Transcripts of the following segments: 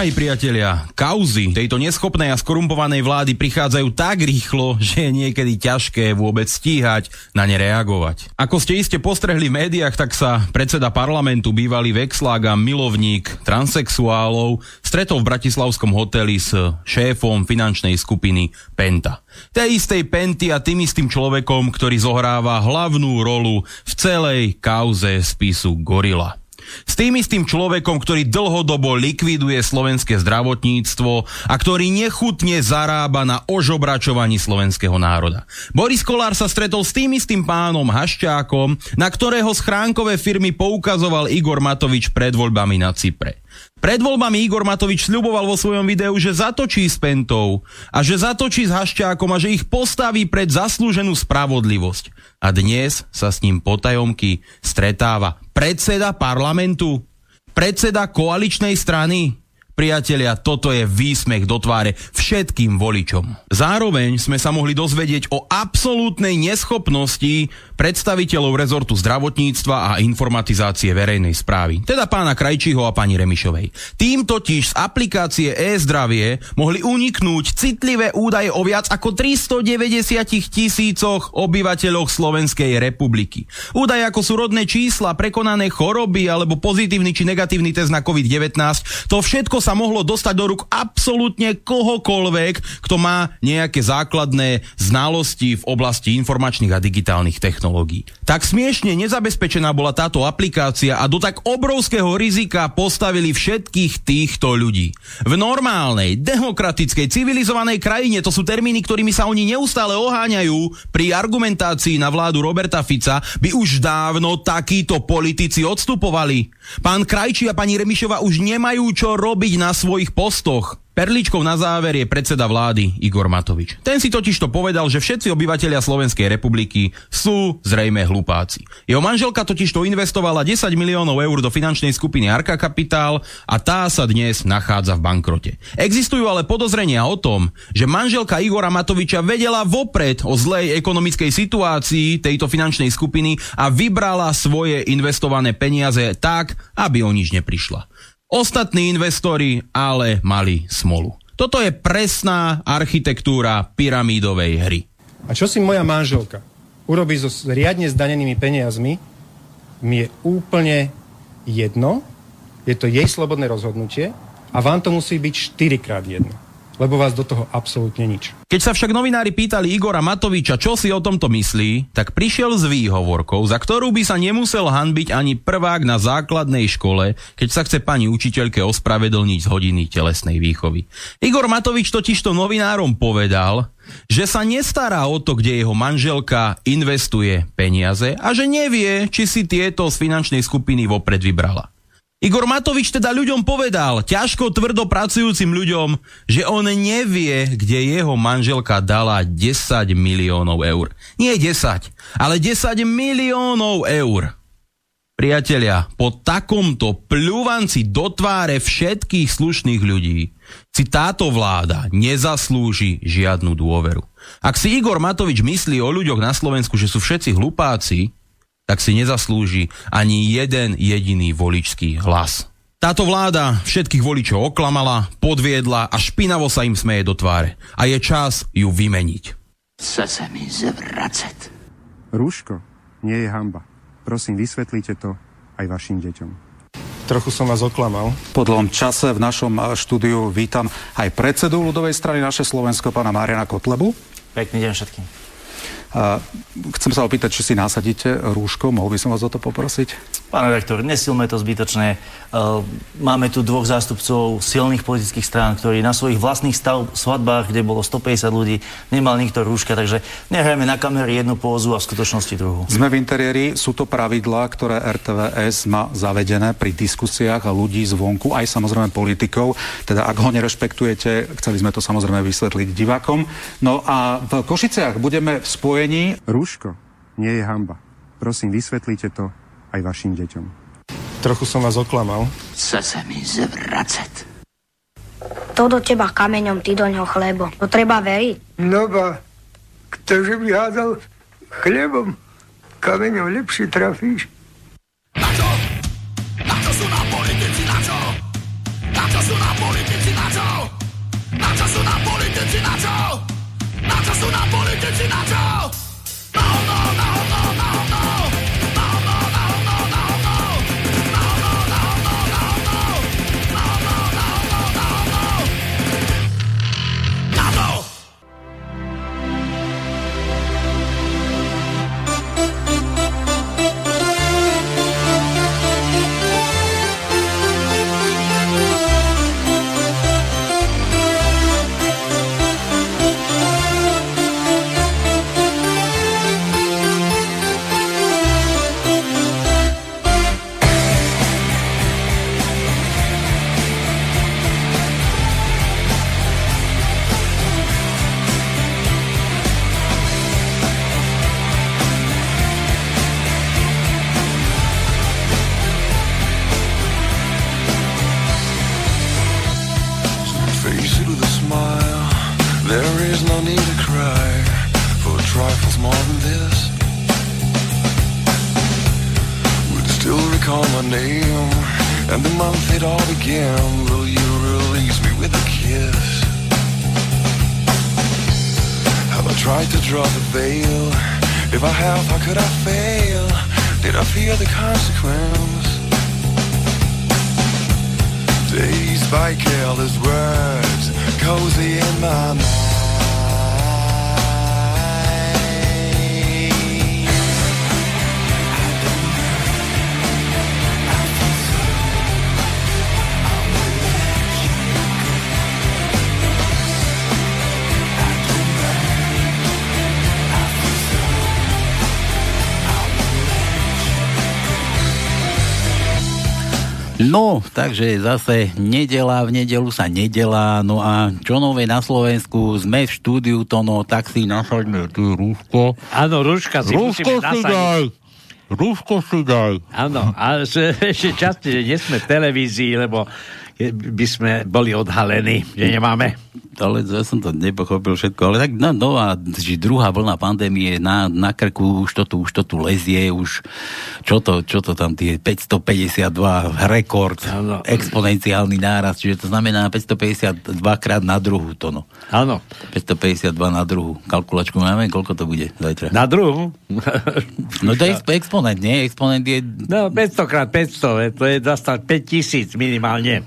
Drahí priatelia, kauzy tejto neschopnej a skorumpovanej vlády prichádzajú tak rýchlo, že je niekedy ťažké vôbec stíhať na ne reagovať. Ako ste iste postrehli v médiách, tak sa predseda parlamentu, bývalý vexlák a milovník transexuálov stretol v bratislavskom hoteli s šéfom finančnej skupiny Penta. Tej istej Penty a tým istým človekom, ktorý zohráva hlavnú rolu v celej kauze spisu Gorila. S tým istým človekom, ktorý dlhodobo likviduje slovenské zdravotníctvo a ktorý nechutne zarába na ožobračovaní slovenského národa. Boris Kolár sa stretol s tým istým pánom Hašťákom, na ktorého schránkové firmy poukazoval Igor Matovič pred voľbami na Cypre. Pred voľbami Igor Matovič sľuboval vo svojom videu, že zatočí s Pentou a že zatočí s Hašťákom a že ich postaví pred zaslúženú spravodlivosť. A dnes sa s ním potajomky stretáva predseda parlamentu, predseda koaličnej strany, Priatelia, toto je výsmech do tváre všetkým voličom. Zároveň sme sa mohli dozvedieť o absolútnej neschopnosti predstaviteľov rezortu zdravotníctva a informatizácie verejnej správy, teda pána Krajčího a pani Remišovej. Tým totiž z aplikácie e-zdravie mohli uniknúť citlivé údaje o viac ako 390 tisícoch obyvateľoch Slovenskej republiky. Údaje ako sú rodné čísla, prekonané choroby alebo pozitívny či negatívny test na COVID-19, to všetko sa mohlo dostať do rúk absolútne kohokoľvek, kto má nejaké základné znalosti v oblasti informačných a digitálnych technológií technológií. Tak smiešne nezabezpečená bola táto aplikácia a do tak obrovského rizika postavili všetkých týchto ľudí. V normálnej, demokratickej, civilizovanej krajine to sú termíny, ktorými sa oni neustále oháňajú pri argumentácii na vládu Roberta Fica, by už dávno takíto politici odstupovali. Pán Krajči a pani Remišova už nemajú čo robiť na svojich postoch. Perličkou na záver je predseda vlády Igor Matovič. Ten si totiž to povedal, že všetci obyvateľia Slovenskej republiky sú zrejme hlupáci. Jeho manželka totiž to investovala 10 miliónov eur do finančnej skupiny Arka Kapitál a tá sa dnes nachádza v bankrote. Existujú ale podozrenia o tom, že manželka Igora Matoviča vedela vopred o zlej ekonomickej situácii tejto finančnej skupiny a vybrala svoje investované peniaze tak, aby o nič neprišla. Ostatní investori ale mali smolu. Toto je presná architektúra pyramídovej hry. A čo si moja manželka urobí so riadne zdanenými peniazmi, mi je úplne jedno, je to jej slobodné rozhodnutie a vám to musí byť štyrikrát jedno lebo vás do toho absolútne nič. Keď sa však novinári pýtali Igora Matoviča, čo si o tomto myslí, tak prišiel s výhovorkou, za ktorú by sa nemusel hanbiť ani prvák na základnej škole, keď sa chce pani učiteľke ospravedlniť z hodiny telesnej výchovy. Igor Matovič totižto novinárom povedal, že sa nestará o to, kde jeho manželka investuje peniaze a že nevie, či si tieto z finančnej skupiny vopred vybrala. Igor Matovič teda ľuďom povedal, ťažko tvrdo pracujúcim ľuďom, že on nevie, kde jeho manželka dala 10 miliónov eur. Nie 10, ale 10 miliónov eur. Priatelia, po takomto pľúvanci do tváre všetkých slušných ľudí si táto vláda nezaslúži žiadnu dôveru. Ak si Igor Matovič myslí o ľuďoch na Slovensku, že sú všetci hlupáci, tak si nezaslúži ani jeden jediný voličský hlas. Táto vláda všetkých voličov oklamala, podviedla a špinavo sa im smeje do tváre. A je čas ju vymeniť. Chce sa mi zvracať. Rúško nie je hamba. Prosím, vysvetlite to aj vašim deťom. Trochu som vás oklamal. Po dlhom čase v našom štúdiu vítam aj predsedu ľudovej strany naše Slovensko, pána Mariana Kotlebu. Pekný deň všetkým. Chcem sa opýtať, či si nasadíte rúško, mohol by som vás o to poprosiť? Pán rektor, nesilme to zbytočne. Máme tu dvoch zástupcov silných politických strán, ktorí na svojich vlastných stav, svadbách, kde bolo 150 ľudí, nemal nikto rúška, takže nehrajme na kamery jednu pózu a v skutočnosti druhú. Sme v interiéri, sú to pravidlá, ktoré RTVS má zavedené pri diskusiách a ľudí zvonku, aj samozrejme politikov. Teda ak ho nerešpektujete, chceli sme to samozrejme vysvetliť divákom. No a v Košiciach budeme v spojení. Rúško nie je hamba. Prosím, vysvetlite to aj vašim deťom. Trochu som vás oklamal. Chce se mi zvracet. To do teba kameňom, ty do ňoho chlebo. To treba veriť. No ba, ktože by hádal chlebom, kameňom lepšie trafíš. Na čo? Na čo sú nám politici, na čo? Na čo sú nám politici, na čo? Na čo sú nám politici, na čo? Na čo sú nám politici, na čo? No, no, no. Takže zase nedela, v nedelu sa nedelá, no a čo nové na Slovensku, sme v štúdiu Tono, tak si nasaďme ty rúško. Áno, rúška si Rúško musíme si nasadiť. daj! Rúško si daj! Áno, a že, ešte často, že nie sme v televízii, lebo by sme boli odhalení, že nemáme. Ale ja som to nepochopil všetko, ale tak no, no a že druhá vlna pandémie na, na krku, už to, tu, už to tu lezie, už čo to, čo to tam tie 552 rekord, Áno. exponenciálny náraz, čiže to znamená 552 krát na druhú tono. Áno. 552 na druhú. Kalkulačku máme, koľko to bude zajtra? Na druhú? No to je exp- exponent, nie? Exponent je No, 500 krát 500, je- to je dostať 5 tisíc minimálne.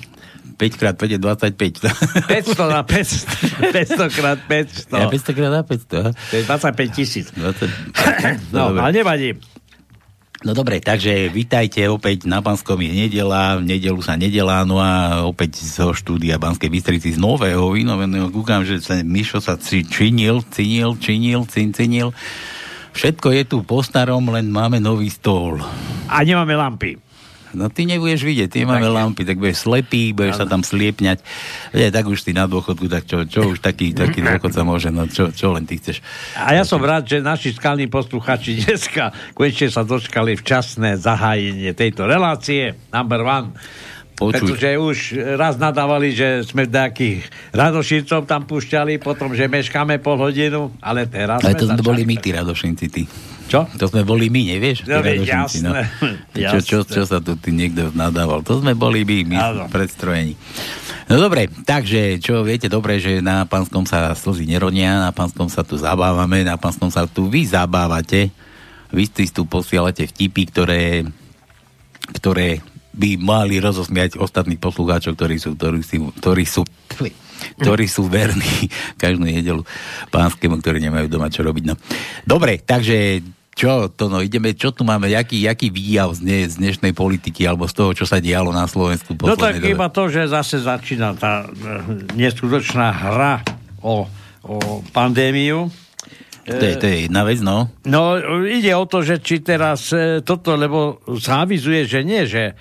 5 krát 5 je 25. 500 na 500, 500 krát 500. Ja 500 krát na 500. aha. To je 25 tisíc. 20. No, Dobre. ale nevadí. No dobre, takže vítajte opäť na Banskom je nedela, v nedelu sa nedelá, no a opäť zo štúdia Banskej Bystrici z nového, vynoveného, kúkam, že sa Mišo sa činil, cinil, činil, cin, cinil. Všetko je tu po starom, len máme nový stôl. A nemáme lampy. No ty nebudeš vidieť, ty máme Tak. lampy, tak budeš slepý, budeš sa tam sliepňať. Je, tak už ty na dôchodku, tak čo, čo už taký, taký dôchodca môže, no čo, čo len ty chceš. A ja som rád, že naši skalní posluchači dneska konečne sa dočkali včasné zahájenie tejto relácie. Number one. Počuť. Pretože už raz nadávali, že sme nejakých radošíncov tam púšťali, potom, že meškáme pol hodinu, ale teraz Ale to sme začali boli my, tí radošinci, ty. Čo? To sme boli my, nevieš? No, Tí veď radošinci, jasné, Čo, čo, jasné. čo sa tu ty niekto nadával? To sme boli my, my predstrojení. No dobre, takže, čo viete dobre, že na Panskom sa slzy neronia, na Panskom sa tu zabávame, na Panskom sa tu vy zabávate. Vy si tu posielate vtipy, ktoré, ktoré by mali rozosmiať ostatných poslucháčov, ktorí sú, ktorí sú, ktorí sú, ktorí sú verní každú nedelu pánskému, ktorí nemajú doma čo robiť. No. Dobre, takže čo to no, ideme, čo tu máme, jaký, jaký výjav z, ne, z dnešnej politiky alebo z toho, čo sa dialo na Slovensku No tak dobe? iba to, že zase začína tá e, neskutočná hra o, o pandémiu. To je, to je jedna vec, no. No, ide o to, že či teraz e, toto, lebo sa avizuje, že nie, že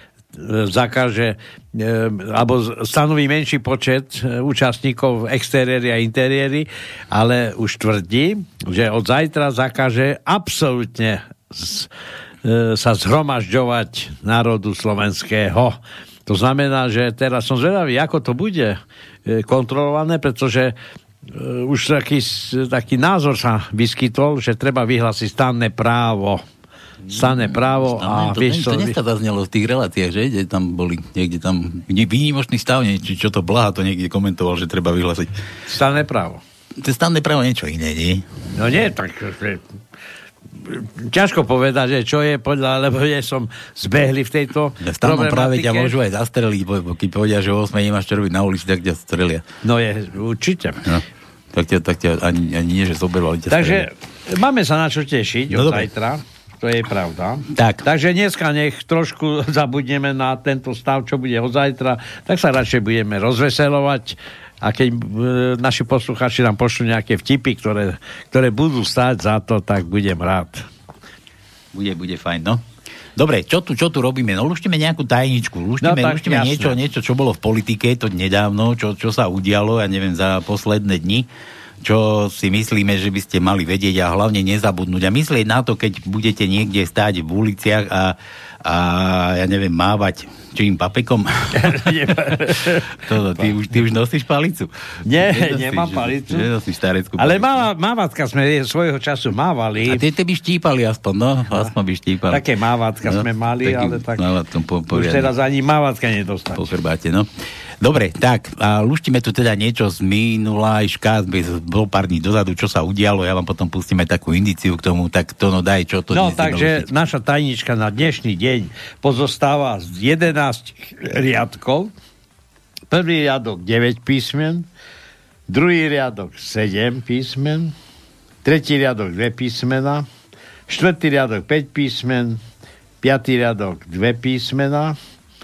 zakáže e, alebo stanoví menší počet e, účastníkov v exteriéri a interiéri, ale už tvrdí, že od zajtra zakáže absolútne z, e, sa zhromažďovať národu slovenského. To znamená, že teraz som zvedavý, ako to bude kontrolované, pretože už taký, taký názor sa vyskytol, že treba vyhlásiť stanné právo. Stanné právo a to, vieš to, to zaznelo v tých reláciách, že? Kde tam boli, niekde tam, nie, výnimočný stav, či čo to Blaha to niekde komentoval, že treba vyhlásiť. stanné právo. To je stanné právo niečo iné, nie? No nie, tak ťažko povedať, že čo je podľa, lebo nie som zbehli v tejto V stannom práve ťa môžu aj zastreliť, bo keď povedia, že o 8 nemáš čo robiť na ulici, tak ťa strelia. No je, určite. No. Tak ťa, tak ťa ani, ani nie, že zoberú, ale ťa Takže strelia. máme sa na čo tešiť No od dobre. zajtra. To je pravda. Tak. Takže dneska nech trošku zabudneme na tento stav, čo bude od zajtra, tak sa radšej budeme rozveselovať a keď e, naši posluchači nám pošlú nejaké vtipy, ktoré, ktoré budú stáť za to, tak budem rád. Bude, bude fajn, no. Dobre, čo tu, čo tu robíme? No luštíme nejakú tajničku, luštíme, No tak luštíme niečo, niečo, čo bolo v politike, to nedávno, čo, čo sa udialo, ja neviem, za posledné dni, čo si myslíme, že by ste mali vedieť a hlavne nezabudnúť. A myslieť na to, keď budete niekde stáť v uliciach a, a ja neviem, mávať čím papekom. to, ty, už, ty už nosíš palicu. Nie, Nenosíš, nemám palicu. Nenosíš stareckú Ale palicu. máva, mávatka sme svojho času mávali. A tie, by štípali aspoň, no, aspoň by štípali. Také mávatka No, sme mali, takým ale tak po, už teraz ani mávatka nedostane. po chrbáte, no. Dobre, tak, a luštíme tu teda niečo z minulajška, z- bolo pár dní dozadu, čo sa udialo, ja vám potom pustíme takú indiciu k tomu, tak to no daj, čo to No takže naša tajnička na dnešný deň pozostáva z 11 riadkov. Prvý riadok 9 písmen, druhý riadok 7 písmen, tretí riadok 2 písmena, štvrtý riadok 5 písmen, piatý riadok 2 písmena,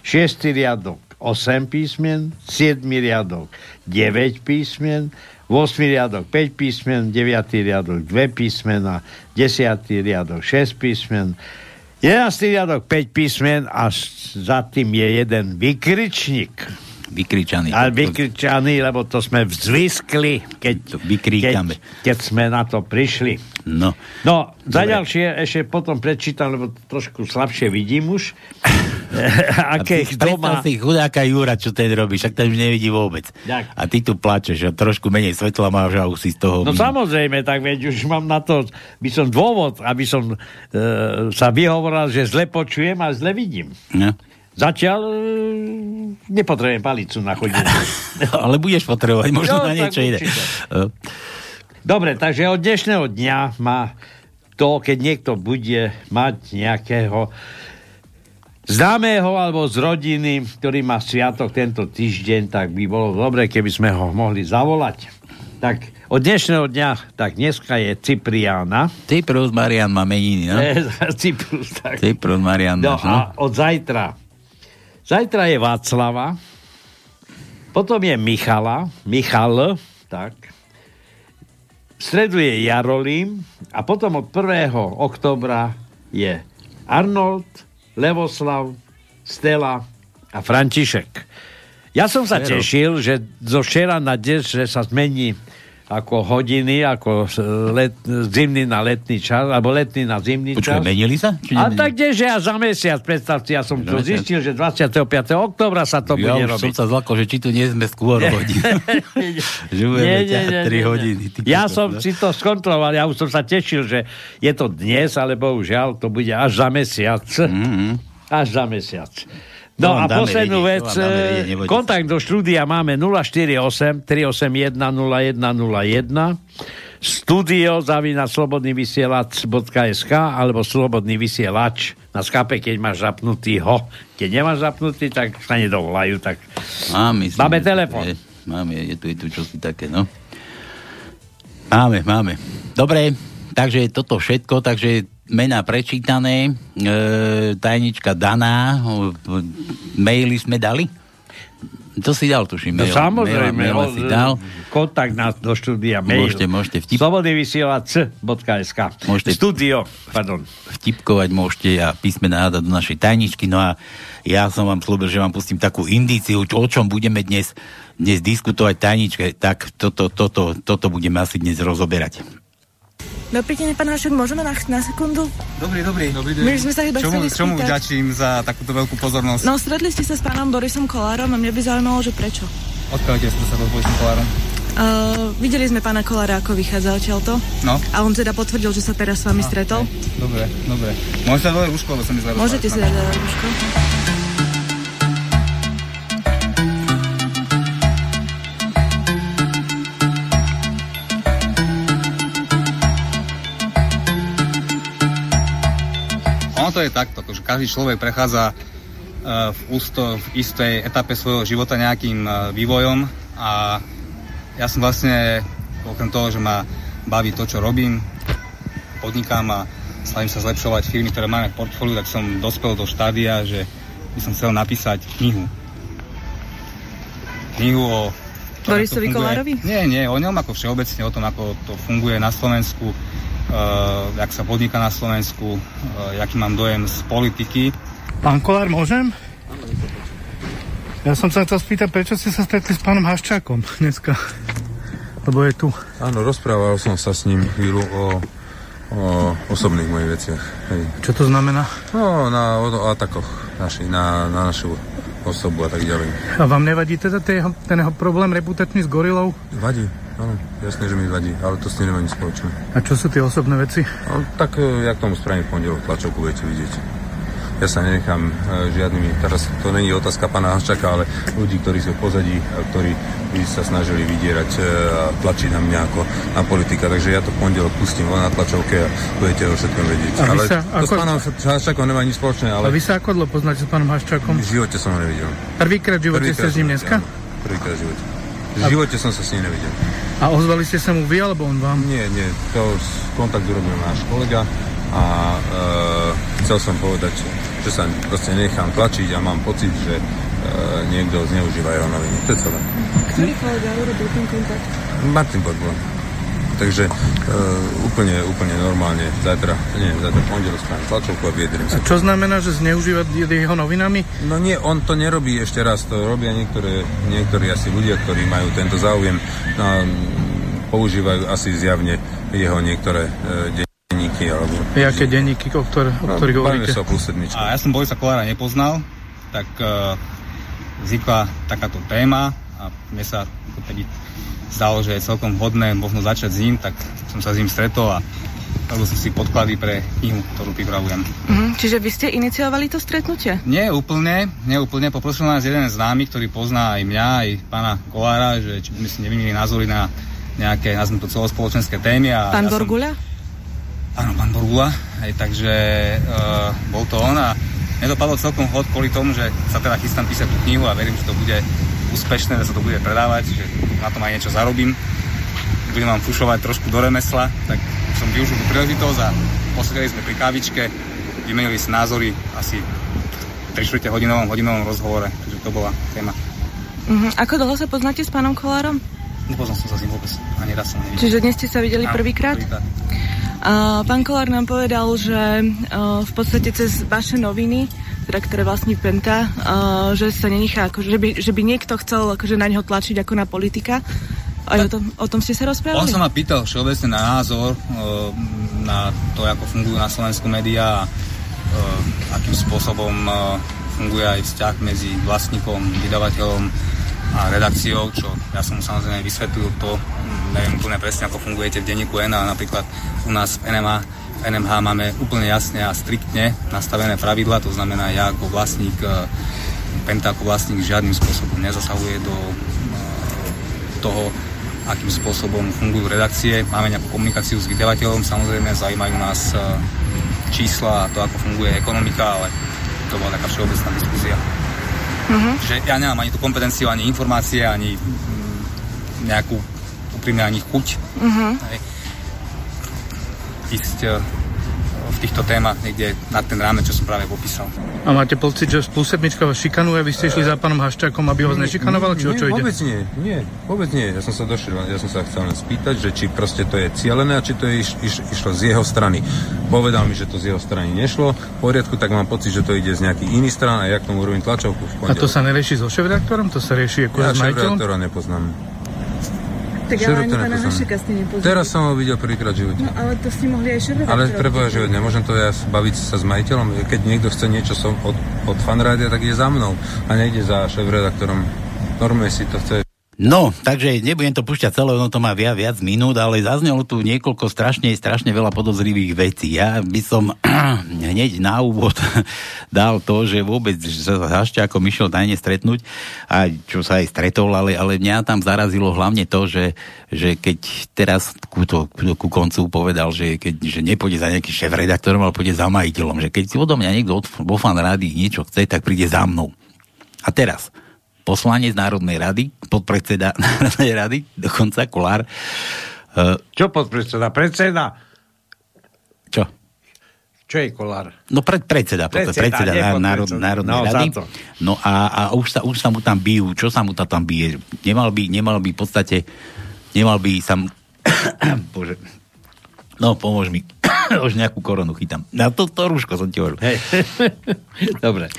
šiestý riadok 8 písmen, 7 riadok 9 písmen, 8 riadok 5 písmen, 9 riadok 2 písmena, 10 riadok 6 písmen, 11 riadok 5 písmen a za tým je jeden vykričník. Vykričaný. Ale vykričaný, lebo to sme vzviskli, keď, vykríkame. keď, keď sme na to prišli. No. No, za Dobre. ďalšie ešte potom prečítam, lebo trošku slabšie vidím už. Aké má... predstav si chudáka Jura, čo ten robí, však ten už nevidí vôbec. Tak. A ty tu plačeš a trošku menej svetla máš a už si z toho... No samozrejme, tak veď už mám na to, by som dôvod, aby som e, sa vyhovoril, že zle počujem a zle vidím. No. Zatiaľ e, nepotrebujem palicu na chodenie. Ale budeš potrebovať možno No, na niečo iné. No. Dobre, takže od dnešného dňa má to, keď niekto bude mať nejakého známeho alebo z rodiny, ktorý má sviatok tento týždeň, tak by bolo dobre, keby sme ho mohli zavolať. Tak od dnešného dňa, tak dneska je Cipriána. Cyprus Marian má meniny, no? Cyprus, tak. Cyprus Marian No no? a od zajtra. Zajtra je Václava, potom je Michala, Michal, tak. V stredu je Jarolím a potom od 1. oktobra je Arnold, Levoslav, Stella a František. Ja som sa tešil, že zo včera na dnes, že sa zmení ako hodiny, ako z- let, zimný na letný čas, alebo letný na zimný Počkaj, čas. menili sa? Či A tak kdeže ja za mesiac, predstavte, ja som to zistil, že 25. oktobra sa to ja bude už som robiť. sa zlakol, že či tu nie sme skôr hodín. že budeme ťahať 3 hodiny. Ty Ja kokos, som no. si to skontroloval, ja už som sa tešil, že je to dnes, ale bohužiaľ to bude až za mesiac. Až za mesiac. No a poslednú vedieť, vec, vedieť, kontakt do štúdia máme 048 381 0101 studio zavina slobodnyvysielac.sk alebo slobodný vysielač na skape, keď máš zapnutý ho. Keď nemáš zapnutý, tak sa nedovolajú. Tak... Mám, myslím, Máme telefon. je- Máme, je tu, je tu čosi také, no. Máme, máme. Dobre, takže toto všetko, takže mená prečítané, e, tajnička daná, e, maily sme dali? To si dal, tuším. No mail, samozrejme, mail, mail si dal. kontakt nás do štúdia mail. Môžete, môžete vtip... slobodnyvysielac.sk Môžete- Studio, pardon. vtipkovať môžete a písmená hádať do našej tajničky. No a ja som vám slúbil, že vám pustím takú indíciu, o čom budeme dnes, dnes diskutovať tajničke. Tak toto, toto, toto budeme asi dnes rozoberať. Dobrý deň, pán Hašek, môžeme na, na sekundu? Dobrý, dobrý. dobrý My by sme sa iba čomu, čomu vďačím za takúto veľkú pozornosť? No, stretli ste sa s pánom Borisom Kolárom a mňa by zaujímalo, že prečo. Odkiaľ ste sa s Borisom Kolárom? Uh, videli sme pána Kolára, ako vychádza odtiaľto. No. A on teda potvrdil, že sa teraz s vami stretol. Dobre, dobre. Môžete sa dole rúško, lebo sa mi zle Môžete si dať rúško. Ono to je takto, že každý človek prechádza e, v, ústo, v istej etape svojho života nejakým e, vývojom a ja som vlastne, okrem toho, že ma baví to, čo robím, podnikám a snažím sa zlepšovať firmy, ktoré máme v portfóliu, tak som dospel do štádia, že by som chcel napísať knihu. Knihu o Borisovi Kolárovi? Nie, nie, o ňom ako všeobecne, o tom, ako to funguje na Slovensku, jak sa podniká na Slovensku, uh, aký mám dojem z politiky. Pán Kolár, môžem? Ja som sa chcel spýtať, prečo ste sa stretli s pánom Haščákom dneska? Lebo je tu. Áno, rozprával som sa s ním chvíľu o, o osobných mojich veciach. Hej. Čo to znamená? No, na o, o atakoch naši, na, na našu osobu a tak ďalej. A vám nevadí teda ten jeho, ten jeho problém reputačný s gorilou? Vadí, áno, jasne, že mi vadí, ale to s tým nemá nič spoločné. A čo sú tie osobné veci? No, tak, e, jak tomu spravím v pondelok, tlačovku budete vidieť. Ja sa nenechám e, žiadnymi, teraz to není otázka pána Haščaka, ale ľudí, ktorí sú v pozadí, a ktorí by sa snažili vydierať e, a tlačiť na mňa ako na politika. Takže ja to v pondelok pustím len na tlačovke a budete o všetkom vedieť. A ale sa to ako- s pánom Haščakom nemá nič spoločné, A ale vy sa ako dlho poznáte s pánom Haščákom? v živote som ho nevidel. Prvýkrát v živote ste s ním dneska? áno. Prvýkrát v živote. V živote som sa s ním nevidel. A ozvali ste sa mu vy, alebo on vám? Nie, nie, to kontakt urobil náš kolega a e, chcel som povedať, že sa proste nechám tlačiť a mám pocit, že e, niekto zneužíva jeho noviny. To je celé. Ktorý kolega urobil ten kontakt? Martin Podbol. Takže e, úplne, úplne normálne. Zajtra, nie, zajtra pondelok spravím tlačovku a vyjadrím A sa. čo znamená, že zneužíva jeho novinami? No nie, on to nerobí ešte raz, to robia niektoré, niektorí asi ľudia, ktorí majú tento záujem. No, a, mm, používajú asi zjavne jeho niektoré e, denníky alebo... Jaké denníky, o, ktoré, o ktorých No, hovoríte? sa o plus sedmičke. A ja som Borisa Kolára nepoznal, tak uh, vznikla takáto téma a mne sa ako zdalo, že je celkom vhodné možno začať s ním, tak som sa s ním stretol a robil som si podklady pre knihu, ktorú pripravujem. Mhm, čiže vy ste iniciovali to stretnutie? Nie úplne, nie úplne. Poprosil nás jeden známy, ktorý pozná aj mňa, aj pána Kolára, že či by sme si nevymili názory na nejaké, nazvime to celospoločenské témy. A Pán ja som- Borguľa? Áno, pán Borgula, aj takže uh, bol to on a nedopadlo celkom hod kvôli tomu, že sa teda chystám písať tú knihu a verím, že to bude úspešné, že sa to bude predávať, že na tom aj niečo zarobím. Budem vám fušovať trošku do remesla, tak som využil tú príležitosť a posedeli sme pri kávičke, vymenili si názory asi 3 4 hodinovom, hodinovom rozhovore, takže to bola téma. Mhm. Ako dlho sa poznáte s pánom Kolárom? Nepoznal som sa s ním vôbec, ani raz som nevidel. Čiže dnes ste sa videli Áno, prvýkrát? A pán Kolár nám povedal, že uh, v podstate cez vaše noviny, teda ktoré vlastní Penta, uh, že sa nenechá, akože, že, by, že by niekto chcel akože na neho tlačiť ako na politika. Aj o tom, o tom ste sa rozprávali? On sa ma pýtal všeobecne na názor e, na to, ako fungujú na Slovensku médiá a e, akým spôsobom e, funguje aj vzťah medzi vlastníkom, vydavateľom a redakciou, čo ja som samozrejme vysvetlil to, neviem úplne presne, ako fungujete v denníku N, ale napríklad u nás v NMA NMH máme úplne jasne a striktne nastavené pravidla, to znamená, ja ako vlastník e, Penta ako vlastník žiadnym spôsobom nezasahuje do e, toho, akým spôsobom fungujú redakcie. Máme nejakú komunikáciu s vydavateľom, samozrejme zaujímajú nás e, čísla a to, ako funguje ekonomika, ale to bola taká všeobecná diskusia. Mhm. Že ja nemám ani tú kompetenciu, ani informácie, ani nejakú úprimne ani chuť Mhm. Ísť e, v týchto témach niekde na ten rámec, čo som práve popísal. A máte pocit, že plus sedmička vás šikanuje, vy ste išli za pánom Haščákom, aby ho znešikanoval, či o čo nie, ide? vôbec nie, nie, vôbec nie. Ja som sa došiel, ja som sa chcel len spýtať, že či proste to je cieľené a či to je iš, iš, išlo z jeho strany. Povedal mi, že to z jeho strany nešlo. V poriadku, tak mám pocit, že to ide z nejakých iných strán a ja k tomu urobím tlačovku v A to sa nerieši so šéf-redaktorom? To sa rieši ako Ja s majiteľom? šéf-redaktora nepoznám. Tak ale ani pána. Hašeka ste nepoznali. Teraz som ho videl prvýkrát v živote. No ale to ste mohli aj šéf Ale treba, že nemôžem to ja baviť sa s majiteľom. Keď niekto chce niečo som od, od fanrádia, tak ide za mnou a nejde za šéf-redaktorom. Normálne si to chce No, takže nebudem to púšťať celé, ono to má viac, viac minút, ale zaznelo tu niekoľko strašne, strašne veľa podozrivých vecí. Ja by som hneď na úvod dal to, že vôbec Hašťákom išiel tajne stretnúť a čo sa aj stretol, ale, ale mňa tam zarazilo hlavne to, že, že keď teraz ku, to, ku koncu povedal, že, keď, že nepôjde za nejakým šéf-redaktorom, ale pôjde za majiteľom, že keď si odo mňa niekto vo fan rády niečo chce, tak príde za mnou. A teraz, poslanec Národnej rady, podpredseda Národnej rady, dokonca Kolár. Uh, Čo podpredseda? Predseda? Čo? Čo je kolár? No pred, predseda, predseda, Predseda, predseda národ, Národnej No, rady. No a, a už, sa, už sa mu tam bijú. Čo sa mu tam, bije? Nemal by, nemal by v podstate, nemal by sa. Bože. No, pomôž mi. už nejakú koronu chytám. Na to, to rúško som ti hovoril. Dobre.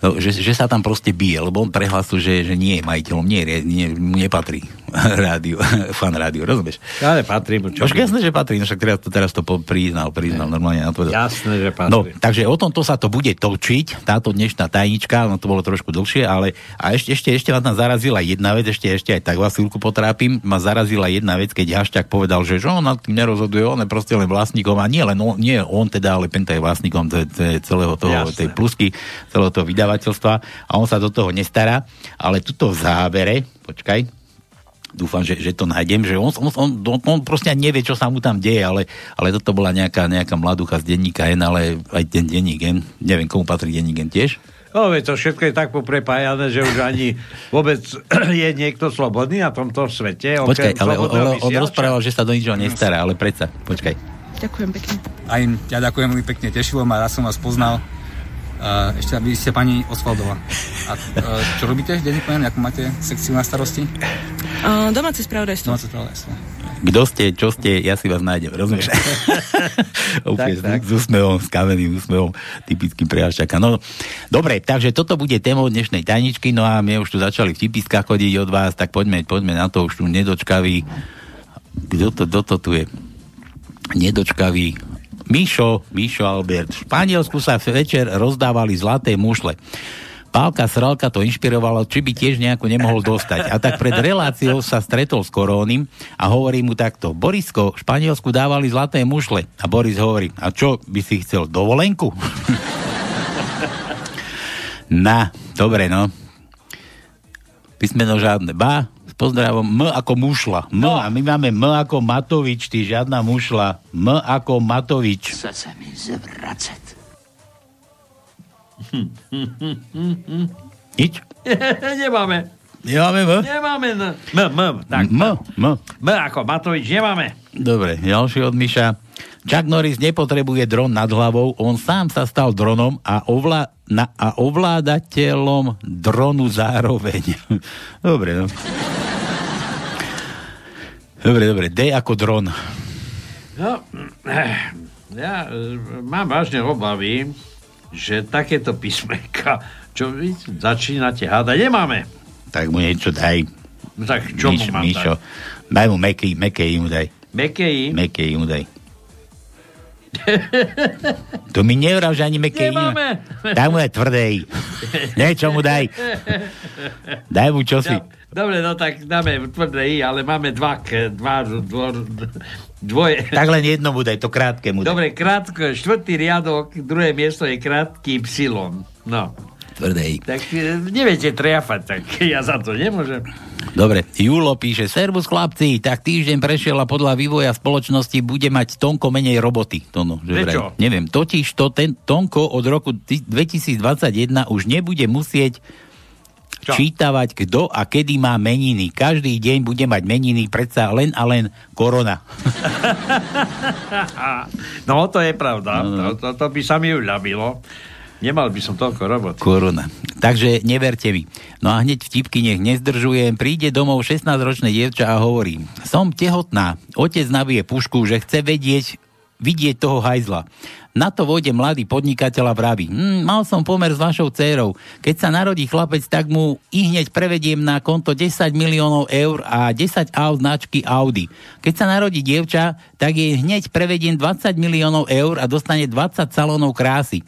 No, že, že sa tam proste bije, lebo on prehlasul, že, že nie je majiteľom, nie, nie, nepatrí rádio, fan rádio, rozumieš? Ale patrí mu čo? Jasné, že patrí, no však teraz to, teraz to priznal, priznal, normálne na to. Jasné, že patrí. No, takže o tomto sa to bude točiť, táto dnešná tajnička, no to bolo trošku dlhšie, ale a ešte, ešte, ešte ma tam zarazila jedna vec, ešte, ešte aj tak vás chvíľku potrápim, ma zarazila jedna vec, keď Hašťák povedal, že, že on nad tým nerozhoduje, on je proste len vlastníkom a nie len on, nie on teda, ale Penta je vlastníkom celého toho, Jasné. tej plusky, celého toho vydavateľstva a on sa do toho nestará, ale tuto v závere, počkaj, dúfam, že, že to nájdem, že on, on, on, on, on proste ani nevie, čo sa mu tam deje, ale, ale toto bola nejaká, nejaká mladúcha z denníka N, ale aj ten denník N, neviem, komu patrí denník N tiež. No, to všetko je tak poprepájané, že už ani vôbec je niekto slobodný na tomto svete. Počkaj, ale on, on, on rozprával, že sa do ničoho nestará, ale predsa, počkaj. Ďakujem pekne. Aj ja ďakujem veľmi pekne, tešilo ma, raz som vás poznal. Uh, ešte vy ste pani Osvaldová. A uh, čo robíte v denníku N? Akú máte sekciu na starosti? Uh, domáce spravodajstvo. Domáce spravodajstvo. Kto ste, čo ste, ja si vás nájdem, rozumieš? Úplne Tak, tak. s, s úsmevom, s kameným úsmevom, typickým prejašťaka. No, dobre, takže toto bude témou dnešnej tajničky, no a my už tu začali vtipiska chodiť od vás, tak poďme, poďme na to, už tu nedočkavý. Kto to, kto to tu je? Nedočkavý. Mišo, Mišo Albert. V Španielsku sa večer rozdávali zlaté mušle. Pálka Sralka to inšpirovalo, či by tiež nejako nemohol dostať. A tak pred reláciou sa stretol s Korónim a hovorí mu takto. Borisko, v Španielsku dávali zlaté mušle. A Boris hovorí, a čo, by si chcel dovolenku? Na, dobre, no. Písmeno žiadne. Ba, pozdravom M ako mušla. M, a my máme M ako Matovič, ty žiadna mušla. M ako Matovič. Chce se mi zvracet. Nič? Nemáme. Nemáme M? Nemáme N. M, M, tak. M, M. M ako Matovič nemáme. Dobre, ďalší od Miša. Chuck Norris nepotrebuje dron nad hlavou, on sám sa stal dronom a, ovlá, na, a ovládateľom dronu zároveň. dobre, no. Dobre, dobre, D ako dron. No, eh, ja eh, mám vážne obavy, že takéto písmenka, čo vy začínate hádať, nemáme. Tak mu niečo daj. No tak čo Miš, mu mám Mišo, dať? daj mu mekej, mekej mu daj. Mekej? Mekej mu daj. To mi nevrav, že ani mekej. Nemáme. Daj mu aj tvrdej. Niečo mu daj. Daj mu čosi. Dobre, no tak dáme tvrdé I, ale máme dva, dva, dvo, dvoje. Tak len jedno mu daj, to krátke mu daj. Dobre, krátko, štvrtý riadok, druhé miesto je krátky Y. No. Tvrdej. Tak e, neviete triafať, tak ja za to nemôžem. Dobre, Julo píše, servus chlapci, tak týždeň prešiel a podľa vývoja spoločnosti bude mať Tonko menej roboty. To no, že vraj. Neviem, totiž to ten Tonko od roku ty- 2021 už nebude musieť Čo? čítavať, kto a kedy má meniny. Každý deň bude mať meniny, predsa len a len korona. no, to je pravda. No. To, to, to by sa mi ľabilo. Nemal by som toľko roboty. Korona. Takže neverte mi. No a hneď vtipky nech nezdržujem. Príde domov 16-ročné dievča a hovorí, som tehotná. Otec nabije pušku, že chce vedieť, vidieť toho hajzla. Na to vojde mladý podnikateľ a vraví, hm, mal som pomer s vašou dcérou. Keď sa narodí chlapec, tak mu i hneď prevediem na konto 10 miliónov eur a 10 aut značky Audi. Keď sa narodí dievča, tak jej hneď prevediem 20 miliónov eur a dostane 20 salónov krásy.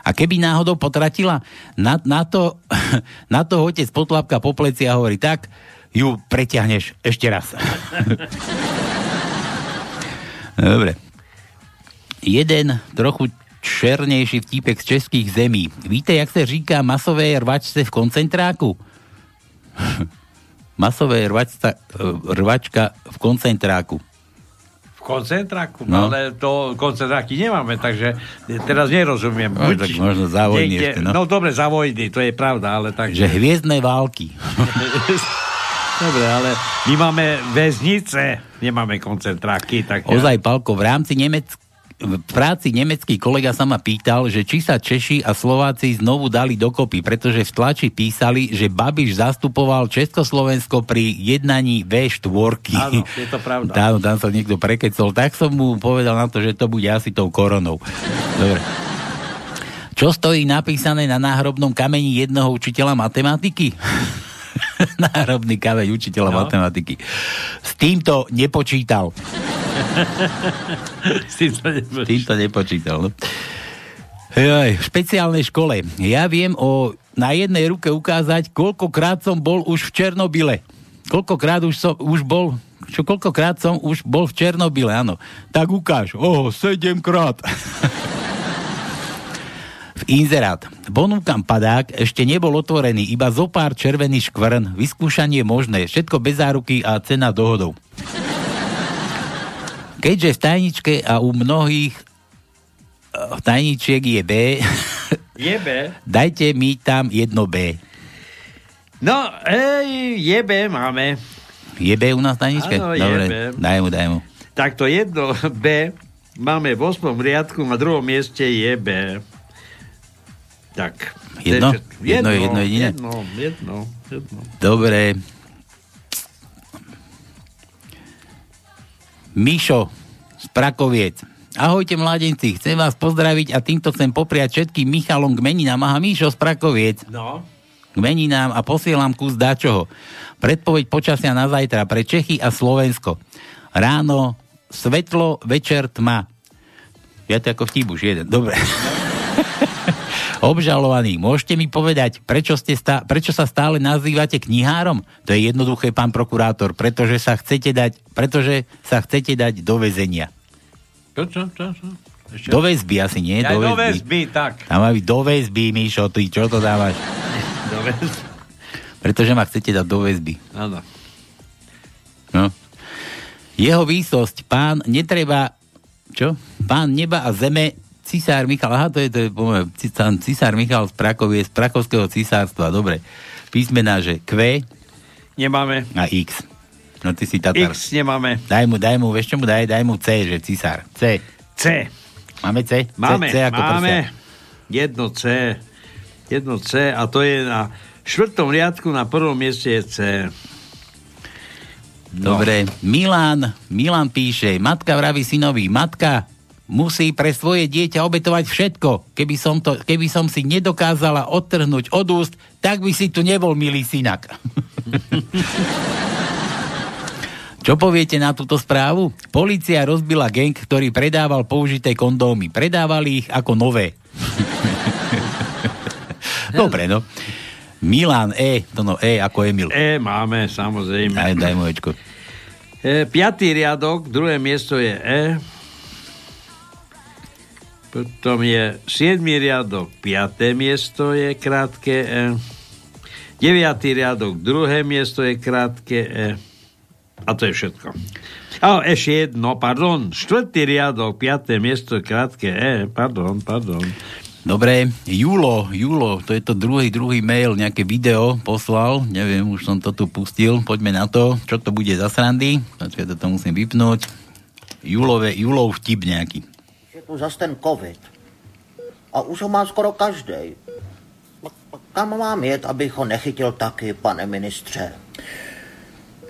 A keby náhodou potratila, na, na, to, na to otec potlapka po pleci a hovorí, tak ju preťahneš ešte raz. Dobre. Jeden trochu černejší vtípek z českých zemí. Víte, jak se říká masové rvačce v koncentráku? masové rvačka, rvačka v koncentráku koncentráku, no. ale to koncentráky nemáme, takže teraz nerozumiem. No, Buď tak možno za vojny niekde, ešte, no. no dobre, za vojny, to je pravda, ale tak... Že hviezdne války. dobre, ale my máme väznice, nemáme koncentráky. Tak. Ozaj, Palko, v rámci Nemecka v práci nemecký kolega sa ma pýtal, že či sa Češi a Slováci znovu dali dokopy, pretože v tlači písali, že Babiš zastupoval Československo pri jednaní V4. Áno, je to pravda. Tam, tam sa niekto prekecol. Tak som mu povedal na to, že to bude asi tou koronou. Dobre. Čo stojí napísané na náhrobnom kameni jednoho učiteľa matematiky? náhrobný kameň učiteľa no. matematiky. S týmto nepočítal. S týmto nepočítal. S týmto nepočítal. No. Jaj, v špeciálnej škole. Ja viem o, na jednej ruke ukázať, koľkokrát som bol už v Černobyle. Koľkokrát už som už bol čo koľkokrát som už bol v Černobyle, áno. Tak ukáž. Oho, sedemkrát. v inzerát. Ponúkam padák, ešte nebol otvorený, iba zo pár červený škvrn, vyskúšanie možné, všetko bez záruky a cena dohodou. Keďže v tajničke a u mnohých uh, tajničiek je B, je B. dajte mi tam jedno B. No, ej, je B máme. Je B u nás v tajničke? Áno, Dobre, je B. daj mu, daj mu. Tak to jedno B máme v 8. riadku, na druhom mieste je B. Tak. Jedno? Jedno, jedno, jedno jediné? Jedno, jedno, jedno. Dobre. Mišo z Prakoviec. Ahojte mladenci, chcem vás pozdraviť a týmto chcem popriať všetkým Michalom k meninám. Aha, Mišo z Prakoviec. No. K meninám a posielam kus dačoho. Predpoveď počasia na zajtra pre Čechy a Slovensko. Ráno svetlo, večer tma. Ja to ako vtip už jeden. Dobre. Obžalovaný, môžete mi povedať, prečo, ste stá, prečo sa stále nazývate knihárom? To je jednoduché, pán prokurátor, pretože sa chcete dať, pretože sa chcete dať do väzenia. Čo, čo, čo, čo? Ešte? Do väzby asi, nie? Ja, do, väzby. do väzby, tak. Tam má byť do väzby, Míšo, ty, čo to dávaš? do väzby. Pretože ma chcete dať do väzby. Áno. No. Jeho výsosť, pán, netreba, čo? Pán neba a zeme Cisár Michal, aha, to je, to je poviem, Cisár Michal z Prakovie, z Prakovského cisárstva, dobre. Písmená, že Q. Nemáme. A X. No ty si Tatar. X nemáme. Daj mu, daj mu, vieš čo mu daj? Daj mu C, že cisár. C. C. Máme C? Máme, C, C ako máme. Prsia. Jedno C. Jedno C a to je na štvrtom riadku na prvom mieste je C. No. Dobre, Milan, Milan píše, matka vraví synovi, matka, musí pre svoje dieťa obetovať všetko. Keby som, to, keby som si nedokázala odtrhnúť od úst, tak by si tu nebol milý synak. Čo poviete na túto správu? Polícia rozbila gang, ktorý predával použité kondómy. Predávali ich ako nové. Dobre, no. Milan E, to no E ako Emil. E máme, samozrejme. Daj, daj mu Ečko. E, piatý riadok, druhé miesto je E. Potom je 7. riadok, 5. miesto je krátke E. 9. riadok, druhé miesto je krátke E. A to je všetko. A ešte jedno, pardon, štvrtý riadok, piaté miesto, krátke E, pardon, pardon. Dobre, Julo, Julo, to je to druhý, druhý mail, nejaké video poslal, neviem, už som to tu pustil, poďme na to, čo to bude za srandy, počkaj, to musím vypnúť. Julové, Julov vtip nejaký. Je tu zas ten covid. A už ho má skoro každý. Kam mám jet, abych ho nechytil taky, pane ministře?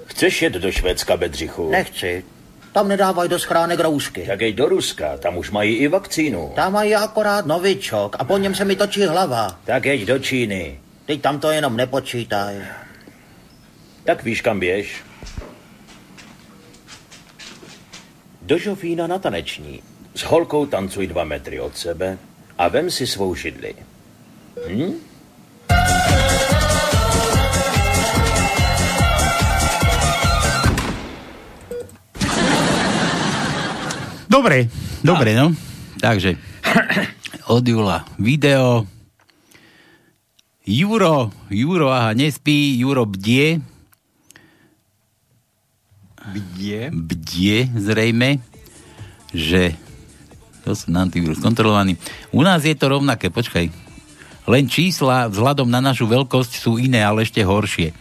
Chceš jet do Švédska, Bedřichu? Nechci. Tam nedávají do schránek roušky. Tak jej do Ruska, tam už mají i vakcínu. Tam mají akorát novičok a po něm se mi točí hlava. Tak jeď do Číny. Teď tam to jenom nepočítaj. Tak víš, kam běž? Do Žofína na taneční. S holkou tancuj dva metry od sebe a vem si svou židli. Hm? Dobre, dobre, no. Takže, od Jula video. Juro, Juro, aha, nespí, Juro bdie. Bdie? Bdie, zrejme, že to sú na antivírus kontrolovaní. U nás je to rovnaké, počkaj. Len čísla vzhľadom na našu veľkosť sú iné, ale ešte horšie.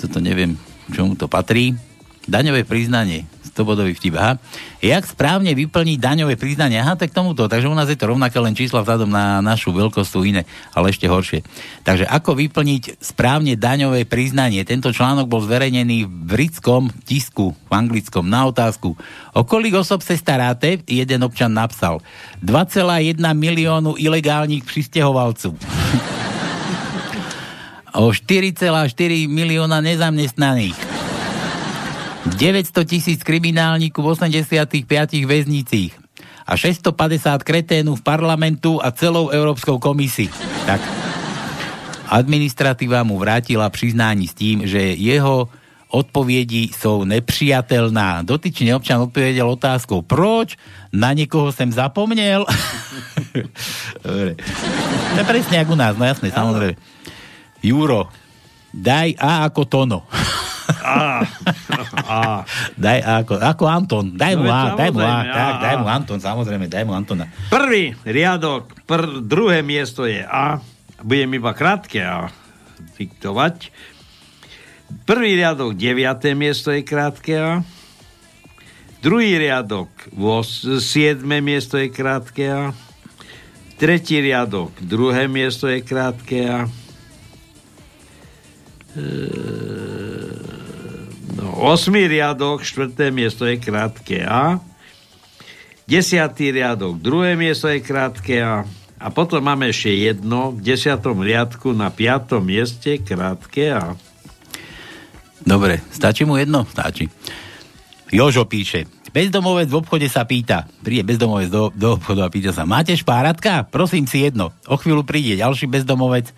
Toto neviem, čomu to patrí. Daňové priznanie. 100 bodový vtip. Aha. Jak správne vyplniť daňové priznanie? Aha, tak tomuto. Takže u nás je to rovnaké, len čísla vzhľadom na našu veľkosť sú iné, ale ešte horšie. Takže ako vyplniť správne daňové priznanie? Tento článok bol zverejnený v britskom tisku, v anglickom, na otázku. O kolik osob sa staráte? Jeden občan napsal. 2,1 miliónu ilegálnych pristehovalcov. o 4,4 milióna nezamestnaných. 900 tisíc kriminálnikov v 85 väznicích a 650 kreténu v parlamentu a celou Európskou komisii. Tak. Administratíva mu vrátila priznání s tým, že jeho odpovedi sú nepriateľná. Dotyčný občan odpovedal otázkou, proč? Na niekoho som zapomnel? Dobre. To je presne ako u nás, no jasné, samozrejme. Juro, daj A ako tono. A, a. Daj ako, ako Anton, daj mu No, A, daj mu A, tak, daj mu Anton, samozrejme, daj mu Antona. Prvý riadok, pr- druhé miesto je A. Budem iba krátke A diktovať. Prvý riadok, deviaté miesto je krátke A. Druhý riadok, vos, siedme miesto je krátke A. Tretí riadok, druhé miesto je krátke A. No, osmý riadok, štvrté miesto je krátke A. Desiatý riadok, druhé miesto je krátke A. A potom máme ešte jedno v desiatom riadku na piatom mieste krátke A. Dobre, stačí mu jedno? Stačí. Jožo píše, bezdomovec v obchode sa pýta, príde bezdomovec do, do obchodu a pýta sa, máte špáratka? Prosím si jedno. O chvíľu príde ďalší bezdomovec,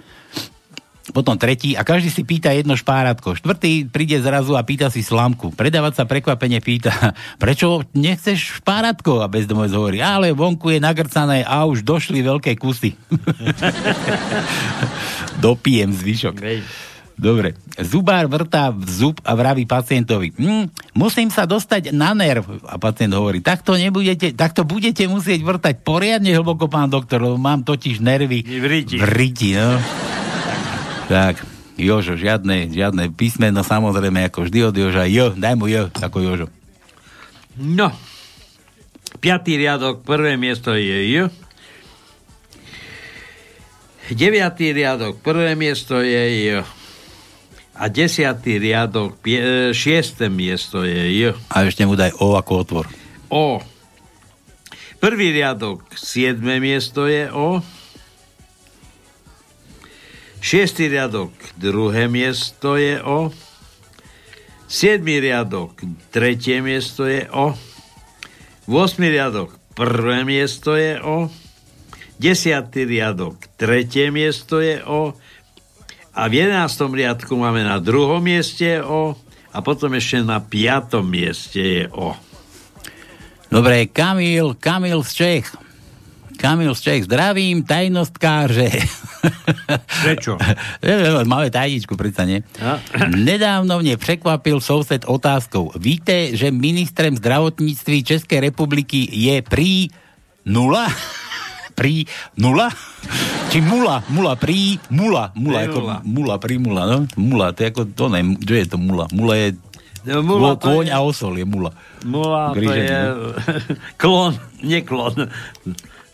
potom tretí a každý si pýta jedno špáratko. Štvrtý príde zrazu a pýta si slamku. Predávať sa prekvapene pýta, prečo nechceš špáratko? A bezdomovec hovorí, ale vonku je nagrcané a už došli veľké kusy. Dopijem zvyšok. Dobre. Zubár vrtá v zub a vraví pacientovi, hm, musím sa dostať na nerv. A pacient hovorí, takto nebudete, takto budete musieť vrtať poriadne hlboko, pán doktor, lebo mám totiž nervy V riti. v riti, no. Tak, Jožo, žiadne, žiadne písmeno, samozrejme, ako vždy od Joža. Jo, daj mu Jo, ako Jožo. No, piatý riadok, prvé miesto je J. Deviatý riadok, prvé miesto je J. A desiatý riadok, pie, šiesté miesto je J. A ešte mu daj O ako otvor. O. Prvý riadok, siedme miesto je O. Šiestý riadok, druhé miesto je O. Siedmý riadok, tretie miesto je O. 8. riadok, prvé miesto je O. 10. riadok, tretie miesto je O. A v 11. riadku máme na druhom mieste O. A potom ešte na piatom mieste je O. Dobre, Kamil, Kamil z Čech. Kamil Čech, zdravím, tajnostkáře. Prečo? Máme tajničku, predsa nie? Nedávno mne překvapil soused otázkou. Víte, že ministrem zdravotníctví Českej republiky je prý nula? Prí nula? Či mula, mula, prí, mula, mula, ako mula, primula, no? Mula, to je ako, to ne, čo je to mula? Mula je, No, mula to kôň je- a osol je mula. Mula, to Krížený, je no. klon, nie klon.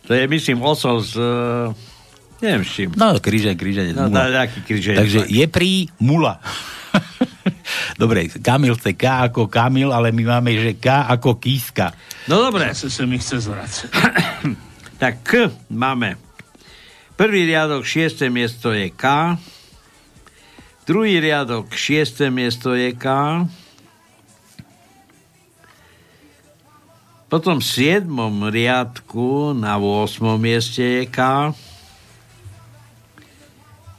To je, myslím, osol z... eh, Neviem s čím. No, kríže, kríže. No, mula. nejaký kríženec. Takže je prí mula. Dobre, Kamil chce K ako Kamil, ale my máme, že K ako Kíska. No dobre. Zase sa mi chce zvracať. tak K máme. Prvý riadok, šiesté miesto je K. Druhý riadok, šiesté miesto je K. Potom v siedmom riadku na 8. mieste je K.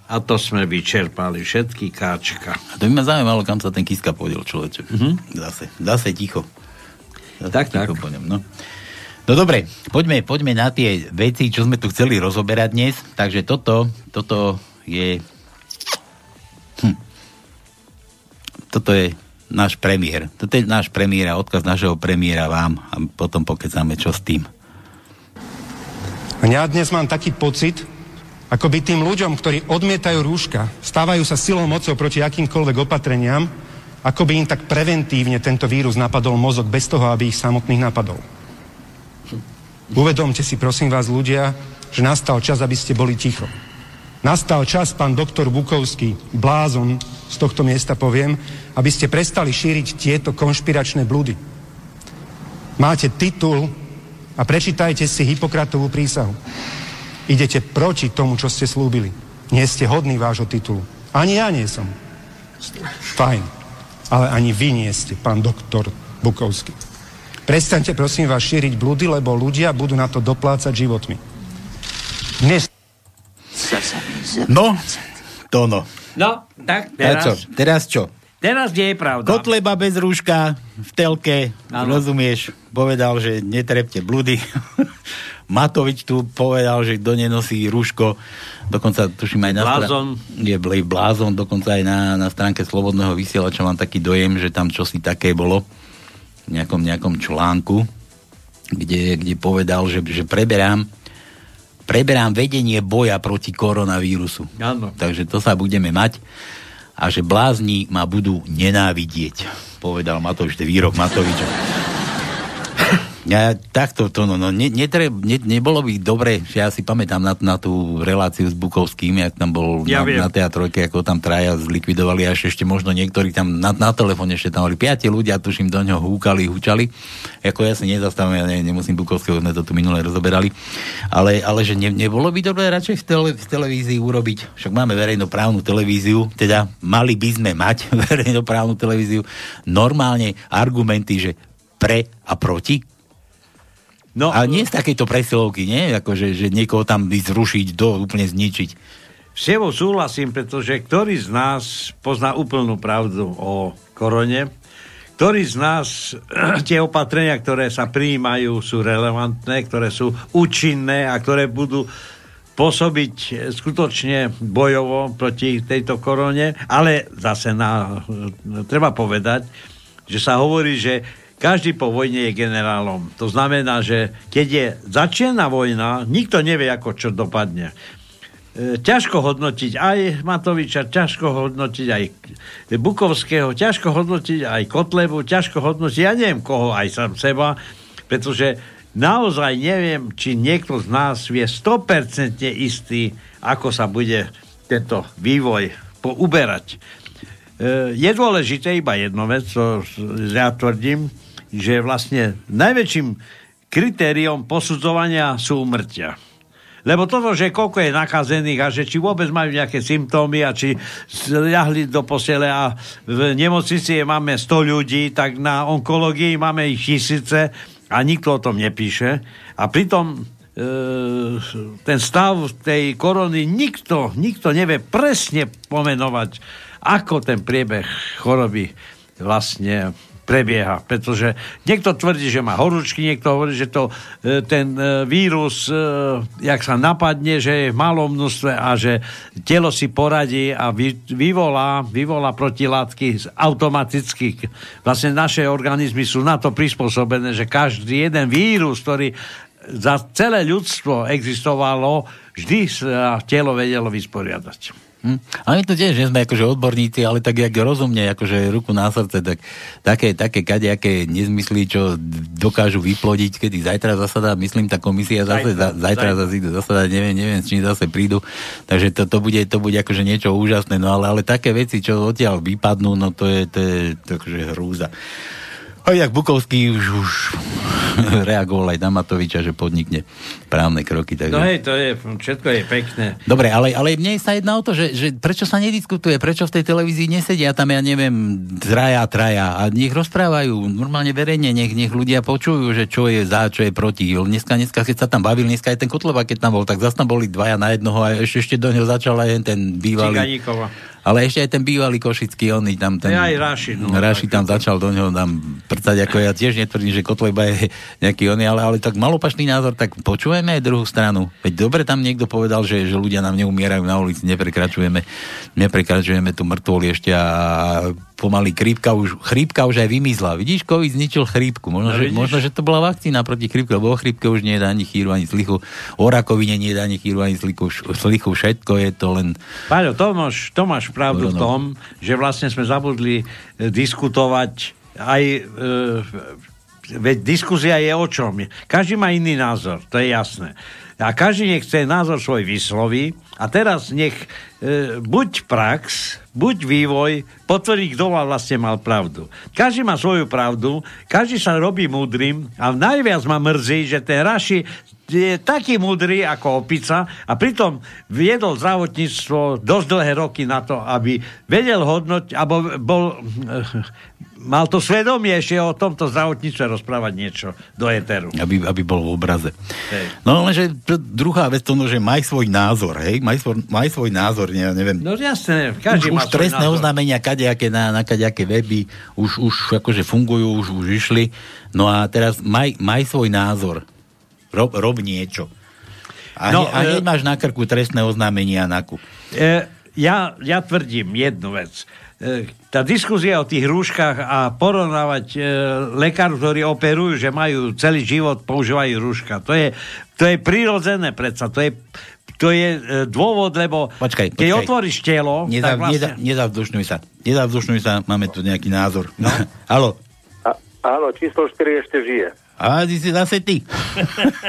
A to sme vyčerpali všetky Kčka. A to by ma zaujímalo, kam sa ten Kiska podiel, človeče. Mhm. Zase, zase ticho. Zase Tak, ticho tak. Po ňom, no. no dobre, poďme, poďme na tie veci, čo sme tu chceli rozoberať dnes. Takže toto, toto je... Hm. Toto je náš premiér. Toto je náš premiér a odkaz našeho premiéra vám a potom pokecáme, čo s tým. Ja dnes mám taký pocit, ako by tým ľuďom, ktorí odmietajú rúška, stávajú sa silou mocou proti akýmkoľvek opatreniam, ako by im tak preventívne tento vírus napadol mozog bez toho, aby ich samotných napadol. Uvedomte si, prosím vás, ľudia, že nastal čas, aby ste boli ticho. Nastal čas, pán doktor Bukovský, blázon, z tohto miesta poviem, aby ste prestali šíriť tieto konšpiračné blúdy. Máte titul a prečítajte si Hipokratovú prísahu. Idete proti tomu, čo ste slúbili. Nie ste hodní vášho titulu. Ani ja nie som. Fajn. Ale ani vy nie ste, pán doktor Bukovský. Prestaňte, prosím vás, šíriť blúdy, lebo ľudia budú na to doplácať životmi. Dnes... No, to no. No, tak Teraz, čo? Teraz čo? Teraz nie je pravda. Kotleba bez rúška v telke, Áno. rozumieš, povedal, že netrepte blúdy. Matovič tu povedal, že kto nenosí rúško, dokonca tuším aj na Blázon. je bl- blázon, dokonca aj na, na stránke Slobodného vysielača mám taký dojem, že tam čosi také bolo v nejakom, nejakom článku, kde, kde povedal, že, že preberám preberám vedenie boja proti koronavírusu. Áno. Takže to sa budeme mať a že blázni ma budú nenávidieť, povedal Matovič, to výrok Matoviča. Ja takto to, no, no ne, netreb, ne, nebolo by dobre, že ja si pamätám na, na tú reláciu s Bukovským, jak tam bol Ja na, viem. na teatrojke, ako tam traja zlikvidovali a ešte možno niektorí tam na, na telefóne ešte tam boli piati ľudia, tuším, do ňoho húkali, hučali. Ako ja si nezastavím, ja ne, nemusím Bukovského, sme to tu minule rozoberali. Ale, ale že ne, nebolo by dobre radšej v, tele, v televízii urobiť, však máme verejnoprávnu televíziu, teda mali by sme mať verejnoprávnu televíziu, normálne argumenty, že pre a proti, No, a nie z takejto presilovky, nie? Akože, že niekoho tam ísť zrušiť, do úplne zničiť. S tebou súhlasím, pretože ktorý z nás pozná úplnú pravdu o korone, ktorý z nás tie opatrenia, ktoré sa prijímajú, sú relevantné, ktoré sú účinné a ktoré budú pôsobiť skutočne bojovo proti tejto korone, ale zase na, treba povedať, že sa hovorí, že každý po vojne je generálom. To znamená, že keď je začína vojna, nikto nevie, ako čo dopadne. E, ťažko hodnotiť aj Matoviča, ťažko hodnotiť aj Bukovského, ťažko hodnotiť aj Kotlebu, ťažko hodnotiť, ja neviem koho, aj sám seba, pretože naozaj neviem, či niekto z nás vie 100% istý, ako sa bude tento vývoj pouberať. E, je dôležité iba jedno vec, to ja tvrdím, že vlastne najväčším kritériom posudzovania sú umrtia. Lebo toto, že koľko je nakazených a že či vôbec majú nejaké symptómy a či ľahli do posele a v nemocnici máme 100 ľudí, tak na onkológii máme ich tisíce a nikto o tom nepíše. A pritom e, ten stav tej korony nikto, nikto nevie presne pomenovať, ako ten priebeh choroby vlastne prebieha. Pretože niekto tvrdí, že má horúčky, niekto hovorí, že to, e, ten e, vírus, e, jak sa napadne, že je v malom množstve a že telo si poradí a vy, vyvolá, vyvolá protilátky automaticky. Vlastne naše organizmy sú na to prispôsobené, že každý jeden vírus, ktorý za celé ľudstvo existovalo, vždy sa telo vedelo vysporiadať. Hm? A my tu tiež nie sme akože odborníci, ale tak jak rozumne, akože ruku na srdce, tak také, také kadejaké nezmysly, čo dokážu vyplodiť, kedy zajtra zasadá, myslím, tá komisia zase, zajtra, zajtra, zajtra zase idú zasadať, neviem, neviem, s čím zase prídu. Takže to, to, bude, to bude akože niečo úžasné, no ale, ale také veci, čo odtiaľ vypadnú, no to je, to je, to je akože hrúza. A jak Bukovský už, už reagoval aj na Matoviča, že podnikne právne kroky. Takže... No hej, to je, všetko je pekné. Dobre, ale, ale mne sa jedná o to, že, že prečo sa nediskutuje, prečo v tej televízii nesedia tam, ja neviem, traja, traja a nech rozprávajú normálne verejne, nech, nech ľudia počujú, že čo je za, čo je proti. Dneska, dneska, keď sa tam bavil, dneska aj ten Kotleba, keď tam bol, tak zase tam boli dvaja na jednoho a ešte, ešte do neho začal aj ten bývalý... Ciganíkova. Ale ešte aj ten bývalý košický, on tam ten... Ja aj Raši, no, Raši tam začal do neho tam prcať, ako ja tiež netvrdím, že Kotleba je nejaký oný, ale, ale tak malopašný názor, tak počujeme aj druhú stranu. Veď dobre tam niekto povedal, že, že ľudia nám neumierajú na ulici, neprekračujeme, neprekračujeme tu mŕtvoli ešte a pomaly chrípka už, chrípka už aj vymizla. Vidíš, COVID zničil chrípku. Možno, no, že, možno, že to bola vakcína proti chrípke, lebo o chrípke už nie je ani chýru, ani slichu. O rakovine nie je ani chýru, ani slichu. slichu. Všetko je to len... Paľo, to máš, to máš pravdu no, no. v tom, že vlastne sme zabudli e, diskutovať aj... E, veď diskusia je o čom? Každý má iný názor, to je jasné. A každý nech chce názor svoj vysloví a teraz nech e, buď prax, buď vývoj potvrdí, kto vlastne mal pravdu. Každý má svoju pravdu, každý sa robí múdrym a najviac ma mrzí, že ten Raši je taký múdry ako opica a pritom viedol zdravotníctvo dosť dlhé roky na to, aby vedel hodnoť, alebo bol mal to svedomie ešte o tomto zdravotníctve rozprávať niečo do éteru. Aby, aby bol v obraze. Hej. No lenže druhá vec to, no, že maj svoj názor, hej? Maj svoj, maj svoj názor, ne, neviem. No jasne, každý už, má už trestné názor. oznámenia kadejaké na, na kadejaké weby už, už akože fungujú, už, už išli. No a teraz maj, maj svoj názor. Rob, rob niečo. A, no, a hneď e... máš na krku trestné oznámenia na ku. E, ja, ja tvrdím jednu vec E, tá diskusia o tých rúškach a porovnávať e, lekárov, ktorí operujú, že majú celý život, používajú rúška. To je, to je prirodzené predsa. To je, to je e, dôvod, lebo počkaj, keď počkaj. otvoríš telo... Nezav, vlastne... nezavzdušňuj sa. Nezavzdušňuj sa, máme tu nejaký názor. No. Halo. Áno, číslo 4 ešte žije. A ty si zase ty.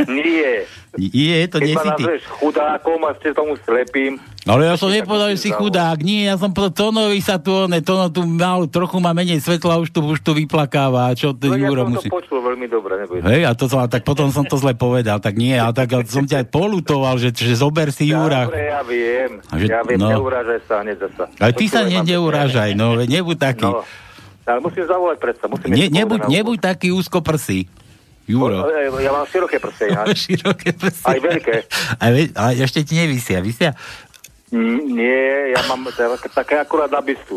Nie. Nie, to. Keď ma nazveš chudákom a ste tomu slepým. Ale ja som nepovedal, že si chudák. Nie, ja som povedal, Tonovi sa tu, ne, Tono tu mal, trochu má menej svetla, už tu, už tu vyplakáva. Čo to no, Juro ja musí... to počul veľmi dobre, Hej, a to som, tak potom som to zle povedal. Tak nie, a tak som ťa aj polutoval, že, že zober si Júra. Dobre, ja viem. Že, ja viem, no. neurážaj sa, hneď sa. Ale ty sa ne, neurážaj, no, nebuď taký. No. Ale musím zavolať predsa. Musím ne, nebuď, nebuď taký úzko prsí. Juro. Ja mám široké prsy. široké prsy. Aj veľké. Aj, ale ešte ti nevysia. Vysia? Mm, nie, ja mám také, akurát na bystu.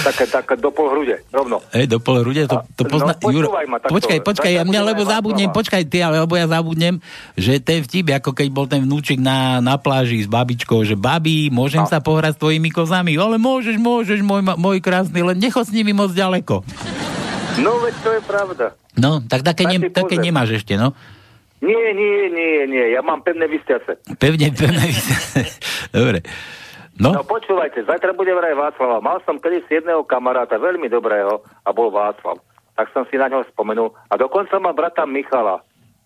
Také, také do pol hrude, rovno. Ej, do pol hrude, to, to pozná... No, Juro, ma takto. počkaj, počkaj, ja mňa, lebo zabudnem, počkaj ty, ale lebo ja zabudnem, že ten vtip, ako keď bol ten vnúčik na, na pláži s babičkou, že babi, môžem no. sa pohrať s tvojimi kozami? Ale môžeš, môžeš, môj, môj krásny, len nechod s nimi moc ďaleko. No, veď to je pravda. No, tak také, ne, také nemáš ešte, no. Nie, nie, nie, nie, ja mám pevné vystiace. Pevne, pevné vystiace. Dobre. No? no počúvajte, zajtra bude vraj Václava. Mal som kedysi jedného kamaráta, veľmi dobrého, a bol Václav. Tak som si na ňo spomenul. A dokonca má brata Michala,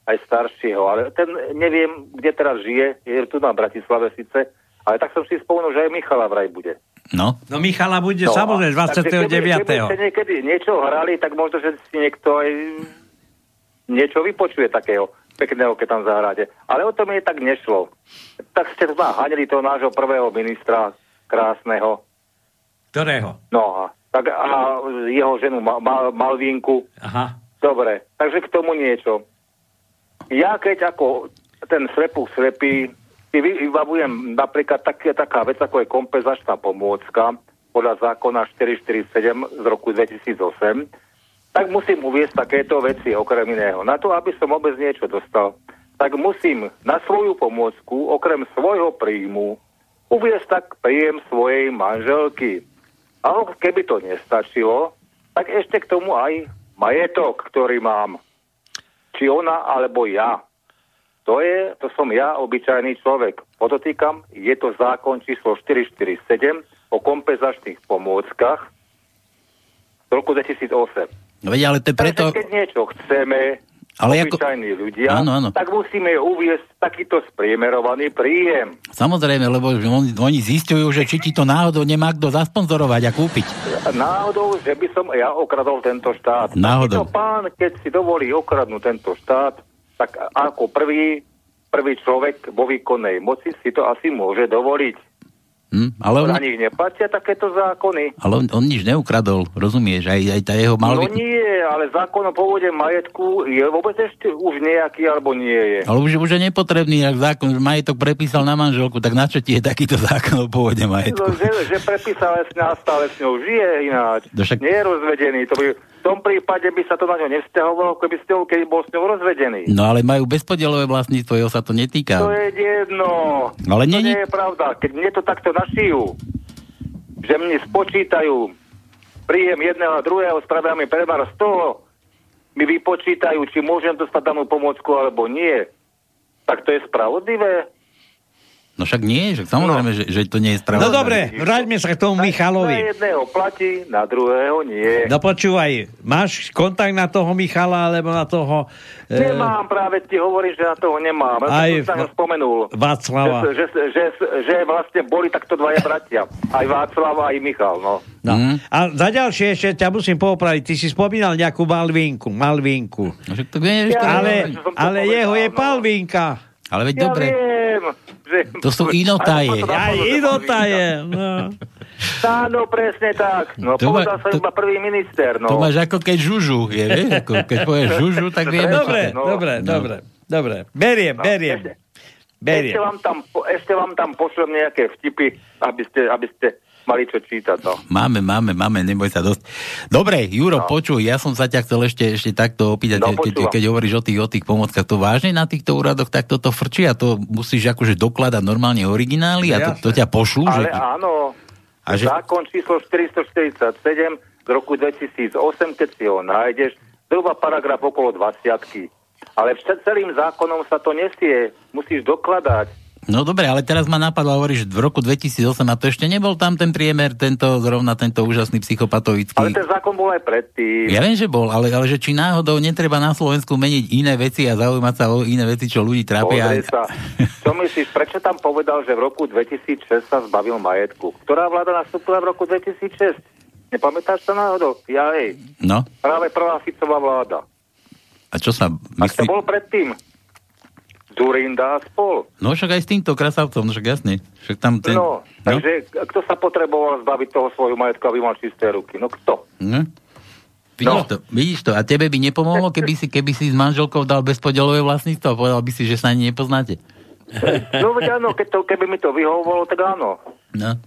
aj staršieho, ale ten neviem, kde teraz žije, je tu na Bratislave síce, ale tak som si spomenul, že aj Michala vraj bude. No. No Michala bude no, samozrejme 29. Keby, keby ste niekedy niečo hrali, tak možno, že si niekto aj niečo vypočuje takého pekného, keď tam zahráte. Ale o tom je tak nešlo. Tak ste zahanili toho nášho prvého ministra krásneho. Ktorého? No a, tak, a jeho ženu Ma- Ma- Malvínku. Aha. Dobre, takže k tomu niečo. Ja keď ako ten slepú slepý, si vybavujem napríklad tak, taká vec, ako je kompenzačná pomôcka podľa zákona 447 z roku 2008, tak musím uviesť takéto veci okrem iného. Na to, aby som vôbec niečo dostal, tak musím na svoju pomôcku, okrem svojho príjmu, uviesť tak príjem svojej manželky. A keby to nestačilo, tak ešte k tomu aj majetok, ktorý mám. Či ona, alebo ja. To je, to som ja, obyčajný človek. Podotýkam, je to zákon číslo 447 o kompenzačných pomôckach z roku 2008. No veď, ale to je preto... Takže keď niečo chceme, Ale ale ako- obyčajní ľudia, Áno, áno. tak musíme uviesť takýto spriemerovaný príjem. Samozrejme, lebo on, oni zistujú, že či ti to náhodou nemá kto zasponzorovať a kúpiť. Náhodou, že by som ja okradol tento štát. Náhodou. Takýto pán, keď si dovolí okradnúť tento štát, tak ako prvý, prvý človek vo výkonnej moci si to asi môže dovoliť. Hm? Ale, on, Na nich neplatia takéto zákony. ale on, on nič neukradol, rozumieš? Aj, aj tá jeho mal... No nie, ale zákon o pôvode majetku je vôbec ešte už nejaký, alebo nie je. Ale už, už je nepotrebný, ak zákon, majetok prepísal na manželku, tak na čo ti je takýto zákon o pôvode majetku? No, že, že prepísal lesne a stále s ňou žije ináč. No však- Nie je rozvedený. To by, tom prípade by sa to na ňo nevzťahovalo, keby ste, keď bol s ňou rozvedený. No ale majú bezpodielové vlastníctvo, jeho sa to netýka. To je jedno. Ale to není- nie je pravda. Keď mne to takto našijú, že mne spočítajú príjem jedného a druhého, spravia mi premar z toho, mi vypočítajú, či môžem dostať danú pomôcku alebo nie, tak to je spravodlivé. No však nie, však samozrejme, že, že to nie je spravodlivé. No dobre, vráťme sa k tomu Na Michalovi. jedného platí, na druhého nie. No počúvaj, máš kontakt na toho Michala, alebo na toho... e, Nemám, práve ti hovorím, že na toho nemám. Ja Aj som sa v- spomenul. Václava. Že, že, že, že, vlastne boli takto dvaja bratia. Aj Václav, aj Michal, no. No. A za ďalšie ešte ťa musím popraviť. Ty si spomínal nejakú Malvinku. Malvinku. No, to vieš, to... Ale, že som ale povedal, jeho je no. Palvinka. Ale veď Ja dobre, viem, že... to sú inotaje. Aj inotaje. No. Áno, presne tak. No, To ma- povedal som to- iba prvý minister, no. To máš ako keď žužu, je, vieš? Ako keď povieš žužu, tak vieme, čo Dobre, to je. No. dobre, dobre, dobre. Beriem, beriem. Ešte Beriem. vám, tam, ešte vám tam pošlem nejaké vtipy, aby ste, aby ste mali čo čítať, no. Máme, máme, máme, neboj sa dosť. Dobre, Juro, no. počuj, ja som sa ťa chcel ešte, ešte takto opýtať, No, keď, počúvam. keď hovoríš o tých, o tých pomockách, to vážne na týchto úradoch takto to frčí a to musíš akože dokladať normálne originály a to, to ťa pošlú, že... Ale áno, A že- zákon číslo 447 z roku 2008, keď si ho nájdeš, zhruba paragraf okolo 20 Ale celým zákonom sa to nesie, musíš dokladať. No dobre, ale teraz ma napadlo, hovoríš, v roku 2008 a to ešte nebol tam ten priemer, tento, zrovna tento úžasný psychopatovický. Ale ten zákon bol aj predtým. Ja viem, že bol, ale, ale že či náhodou netreba na Slovensku meniť iné veci a zaujímať sa o iné veci, čo ľudí trápia. Pozri sa. Čo myslíš, prečo tam povedal, že v roku 2006 sa zbavil majetku? Ktorá vláda nastúpila v roku 2006? Nepamätáš sa náhodou? Ja hej. No, Práve prvá Ficová vláda. a čo sa A kto myslí? bol predtým? Zurinda a spol. No však aj s týmto krasavcom, no však jasne. Však tam ten... No, takže kto sa potreboval zbaviť toho svojho majetku, aby mal čisté ruky? No kto? No. Vidíš, No. to, vidíš to? A tebe by nepomohlo, keby si, keby si s manželkou dal bezpodielové vlastníctvo a povedal by si, že sa ani nepoznáte? No veď áno, keď to, keby mi to vyhovovalo, tak áno. No.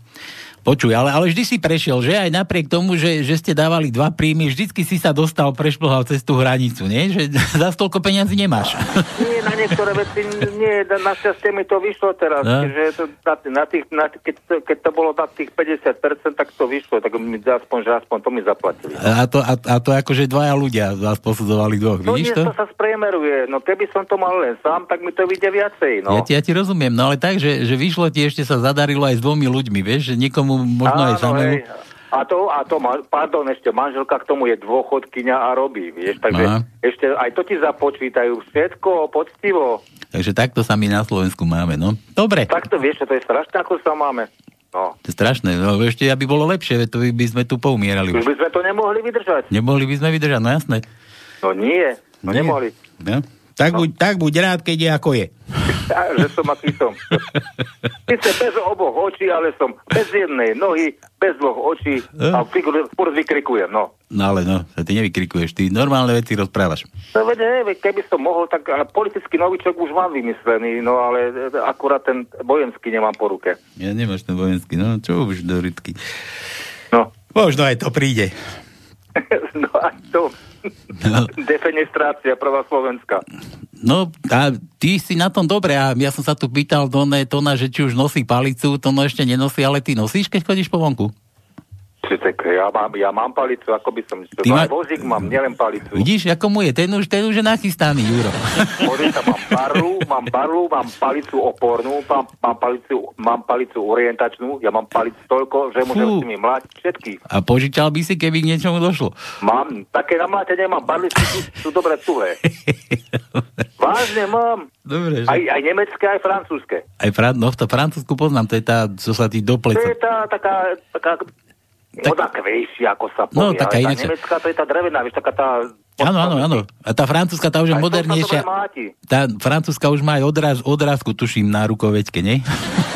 Počuj, ale, ale vždy si prešiel, že aj napriek tomu, že, že ste dávali dva príjmy, vždycky si sa dostal, prešplhal cez tú hranicu, nie? Že za toľko peňazí nemáš. Nie, na niektoré veci nie, na- našťastie mi to vyšlo teraz, No. že to, na, na tých, na, keď, to, keď to bolo na tých 50%, tak to vyšlo, tak mi aspoň, že aspoň to mi zaplatili. A to, a, a to akože dvaja ľudia vás posudzovali dvoch, No vidíš nie, to? to sa spriemeruje. No keby som to mal len sám, tak mi to vyjde viacej, no. Ja ti, ja ti rozumiem, no ale tak, že, že vyšlo ti ešte sa zadarilo aj s dvomi ľuďmi, vieš, že niekomu možno aj samému. hej. A to, a to, pardon, ešte manželka k tomu je dôchodkyňa a robí, vieš, takže Aha. ešte aj to ti započítajú, všetko poctivo. Takže takto sa my na Slovensku máme, no. Dobre, Takto vieš, to je strašné, ako sa máme. No, to je strašné, no ešte aby bolo lepšie, to by sme tu poumierali už by sme to nemohli vydržať. Nemohli by sme vydržať, no jasné. No nie, no Nie. nemohli. No. Tak, buď, tak buď rád, keď je ako je. Ja, že som aký som. Sice bez oboch očí, ale som bez jednej nohy, bez dvoch očí a figur, furt vykrikujem, no. No ale no, ty nevykrikuješ, ty normálne veci rozprávaš. No veď, keby som mohol, tak ale politický novičok už mám vymyslený, no ale e, akurát ten vojenský nemám po ruke. Ja nemáš ten vojenský, no čo už do rytky. No. Možno aj to príde. no a to... No. Defenestrácia prvá Slovenska. No a ty si na tom dobre a ja som sa tu pýtal do ne, to na, že či už nosí palicu, to no ešte nenosí, ale ty nosíš, keď chodíš po vonku? Myslíte, ja mám, ja mám palicu, ako by som... Ty ma- Vozík mám, nielen palicu. Vidíš, ako mu je? Ten už, ten už je nachystaný, Juro. Pozri sa, mám barlu, mám barlu, mám palicu opornú, mám, mám, palicu, mám palicu orientačnú, ja mám palicu toľko, že môžem Fú. s nimi mláť všetky. A požičal by si, keby k niečomu došlo. Mám, také na mlátenie mám, barly sú, sú dobre tuhé. Vážne mám. Dobre, že... Aj, aj nemecké, aj francúzske. Aj Fran- no, to Francúzsku poznám, to je tá, čo sa ti do To je tá taká, taká voda kvejšia, ako sa No, povie. taká ale tá nemecká, to je tá drevená, vieš, taká tá... Áno, áno, áno. A tá francúzska, tá už je Aj modernejšia. Tá francúzska už má aj odraz, odrázku, tuším, na rukoveďke, nie?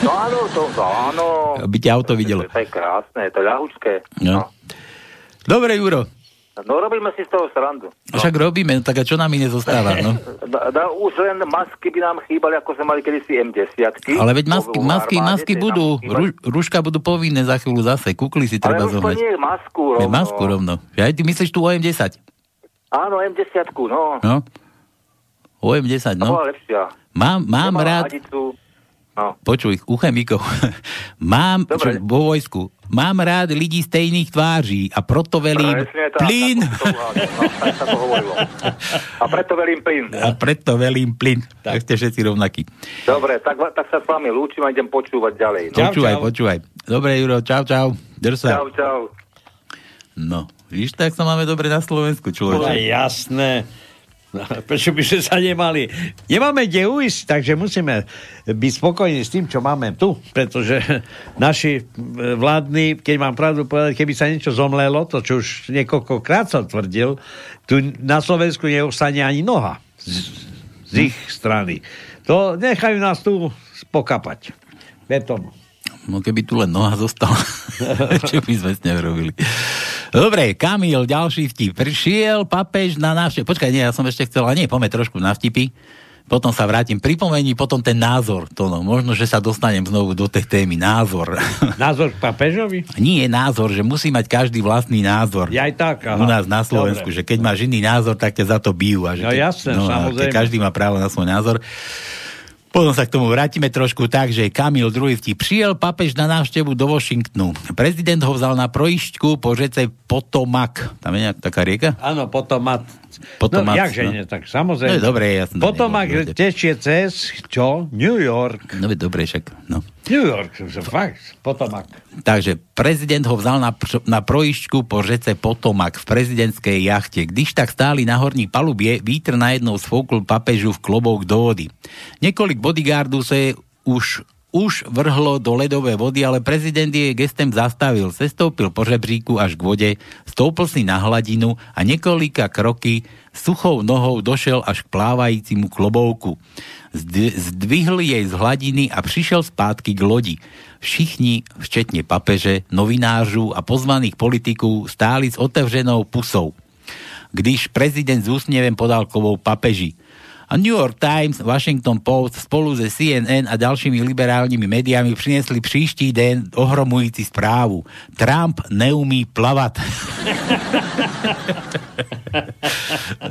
No áno, to, to áno. Aby ťa auto videlo. To je krásne, to je ľahučké. No. Dobre, Juro. No robíme si z toho srandu. Však robíme, no tak a čo nám iné zostáva, no? Da, da, už len masky by nám chýbali, ako sme mali kedysi M10. Ale veď masky, masky, masky budú, ru, rúška budú povinné za chvíľu zase, kukly si treba Ale už to zohnať. nie je masku Je rovno. masku rovno. Aj ty myslíš tu OM10? Áno, M10, no. No? OM10, To no. bola lepšia. Mám, mám Nemala rád, hadicu. No. počuj, u chemikov, mám, čo, vo vojsku, mám rád ľudí stejných tváří a proto velím Presne tak, plyn. tak. No, tak sa to hovorilo. A preto velím plyn. A preto velím plyn. Tak ste všetci rovnakí. Dobre, tak, tak sa s vami lúčim a idem počúvať ďalej. No. počúvaj, počúvaj. Dobre, Juro, čau, čau. Drž sa. Čau, čau. No, víš, tak sa máme dobre na Slovensku, No človeče. jasné. Prečo by sme sa nemali? Nemáme kde ujsť, takže musíme byť spokojní s tým, čo máme tu, pretože naši vládni, keď mám pravdu povedať, keby sa niečo zomlelo, to čo už niekoľkokrát som tvrdil, tu na Slovensku neostane ani noha z, z ich strany. To nechajú nás tu pokapať. Betom. No keby tu len noha zostala, čo by sme s ňou robili. Dobre, Kamil, ďalší vtip. Prišiel papež na návštevu. Počkaj, nie, ja som ešte chcel, nie, poďme trošku na vtipy. Potom sa vrátim. Pripomení potom ten názor. To no, možno, že sa dostanem znovu do tej témy. Názor. Názor k papežovi? Nie názor, že musí mať každý vlastný názor. Ja aj tak, aha. U nás na Slovensku, Dobre. že keď máš iný názor, tak ťa za to bijú. A že No keď- jasné, a samozrejme. keď každý má právo na svoj názor. Potom sa k tomu vrátime trošku tak, že Kamil druhý vtip. Prišiel papež na návštevu do Washingtonu. Prezident ho vzal na projišťku po řece Potomac. Tam je nejaká taká rieka? Áno, Potomat. Potomac, no, jakže no. nie, tak samozrejme. No, dobre, ja Potomak nebol, tečie cez, čo? New York. No dobre, však. No. New York, fakt, Potomak. Takže prezident ho vzal na, na projišťku po řece Potomak v prezidentskej jachte. Když tak stáli na horní palubie, vítr najednou sfoukl papežu v klobouk do vody. Niekoľko bodyguardov sa je už už vrhlo do ledové vody, ale prezident je gestem zastavil. Sestoupil po žebříku až k vode, stoupil si na hladinu a niekoľka kroky suchou nohou došel až k plávajícimu klobouku. Zdv- zdvihl jej z hladiny a přišel zpátky k lodi. Všichni, včetne papeže, novinářů a pozvaných politiků, stáli s otevřenou pusou. Když prezident s úsmevem podal kovou papeži. A New York Times, Washington Post spolu se CNN a ďalšími liberálnymi médiami priniesli příští den ohromujúci správu. Trump neumí plavať.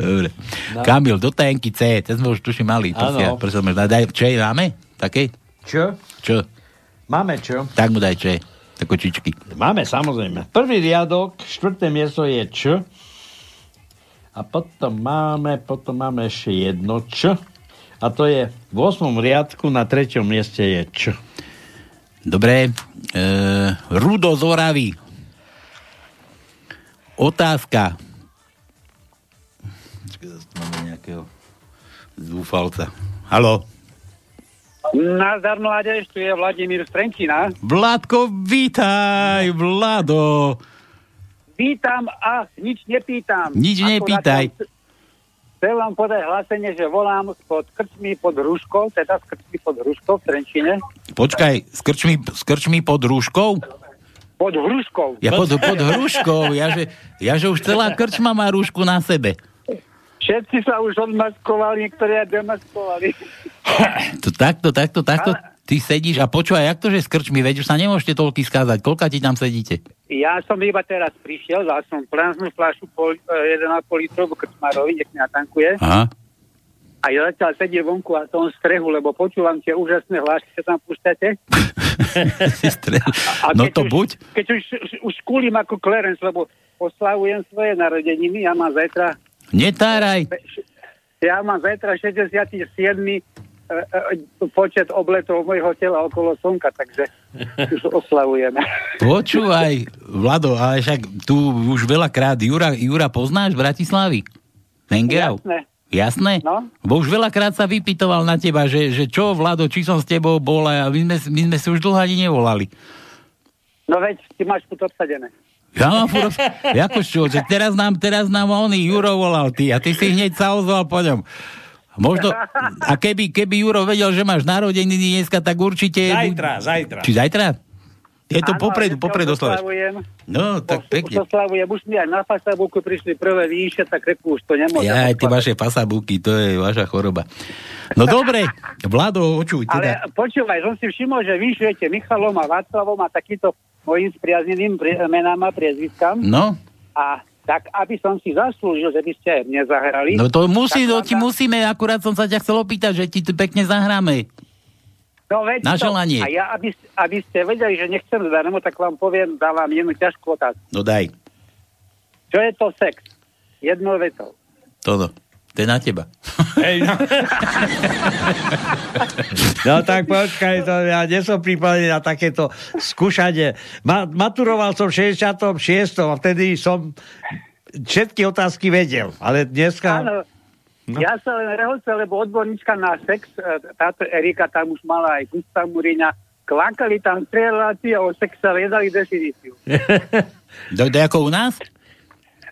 Dobre. No. Kamil, do tajenky C, ten sme už tuším mali. To si ja, daj, máme? Také? Čo? Čo? Máme čo? Tak mu daj čo je. Tak kočičky. Máme, samozrejme. Prvý riadok, štvrté miesto je Č. A potom máme, potom máme ešte jedno Č. A to je v 8. riadku na treťom mieste je Č. Dobre. E, Rudo z Oravy. Otázka. Máme nejakého zúfalca. Halo. Nazdar mládež, tu je Vladimír Strenčina. Vládko, vítaj, Vlado. Vítam a nič nepýtam. Nič Akurát nepýtaj. Chcem vám podať hlásenie, že volám spod krčmy pod Hruškou, teda z krčmy pod Hruškou v Trenčine. Počkaj, s krčmi, s krčmi pod rúškou? Pod Hruškou. Ja pod, pod hruškou. Ja že, ja, že už celá krčma má rúšku na sebe. Všetci sa už odmaskovali, niektorí aj demaskovali. To takto, takto, takto. Ty sedíš a počúvaj, jak to, že s krčmi, veď už sa nemôžete toľky skázať. Koľka ti tam sedíte? Ja som iba teraz prišiel, dal som prázdnu fľašu pol, eh, 1,5 litrovú krčmárovi, nech mi natankuje. Aha. A ja zatiaľ sedím vonku a som v strehu, lebo počúvam tie úžasné hlášky, čo tam púšťate. A No to už, buď. Keď už, už kúlim ako Clarence, lebo oslavujem svoje narodeniny, ja mám zajtra Netáraj. ja mám zajtra 67. e, e, počet obletov mojho tela okolo slnka, takže už oslavujeme. Počúvaj, Vlado, ale však tu už veľakrát Jura, Jura poznáš v Bratislavy? Mengerov? Jasné. Jasné? No. Bo už veľakrát sa vypitoval na teba, že, že čo, Vlado, či som s tebou bol a my sme, my sme si už dlho ani nevolali. No veď, ty máš tu obsadené. Ja mám furt... Ako čo, že teraz nám, teraz nám oný Juro volal ty a ty si hneď sa ozval po ňom. Možno, a keby, keby Juro vedel, že máš narodeniny dneska, tak určite... Zajtra, zajtra. Či zajtra? Je to Áno, popredu, popredu už oslavujem. No, tak Už pekne. oslavujem, už mi aj na Facebooku prišli prvé výše, tak reku, už to nemôžem. Ja, aj tie vaše pasabúky, to je vaša choroba. No dobre, Vlado, očuj Ale teda. počúvaj, som si všimol, že vyšujete Michalom a Václavom a takýto mojim spriazneným pri- menám a priezviskám. No, A tak, aby som si zaslúžil, že by ste aj mne zahrali. no to musí, to ti musíme, akurát som sa ťa chcel opýtať, že ti tu pekne zahráme. No veď Na to. želanie. A ja, aby, aby ste vedeli, že nechcem zdarmo, tak vám poviem, dávam jednu ťažkú otázku. No daj, Čo je to sex? Jednou vetou. toto. To je na teba. Hej, no. no tak počkaj, to ja nie som pripravený na takéto skúšanie. Ma, maturoval som v 66. a vtedy som všetky otázky vedel, ale dneska... Áno, No. ja sa len rehocel, lebo odborníčka na sex, e, táto Erika tam už mala aj Gustav Muriňa, klakali tam tri relácie o sexe, ale nedali definíciu. Do ako u nás?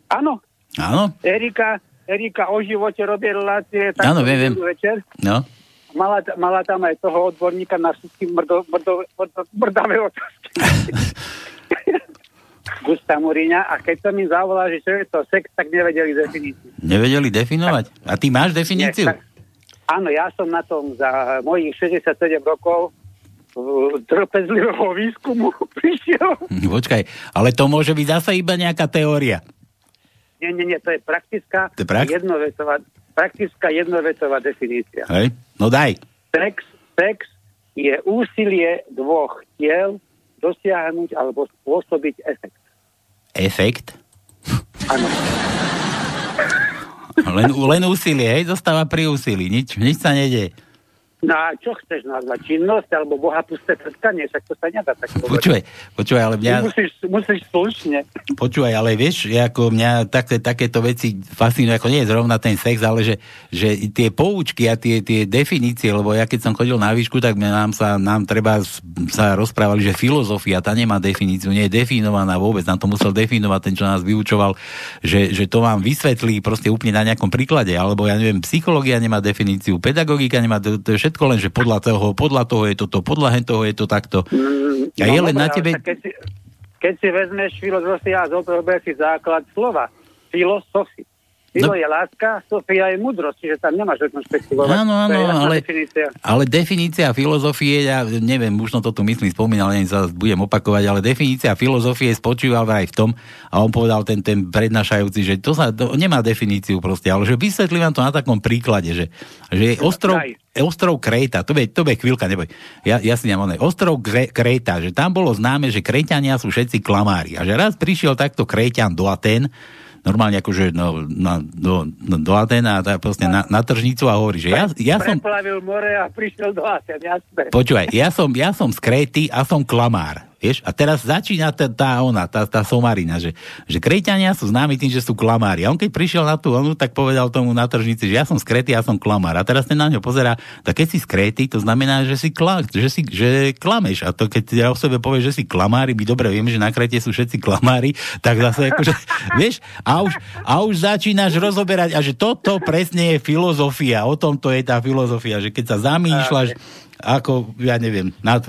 Áno, Áno? Erika, Erika o živote robí relácie. tak Áno, viem, viem. Večer. No. Mala, mala tam aj toho odborníka na všetky mrdo, mrdo, mrdo, mrdavé otázky. Gustav Muriňa a keď som im zavolal, že čo je to sex, tak nevedeli definíciu. Nevedeli definovať? A ty máš definíciu? Nie, tak- Áno, ja som na tom za mojich 67 rokov trpezlivého výskumu prišiel. Počkaj, ale to môže byť zase iba nejaká teória. Nie, nie, nie, to je praktická, To je prax? jednovetová, praktická jednovetová definícia. Hej? No daj. Sex, sex je úsilie dvoch tiel dosiahnuť alebo spôsobiť efekt. Efekt? Áno. Len, len úsilie, hej? Zostáva pri úsilí. Nič, nič sa nedie. No a čo chceš nazvať? Činnosť alebo bohapusté trtkanie? Však to sa nedá tak povedať. Počúvaj, počúvaj, ale Ty mňa... Musíš, musíš slušne. Počúvaj, ale vieš, ako mňa také, takéto veci fascinujú, ako nie je zrovna ten sex, ale že, že tie poučky a tie, tie definície, lebo ja keď som chodil na výšku, tak nám sa, nám treba sa rozprávali, že filozofia, tá nemá definíciu, nie je definovaná vôbec, nám to musel definovať ten, čo nás vyučoval, že, že to vám vysvetlí proste úplne na nejakom príklade, alebo ja neviem, psychológia nemá definíciu, pedagogika nemá, to, to je všetko len, že podľa toho, podľa toho je toto, podľa toho je to takto. A je len na tebe... Keď si, keď si vezmeš filozofia a zober si základ slova. Filosofi. Filo No. je láska, Sofia je múdrosť, čiže tam nemáš špekulovať. Áno, áno, ale- definícia. Ale definícia filozofie, ja neviem, možno to tu myslím spomínal, len sa budem opakovať, ale definícia filozofie spočíva vraj v tom, a on povedal ten, ten prednášajúci, že to sa to nemá definíciu proste, ale že vysvetlím vám to na takom príklade, že, že je ostrov, ostrov Kréta, to je, to je chvíľka, neboj, ja, ja si nemám, ostrov Kré, Kréta, že tam bolo známe, že Kréťania sú všetci klamári a že raz prišiel takto Kréťan do Aten, normálne akože no, na, do, no, do Aten a tá, proste na, na tržnicu a hovorí, že ja, ja som Preplavil more a prišiel do Aten, jasné. Počúvaj, ja som, ja som z Kréty a som klamár. Vieš? A teraz začína tá, tá ona, tá, tá somarina, že, že Kréťania sú známi tým, že sú klamári. A on keď prišiel na tú onu, tak povedal tomu na tržnici, že ja som z Kréty a som klamár. A teraz ten na ňo pozera, tak keď si z Kréty, to znamená, že si, kla, že si že klameš. A to keď ja o sebe povieš, že si klamári, my dobre vieme, že na Kréte sú všetci klamári, tak zase akože, vieš, a už, a už začínaš rozoberať, a že toto presne je filozofia, o tom to je tá filozofia, že keď sa zamýšľaš, ako, ja neviem, nad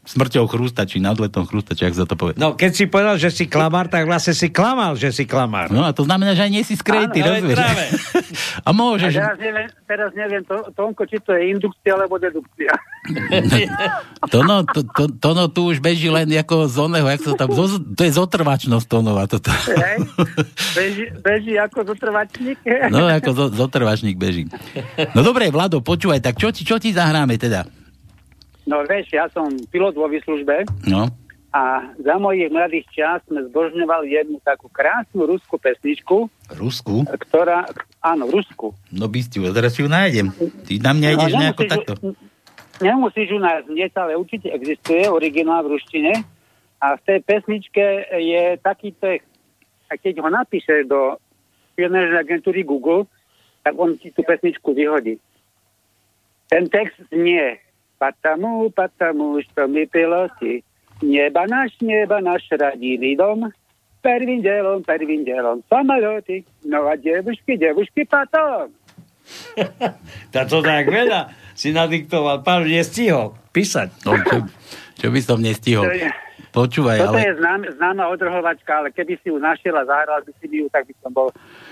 smrťou chrústači, nadletom chrústači, ak sa to povie. No, keď si povedal, že si klamár, tak vlastne si klamal, že si klamár. No a to znamená, že aj nie si skrytý, rozumieš? A môžeš... A teraz neviem, teraz neviem to, Tonko, či to je indukcia alebo dedukcia. To no, to, to, to no tu už beží len ako z oného, jak sa tam, zo, to je zotrvačnosť tónová toto. Hej? Beží, beží ako zotrvačník. No ako zo, zotrvačník beží. No dobre, Vlado, počúvaj, tak čo ti, čo ti zahráme teda? No vieš, ja som pilot vo výslužbe No, a za mojich mladých čas sme zbožňovali jednu takú krásnu ruskú pesničku, Rusku? ktorá, áno, Rusku. No bystiu, teraz ju nájdem. Ty na mňa ideš No, nejako nemusíš- takto. Nemusíš u nás dnes, ale určite existuje originál v ruštine a v tej pesničke je taký text. A keď ho napíše do špionážnej agentúry Google, tak on ti tú pesničku vyhodí. Ten text znie Patamu, patamu, što mi piloti, neba naš, neba naš radili dom, prvým delom, prvým delom samoloty, no a devušky, devušky potom. tá to tak veľa si nadiktoval, pán nestihol písať. No, čo, čo by som nestihol? Počúvaj, Toto ale... je známa odrhovačka, ale keby si ju našiel a zahral by si ju, tak by som bol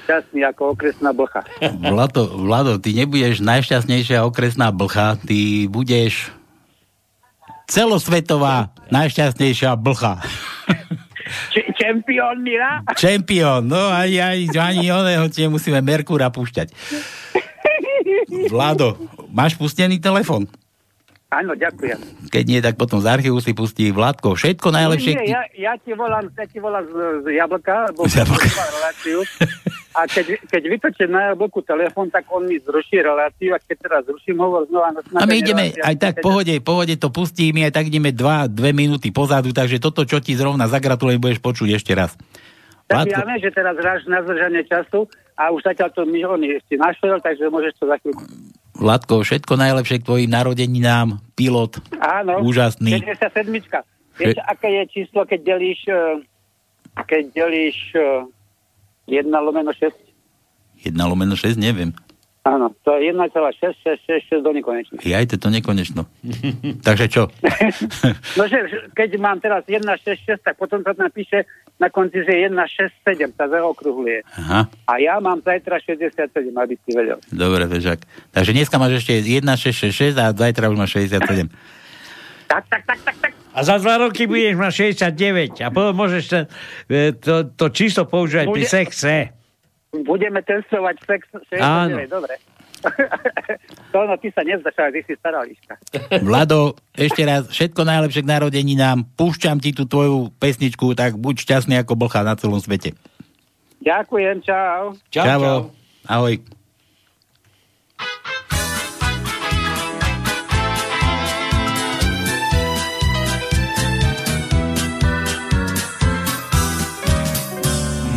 šťastný ako okresná blcha. Vlado, Vlado, ty nebudeš najšťastnejšia okresná blcha, ty budeš celosvetová najšťastnejšia blcha. Č- čempión Mira? Čempión, no aj, aj ani oného ti musíme Merkúra púšťať. Vlado, máš pustený telefon? Áno, ďakujem. Keď nie, tak potom z archívu si pustí Vládko. Všetko najlepšie. Nie, ja, ja ti volám, ja ti volám z, z jablka, bo Z Jablka. reláciu. A keď, keď vytočím na jablku telefón, tak on mi zruší reláciu a keď teraz zruším hovor znova... na- A my ideme, relácia- aj tak, pohode, pohode to pustí, my aj tak ideme dva, dve minúty pozadu, takže toto, čo ti zrovna zagratulujem, budeš počuť ešte raz. Tak ja viem, že teraz hráš na zdržanie času a už zatiaľ to mi on si našiel, takže môžeš to za chvíľku. Vládko, všetko najlepšie k tvojim narodeninám, pilot, Áno. úžasný. 77. Vieš, aké je číslo, keď delíš, eh, keď delíš eh, 1 lomeno 6? 1 lomeno 6, neviem. Áno, to je 1,6666 do nekonečna. Ja aj to nekonečno. takže čo? No, že keď mám teraz 1,66, tak potom sa napíše na konci, že 1,67 sa zaokrúhľuje. Aha, A ja mám zajtra 67, aby si vedel. dobre, vežak. Takže dneska máš ešte 1666 a zajtra už máš 67. A za dva roky budeš mať 69 a potom môžeš ten, e, to, to číslo používať pri Bude- sexe. Budeme testovať sex 69, Áno. dobre. to no, ty sa nezdaš, ty si stará liška. Vlado, ešte raz, všetko najlepšie k narodeninám, púšťam ti tú tvoju pesničku, tak buď šťastný ako blcha na celom svete. Ďakujem, čau. Čavo. Ahoj.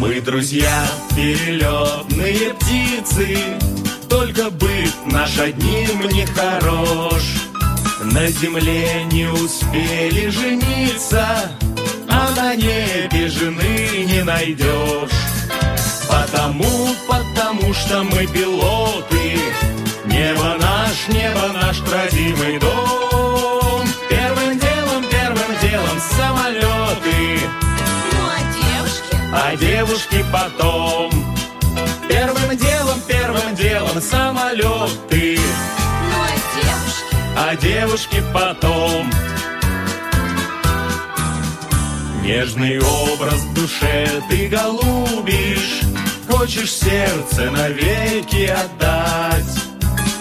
Мы друзья, перелетные птицы, Только быт наш одним не хорош. На земле не успели жениться, А на небе жены не найдешь. Потому, потому что мы пилоты, Небо наш, небо наш родимый дом. Первым делом, первым делом самолеты, а девушки потом. Первым делом, первым делом самолеты, Ну а девушки? а девушки потом. Нежный образ в душе ты голубишь, Хочешь сердце навеки отдать.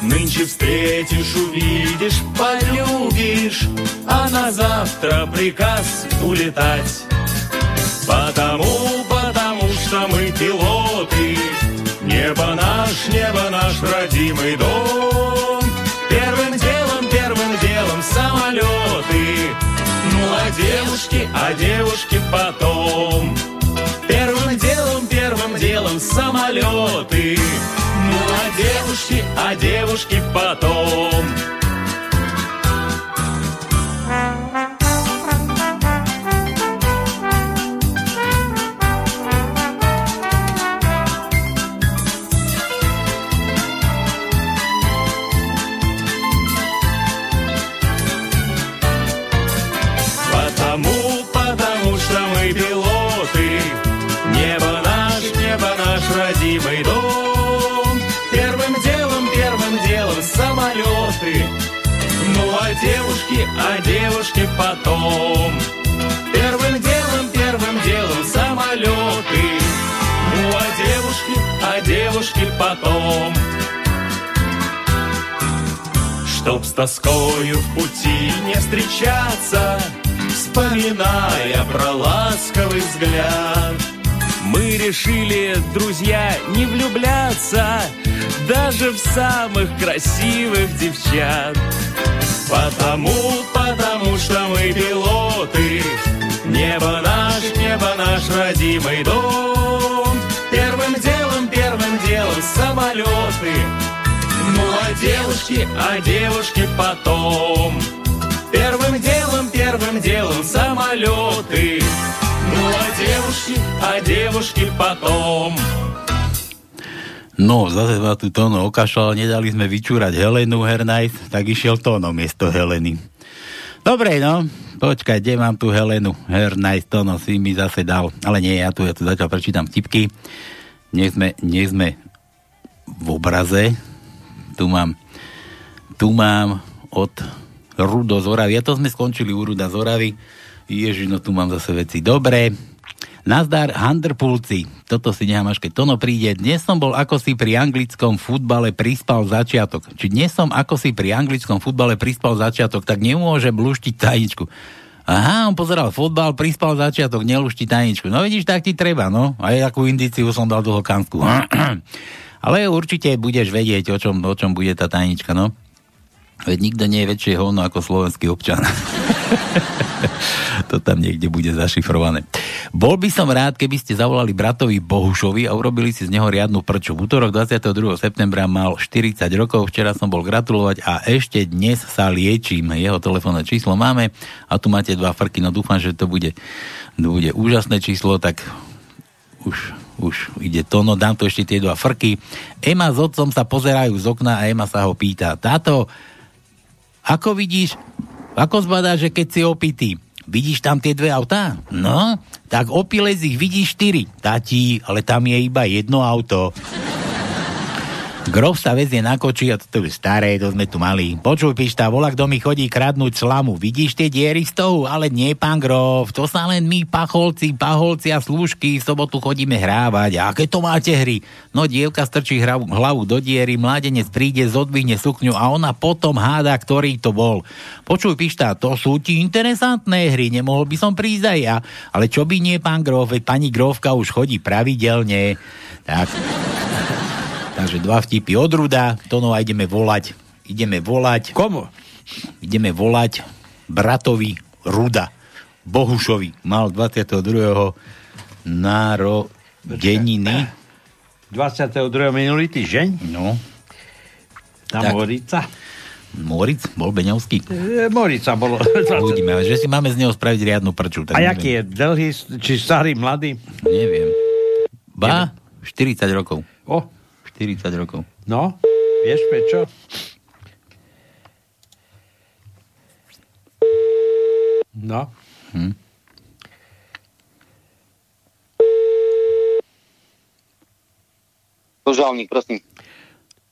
Нынче встретишь, увидишь, полюбишь, А на завтра приказ улетать. Потому, что мы пилоты, Небо наш, небо наш родимый дом. Первым делом, первым делом самолеты, Ну а девушки, а девушки потом. Первым делом, первым делом самолеты, Ну а девушки, а девушки потом. Потом. Первым делом, первым делом самолеты. Ну а девушки, а девушки потом. Чтоб с тоскою в пути не встречаться, Вспоминая про ласковый взгляд, Мы решили, друзья, не влюбляться Даже в самых красивых девчат. Потому, потому что мы пилоты, Небо наш, небо наш родимый дом. Первым делом, первым делом самолеты, ну а девушки, а девушки потом. Первым делом, первым делом самолеты. Ну а девушки, а девушки потом. No, zase ma tu Tono okašľal, nedali sme vyčúrať Helenu Hernajs, tak išiel Tono miesto Heleny. Dobre, no, počkaj, kde mám tu Helenu Hernajs, Tono si mi zase dal, ale nie, ja tu, ja tu zatiaľ prečítam tipky. Nie sme, nie sme v obraze, tu mám, tu mám od Rudo Zoravy, ja to sme skončili u Ruda Zoravy, Ježiš, no tu mám zase veci. Dobre, Nazdar, Handerpulci. Toto si nechám až keď Tono príde. Dnes som bol ako si pri anglickom futbale prispal začiatok. Či dnes som ako si pri anglickom futbale prispal začiatok, tak nemôže luštiť tajničku. Aha, on pozeral futbal, prispal začiatok, nelušti tajničku. No vidíš, tak ti treba, no. Aj akú indiciu som dal dlho. Ale určite budeš vedieť, o čom, o čom bude tá tajnička, no. Veď nikto nie je väčšie hovno ako slovenský občan. to tam niekde bude zašifrované. Bol by som rád, keby ste zavolali bratovi Bohušovi a urobili si z neho riadnu prču. V útorok 22. septembra mal 40 rokov, včera som bol gratulovať a ešte dnes sa liečím. Jeho telefónne číslo máme a tu máte dva frky, no dúfam, že to bude, to bude úžasné číslo, tak už, už ide to, no dám tu ešte tie dva frky. Ema s otcom sa pozerajú z okna a Ema sa ho pýta, táto, ako vidíš, ako zbadá, že keď si opitý, vidíš tam tie dve autá? No, tak opilec ich vidí štyri. Tati, ale tam je iba jedno auto. Grof sa vezie na koči a to je staré, to sme tu mali. Počuj, pišta, volá, kto mi chodí kradnúť slamu. Vidíš tie diery z toho? Ale nie, pán Grof, to sa len my, pacholci, paholci a slúžky v sobotu chodíme hrávať. A aké to máte hry? No, dievka strčí hlavu, hlavu do diery, mladenec príde, zodvihne sukňu a ona potom háda, ktorý to bol. Počuj, pišta, to sú ti interesantné hry, nemohol by som prísť aj ja. Ale čo by nie, pán Grof, veď pani Grofka už chodí pravidelne. Tak, Takže dva vtipy od Ruda, Tono a ideme volať. Ideme volať. Komu? Ideme volať bratovi Ruda. Bohušovi. Mal 22. narodeniny. 22. minulý týždeň? No. Tam Tak. Morica. Moric? Bol Beňovský? E, Morica bolo. Uvidíme, že si máme z neho spraviť riadnu prču. Tak A neviem. jaký je? Dlhý, či starý, mladý? Neviem. Ba, 40 rokov. O. 40 rokov. No, vieš prečo? No. Hm. Požálnik, prosím.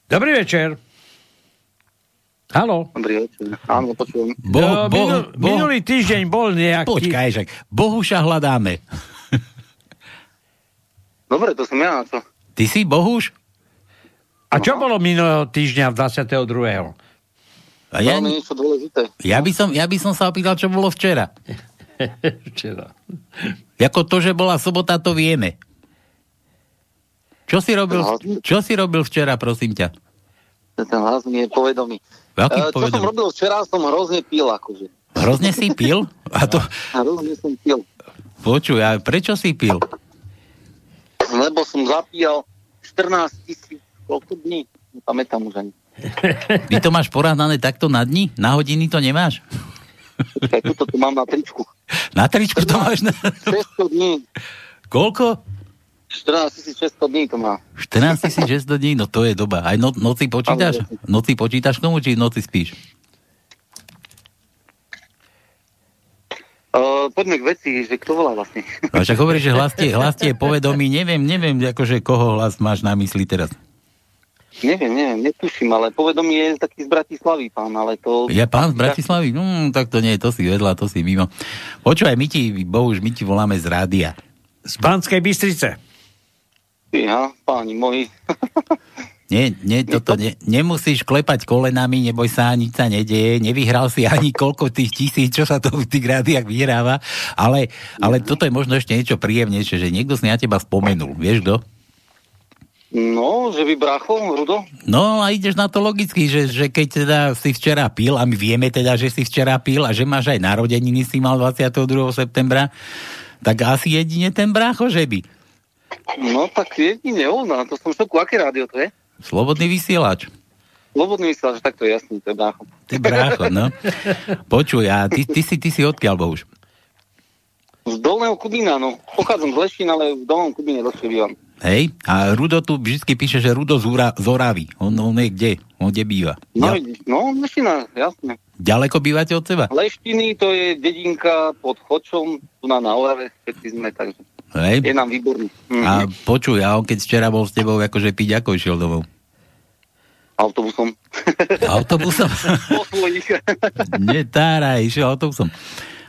Dobrý večer. Halo. Dobrý večer. Áno, počujem. Bo, No, bo, minul, bo, minulý týždeň bol nejaký... Počkaj, však. Bohuša hľadáme. Dobre, to som ja, čo? Ty si Bohuš? A čo bolo minulého týždňa 22. A ja, Veľmi niečo dôležité. ja, by som, ja by som sa opýtal, čo bolo včera. Včera. Ako to, že bola sobota, to vieme. Čo si robil, čo si robil včera, prosím ťa? Ten hlas mi je povedomý. Eh, čo som robil včera, som hrozne pil, akože. Hrozne si pil? A to, Hrozne som pil. počuj, a prečo si pil? Lebo som zapíjal 14 tisíc, koľko dní? Nepamätám už ani. Ty to máš porovnané takto na dni? Na hodiny to nemáš? Počkaj, tuto tu mám na tričku. Na tričku to máš na... 600 dní. Koľko? 14 600 dní to má. 14 600 dní, no to je doba. Aj no, noci počítaš? Noci počítaš k tomu, či noci spíš? Uh, poďme k veci, že kto volá vlastne. A však hovoríš, že hlas tie, hlas tie je povedomý, neviem, neviem, akože koho hlas máš na mysli teraz. Neviem, neviem, netuším, ale povedomie je taký z Bratislavy, pán, ale to... Je pán z Bratislavy? No, tak to nie, to si vedľa, to si mimo. Počúvaj, my ti, bohuž, my ti voláme z rádia. Z Banskej Bystrice. Ja, páni moji. Nie, nie, toto ne, nemusíš klepať kolenami, neboj sa, nič sa nedeje, nevyhral si ani koľko tých tisíc, čo sa to v tých rádiách vyhráva, ale, ale toto je možno ešte niečo príjemnejšie, že niekto si na teba spomenul, vieš kto? No, že by bracho, Rudo? No a ideš na to logicky, že, že keď teda si včera pil, a my vieme teda, že si včera pil a že máš aj narodeniny si mal 22. septembra, tak asi jedine ten brácho, že by. No, tak jedine on, a to som šoku. Aké rádio to je? Slobodný vysielač. Slobodný vysielač, tak to je jasný, to je brácho. Ty brácho, no. Počuj, a ty, ty, si, ty si odkiaľ, Bohuž? Z Dolného Kubína, no. Pochádzam z Leštín, ale v Dolnom Kubíne dlhšie bývam. Hej, a Rudo tu vždy píše, že Rudo z, Ura, z Oravy. On, on je kde? On kde býva? No, Ja- no, Leština, jasné. Ďaleko bývate od seba? Leštiny, to je dedinka pod Chočom, tu na, na Orave, všetci sme, takže Hej. je nám výborný. Mhm. A počuj, a on keď včera bol s tebou akože piť, ako išiel domov? Autobusom. Autobusom? Po svojich. Netára, išiel autobusom.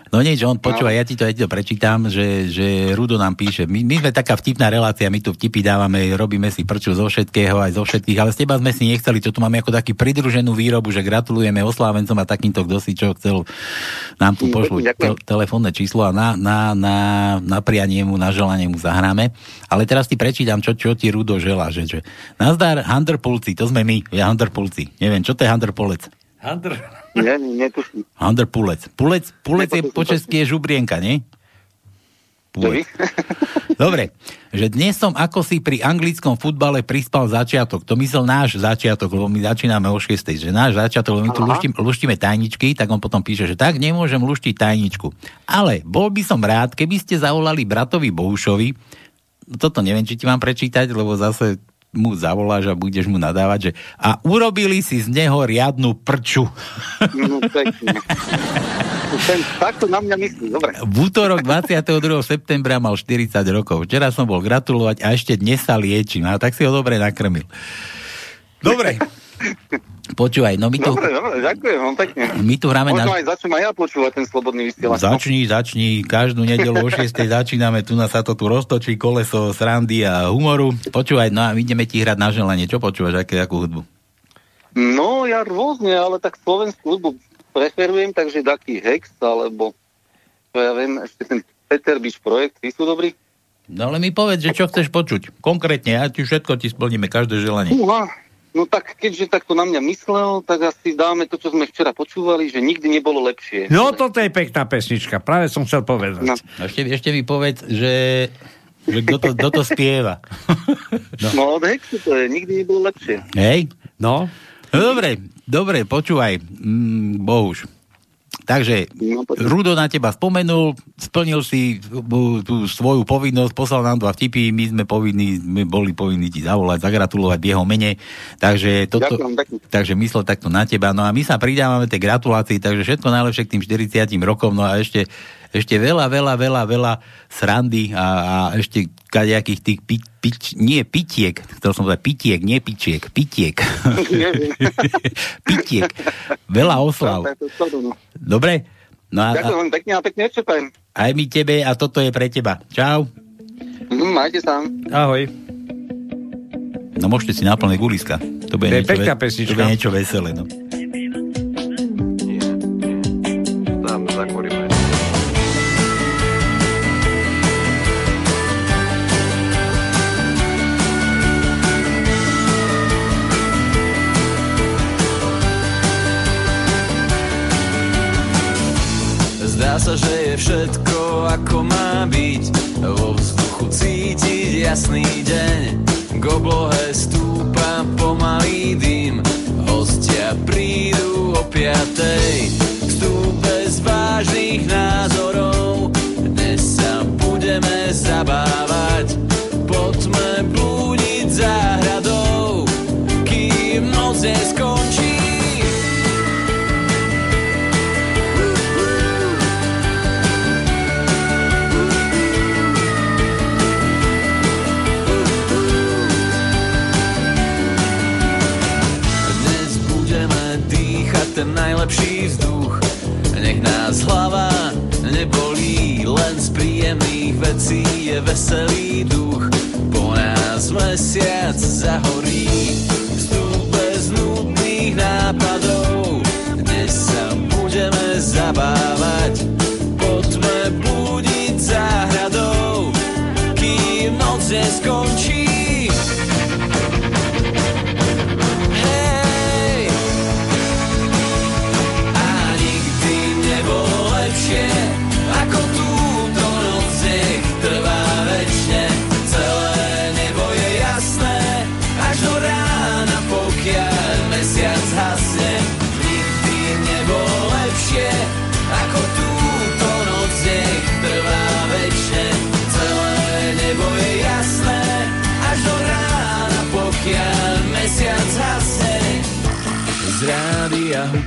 No nič, on počúva, ja ti to, ja ti to prečítam, že, že Rudo nám píše. My, my sme taká vtipná relácia, my tu vtipy dávame, robíme si prču zo všetkého, aj zo všetkých, ale z teba sme si nechceli, čo tu máme ako taký pridruženú výrobu, že gratulujeme oslávencom a takýmto, kto si čo chcel, nám tu pošlu te- telefónne číslo a na, na, na, na prianie mu, na želanie mu zahráme. Ale teraz ti prečítam, čo, čo ti Rudo želá, že, že nazdar Hunterpulci, to sme my, ja Hunterpulci. Neviem, čo to je Hunterpolec? Hunter. Nie, netuším. Hunter Pulec. Pulec, pulec je po česky je žubrienka, nie? Pulec. Dobre, že dnes som ako si pri anglickom futbale prispal začiatok. To myslel náš začiatok, lebo my začíname o 6. Že náš začiatok, lebo my tu luštím, luštíme tajničky, tak on potom píše, že tak nemôžem luštiť tajničku. Ale bol by som rád, keby ste zavolali bratovi Bohušovi, toto neviem, či ti mám prečítať, lebo zase mu zavoláš a budeš mu nadávať, že a urobili si z neho riadnu prču. No, pekne. Ten, takto na mňa myslí, dobre. V útorok 22. septembra mal 40 rokov. Včera som bol gratulovať a ešte dnes sa liečím. A tak si ho dobre nakrmil. Dobre. Počúvaj, no my tu, Dobre, dobre, ďakujem vám pekne. my tu hráme Možno na... aj začnem aj ja počúvať ten slobodný vysielač. Začni, začni, každú nedelu o 6. začíname, tu nás sa to tu roztočí, koleso srandy a humoru. Počúvaj, no a ideme ti hrať na želanie. Čo počúvaš, aké, akú hudbu? No, ja rôzne, ale tak slovenskú hudbu preferujem, takže taký Hex, alebo čo ja viem, ešte ten Peter Biš projekt, tí sú dobrí. No ale mi povedz, že čo chceš počuť. Konkrétne, ja ti všetko ti splníme, každé želanie. Uha, no tak keďže takto na mňa myslel, tak asi dáme to, čo sme včera počúvali, že nikdy nebolo lepšie. No toto je pekná pesnička, práve som chcel povedať. No. Ešte, ešte mi povedz, že, že kto, to, kto to spieva. No od Hexu to je, nikdy nebolo lepšie. Hej? No. No dobre, dobre, počúvaj, mm, Bohuž. Takže Rudo na teba spomenul, splnil si tú, tú svoju povinnosť, poslal nám dva vtipy, my sme povinní, my boli povinní ti zavolať, zagratulovať v jeho mene. Takže, toto, Ďakujem takže myslel takto na teba. No a my sa pridávame tej gratulácii, takže všetko najlepšie k tým 40 rokom, no a ešte, ešte veľa, veľa, veľa, veľa srandy a, a ešte kadejakých tých pi, pič, nie pitiek, chcel som povedať pitiek, nie pičiek, pitiek. pitiek. Veľa oslav. Dobre? No a, Ďakujem veľmi pekne a pekne odčepajem. aj my tebe a toto je pre teba. Čau. Mm, majte sa. Ahoj. No môžete si naplniť guliska. To bude, To je niečo, pekná ve- pesnička. to bude niečo veselé. No. Sa, že je všetko ako má byť. Vo vzduchu cítiť jasný deň. K oblohe stúpa pomalý dym. Hostia prídu o piatej. Vstúpe z vážnych názorov. Dnes sa budeme zabávať vecí je veselý duch. Po nás mesiac zahorí,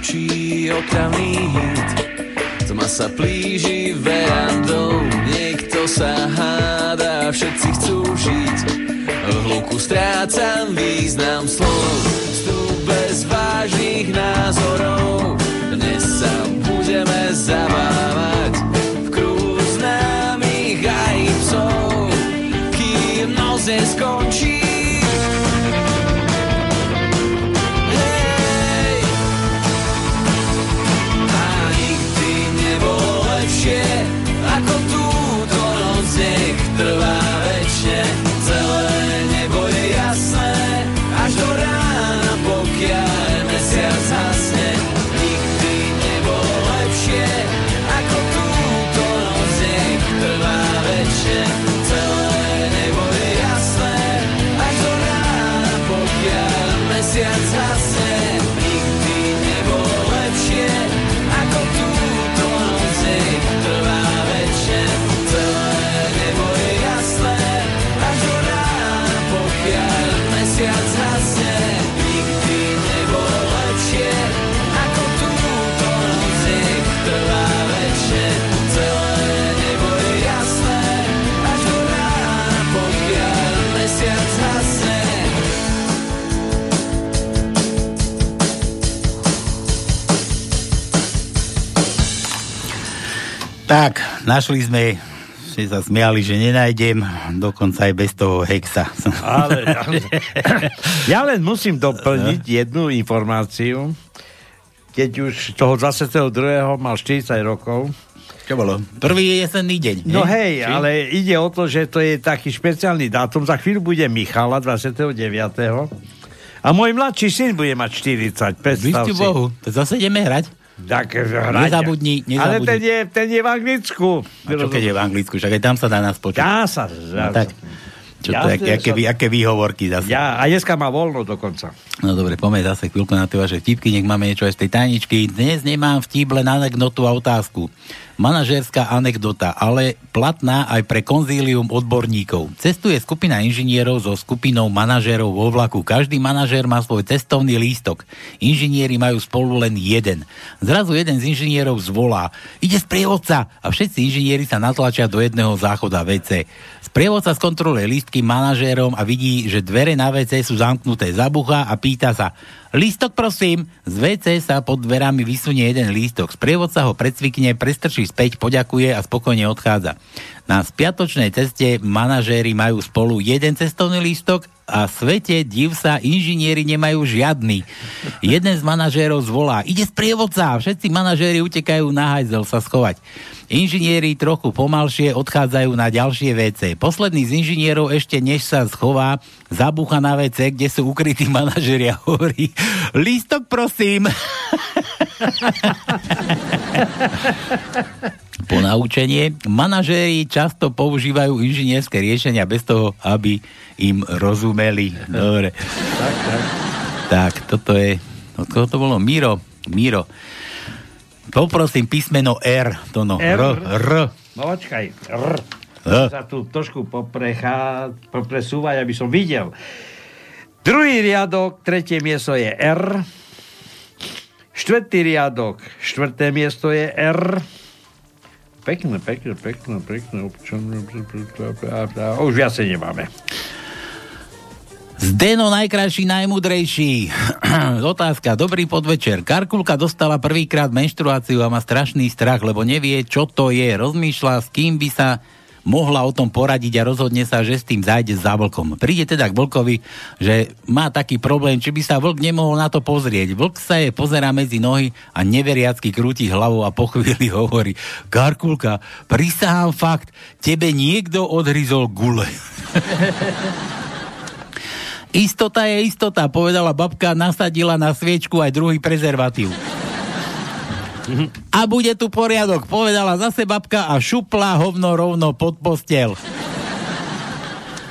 hučí otravný hit Tma sa plíži verandou Niekto sa háda, všetci chcú žiť. V hluku strácam význam slov Vstup bez vážnych názorov. Dnes sa budeme zabávať Tak, našli sme, že sa smiali, že nenájdem, dokonca aj bez toho hexa. Ale, ale ja len musím doplniť jednu informáciu. Keď už toho 22. mal 40 rokov, Čo bolo? Prvý jesenný deň. No hej? Či? ale ide o to, že to je taký špeciálny dátum. Za chvíľu bude Michala 29. A môj mladší syn bude mať 40. Predstav. Bohu, to zase ideme hrať? Tak hrať. Nezabudni, nezabudni. Ale ten je, ten je v Anglicku. A čo keď je v Anglicku? Však aj tam sa dá nás počuť. Dá sa. No, tak. Čo to, Jasne, aké, aké, aké výhovorky zase. Ja, a dneska má voľno dokonca. No dobre, poďme zase chvíľku na tie vaše vtipky, nech máme niečo aj z tej tajničky. Dnes nemám vtip, len anekdotu a otázku. Manažerská anekdota, ale platná aj pre konzílium odborníkov. Cestuje skupina inžinierov so skupinou manažérov vo vlaku. Každý manažér má svoj cestovný lístok. Inžinieri majú spolu len jeden. Zrazu jeden z inžinierov zvolá, ide sprievodca a všetci inžinieri sa natlačia do jedného záchoda WC. Sprievodca skontroluje lístky manažérom a vidí, že dvere na WC sú zamknuté. Zabucha a pýta sa, lístok prosím. Z WC sa pod dverami vysunie jeden lístok. Sprievodca ho predsvikne, prestrčí späť, poďakuje a spokojne odchádza. Na spiatočnej ceste manažéri majú spolu jeden cestovný lístok a svete, div sa, inžinieri nemajú žiadny. Jeden z manažérov zvolá, ide sprievodca, všetci manažéri utekajú na hajzel sa schovať. Inžinieri trochu pomalšie odchádzajú na ďalšie WC. Posledný z inžinierov ešte než sa schová, zabúcha na WC, kde sú ukrytí manažéri a hovorí, lístok prosím. Ponaučenie. Manažéri často používajú inžinierské riešenia bez toho, aby im rozumeli. Dobre. Tak, tak. Tak, toto je... Od koho to bolo? Miro. Miro. Poprosím písmeno R. To no. R. R. R. No počkaj. R. R. Sa tu trošku poprechá, popresúvať, aby som videl. Druhý riadok, tretie miesto je R. Štvrtý riadok, štvrté miesto je R. Pekné, pekné, pekné, pekné. Už viacej nemáme. Zdeno najkrajší, najmudrejší. Otázka, dobrý podvečer. Karkulka dostala prvýkrát menštruáciu a má strašný strach, lebo nevie, čo to je. Rozmýšľa, s kým by sa mohla o tom poradiť a rozhodne sa, že s tým zájde za vlkom. Príde teda k vlkovi, že má taký problém, či by sa vlk nemohol na to pozrieť. Vlk sa je pozerá medzi nohy a neveriacky krúti hlavou a po chvíli hovorí Karkulka, prisahám fakt, tebe niekto odhryzol gule. Istota je istota, povedala babka, nasadila na sviečku aj druhý prezervatív. A bude tu poriadok, povedala zase babka a šupla hovno rovno pod postel.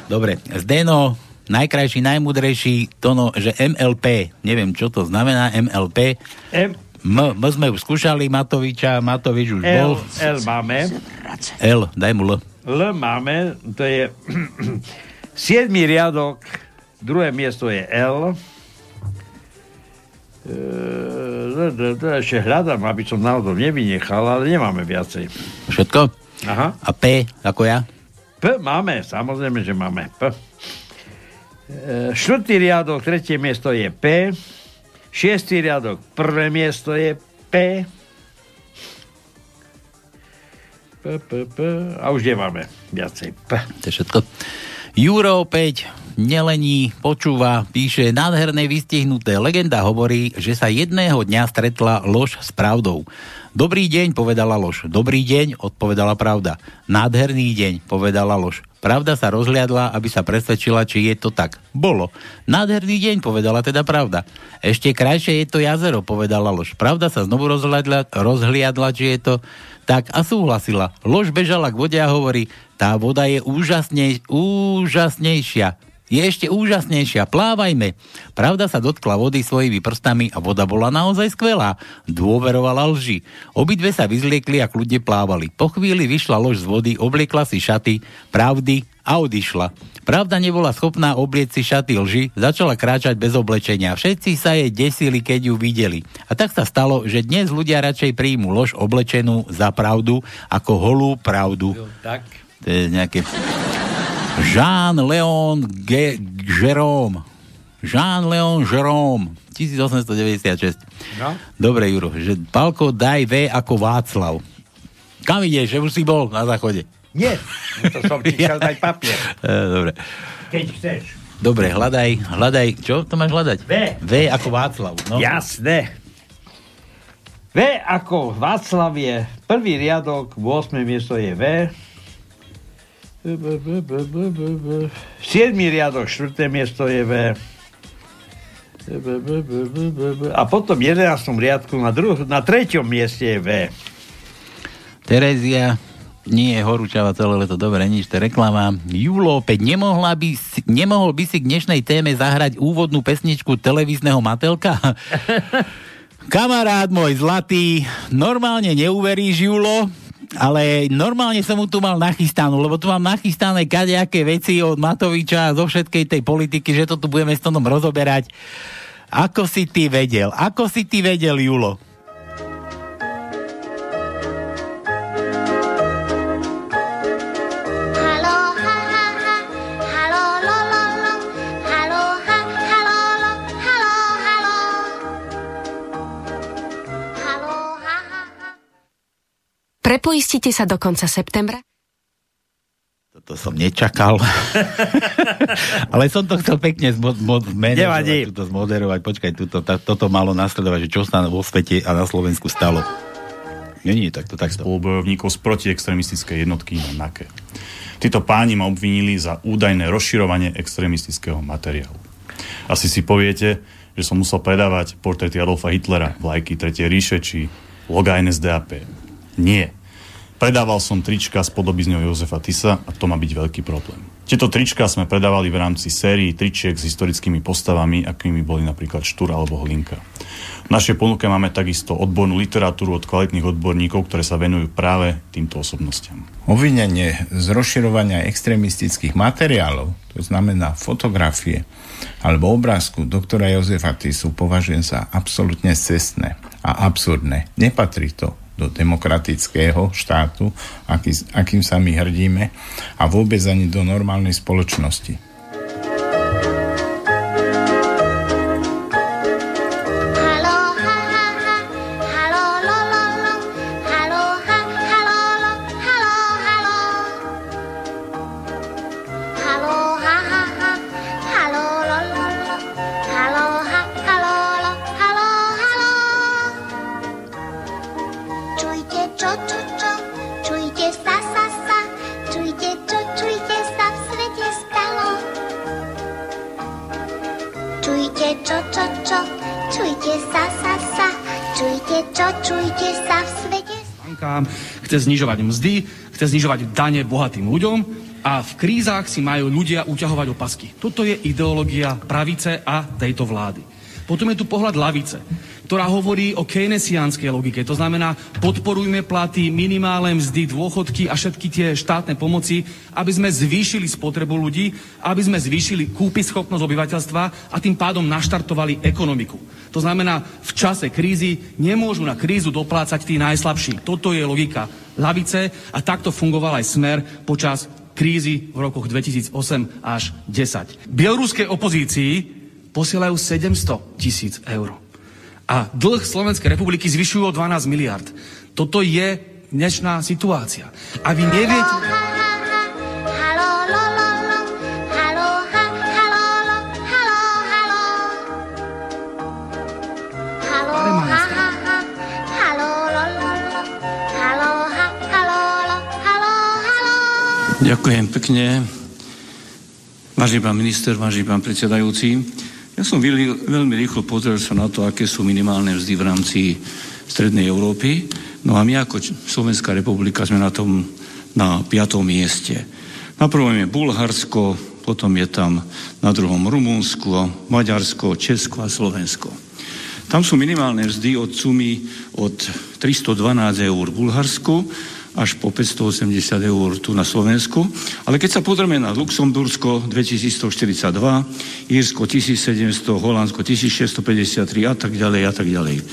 Dobre, Zdeno, najkrajší, najmudrejší, to no, že MLP, neviem, čo to znamená MLP. M, M, M sme už skúšali, Matoviča, Matovič už L, bol. L máme. L, daj mu L. L máme, to je 7 riadok, druhé miesto je L. Ešte hľadám, aby som náhodou nevynechal, ale nemáme viacej. Všetko? Aha. A P, ako ja? P máme, samozrejme, že máme P. E, štvrtý riadok, tretie miesto je P. Šiestý riadok, prvé miesto je P. P, P, P. A už nemáme viacej P. To je všetko. Juro opäť nelení, počúva, píše nádherné vystihnuté. Legenda hovorí, že sa jedného dňa stretla lož s pravdou. Dobrý deň, povedala lož. Dobrý deň, odpovedala pravda. Nádherný deň, povedala lož. Pravda sa rozhliadla, aby sa presvedčila, či je to tak. Bolo. Nádherný deň, povedala teda pravda. Ešte krajšie je to jazero, povedala lož. Pravda sa znovu rozhliadla, rozhliadla či je to tak a súhlasila. Lož bežala k vode a hovorí, tá voda je úžasnej, úžasnejšia. Je ešte úžasnejšia, plávajme. Pravda sa dotkla vody svojimi prstami a voda bola naozaj skvelá. Dôverovala lži. Obidve sa vyzliekli a kľudne plávali. Po chvíli vyšla lož z vody, obliekla si šaty, pravdy a odišla. Pravda nebola schopná oblieť si šaty lži, začala kráčať bez oblečenia. Všetci sa jej desili, keď ju videli. A tak sa stalo, že dnes ľudia radšej príjmu lož oblečenú za pravdu ako holú pravdu. Tak. To je nejaké... Jean-Léon Ge- Jérôme. Jean-Léon Jérôme. 1896. No. Dobre, Juro, že Palko daj V ako Václav. Kam ideš, že už si bol na záchode? Nie, to som ti chcel dať papier. E, dobre. Keď chceš. Dobre, hľadaj, hľadaj, čo to máš hľadať? V. V ako Václav. No. Jasné. V ako Václav je prvý riadok, 8. miesto je V. Siedmý riadok, štvrté miesto je V. A potom v 11. riadku na, druh- na treťom mieste je V. Terezia, nie je horúčava celé leto, dobre, nič, to reklama. Julo, opäť nemohla by si, nemohol by si k dnešnej téme zahrať úvodnú pesničku televízneho Matelka? Kamarát môj zlatý, normálne neuveríš, Julo, ale normálne som mu tu mal nachystanú, lebo tu mám nachystané kadejaké veci od Matoviča zo všetkej tej politiky, že to tu budeme s tom rozoberať. Ako si ty vedel? Ako si ty vedel, Julo? Prepoistite sa do konca septembra? To som nečakal. Ale som to chcel pekne zmo- mo- zmanéžovať, túto zmoderovať. Počkaj, túto, tá, toto malo nasledovať, že čo sa vo svete a na Slovensku stalo. Nie, nie, takto, takto. spolubojovníkov z protiextremistickej jednotky na NAKE. Títo páni ma obvinili za údajné rozširovanie extremistického materiálu. Asi si poviete, že som musel predávať portréty Adolfa Hitlera, vlajky Tretej ríše či loga NSDAP. Nie. Predával som trička s podobizňou Jozefa Tisa a to má byť veľký problém. Tieto trička sme predávali v rámci sérii tričiek s historickými postavami, akými boli napríklad Štúr alebo Hlinka. V našej ponuke máme takisto odbornú literatúru od kvalitných odborníkov, ktoré sa venujú práve týmto osobnostiam. Obvinenie z rozširovania extrémistických materiálov, to znamená fotografie alebo obrázku doktora Jozefa Tisu, považujem za absolútne cestné a absurdné. Nepatrí to do demokratického štátu, aký, akým sa my hrdíme, a vôbec ani do normálnej spoločnosti. Chce znižovať mzdy, chce znižovať dane bohatým ľuďom a v krízach si majú ľudia uťahovať opasky. Toto je ideológia pravice a tejto vlády. Potom je tu pohľad lavice, ktorá hovorí o keynesiánskej logike. To znamená, podporujme platy, minimálne mzdy, dôchodky a všetky tie štátne pomoci, aby sme zvýšili spotrebu ľudí, aby sme zvýšili kúpyschopnosť obyvateľstva a tým pádom naštartovali ekonomiku. To znamená, v čase krízy nemôžu na krízu doplácať tí najslabší. Toto je logika lavice a takto fungoval aj smer počas krízy v rokoch 2008 až 10. Bieloruskej opozícii posielajú 700 tisíc eur. A dlh Slovenskej republiky zvyšujú o 12 miliard. Toto je dnešná situácia. A vy neviete... Ďakujem pekne. Vážený pán minister, vážený pán predsedajúci, ja som veľmi, veľmi rýchlo pozrel sa na to, aké sú minimálne mzdy v rámci Strednej Európy. No a my ako Slovenská republika sme na tom na piatom mieste. Na prvom je Bulharsko, potom je tam na druhom Rumunsko, Maďarsko, Česko a Slovensko. Tam sú minimálne mzdy od sumy od 312 eur v Bulharsku až po 580 eur tu na Slovensku. Ale keď sa pozrieme na Luxembursko 2142, Írsko 1700, Holandsko 1653 a tak ďalej a tak ďalej.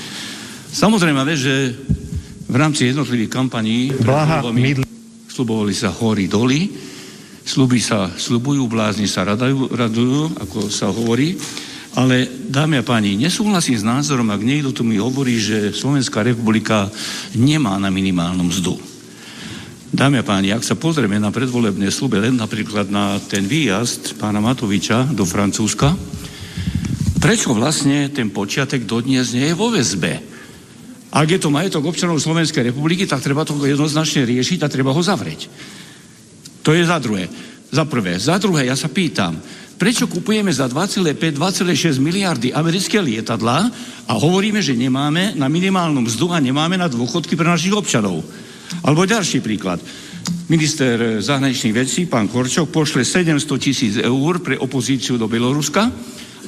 Samozrejme, že v rámci jednotlivých kampaní slubovali sa hory doly, sluby sa slubujú, blázni sa radajú, radujú, ako sa hovorí, ale dámy a páni, nesúhlasím s názorom, ak niekto tu mi hovorí, že Slovenská republika nemá na minimálnu mzdu. Dámy a páni, ak sa pozrieme na predvolebné slube, len napríklad na ten výjazd pána Matoviča do Francúzska, prečo vlastne ten počiatek dodnes nie je vo väzbe? Ak je to majetok občanov Slovenskej republiky, tak treba to jednoznačne riešiť a treba ho zavrieť. To je za druhé. Za prvé. Za druhé, ja sa pýtam, prečo kupujeme za 2,5-2,6 miliardy americké lietadlá a hovoríme, že nemáme na minimálnu mzdu a nemáme na dôchodky pre našich občanov? Alebo ďalší príklad. Minister zahraničných vecí, pán Korčok, pošle 700 tisíc eur pre opozíciu do Bieloruska,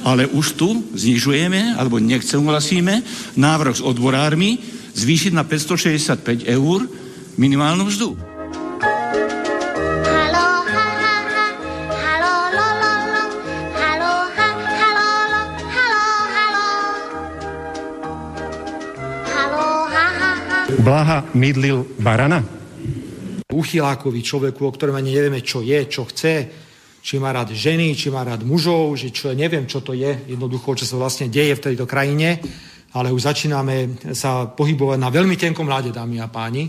ale už tu znižujeme, alebo hlasíme, návrh s odborármi zvýšiť na 565 eur minimálnu mzdu. Blaha mydlil barana? uchylákovi človeku, o ktorom ani nevieme, čo je, čo chce, či má rád ženy, či má rád mužov, že čo, neviem, čo to je, jednoducho, čo sa vlastne deje v tejto krajine, ale už začíname sa pohybovať na veľmi tenkom ľade, dámy a páni.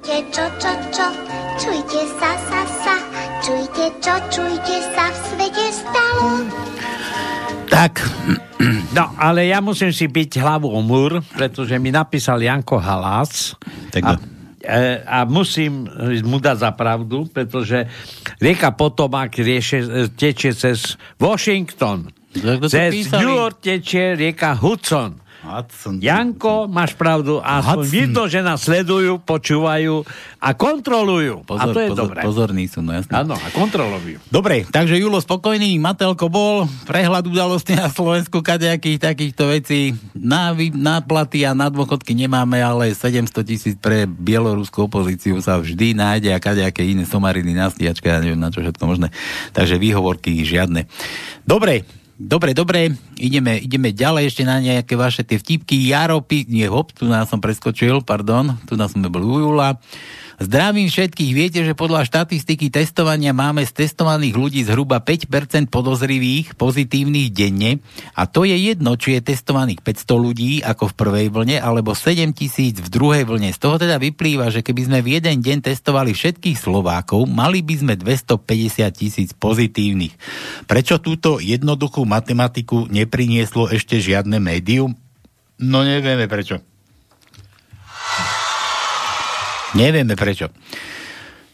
Čujte čo, čo, čo, čujte sa, sa, sa, čujte čo, čujte sa v svete stalo. Tak, no ale ja musím si byť hlavu o múr, pretože mi napísal Janko Halás. Tak a, e, a musím mu dať za pravdu, pretože rieka Potomak rieše, tečie cez Washington. to Cez? New York tečie rieka Hudson. Janko, máš pravdu, Hudson. vidno, že nás sledujú, počúvajú a kontrolujú. a to je pozor, dobré. Pozorní sú, no jasné. Áno, a kontrolujú. Dobre, takže Julo spokojný, Matelko bol, prehľad udalosti na Slovensku, kadejakých takýchto vecí, na, vy- na platy a na dôchodky nemáme, ale 700 tisíc pre bieloruskú opozíciu sa vždy nájde a kadejaké iné somariny na stíačke, ja neviem na čo všetko možné. Takže výhovorky žiadne. Dobre, Dobre, dobre, ideme, ideme ďalej ešte na nejaké vaše tie vtipky. Jaro, pí... nie, hop, tu nás som preskočil, pardon, tu nás sme boli u Jula. Zdravím všetkých, viete, že podľa štatistiky testovania máme z testovaných ľudí zhruba 5% podozrivých, pozitívnych denne a to je jedno, či je testovaných 500 ľudí ako v prvej vlne alebo 7 tisíc v druhej vlne. Z toho teda vyplýva, že keby sme v jeden deň testovali všetkých Slovákov, mali by sme 250 tisíc pozitívnych. Prečo túto jednoduchú matematiku neprinieslo ešte žiadne médium? No nevieme prečo. Nevieme prečo.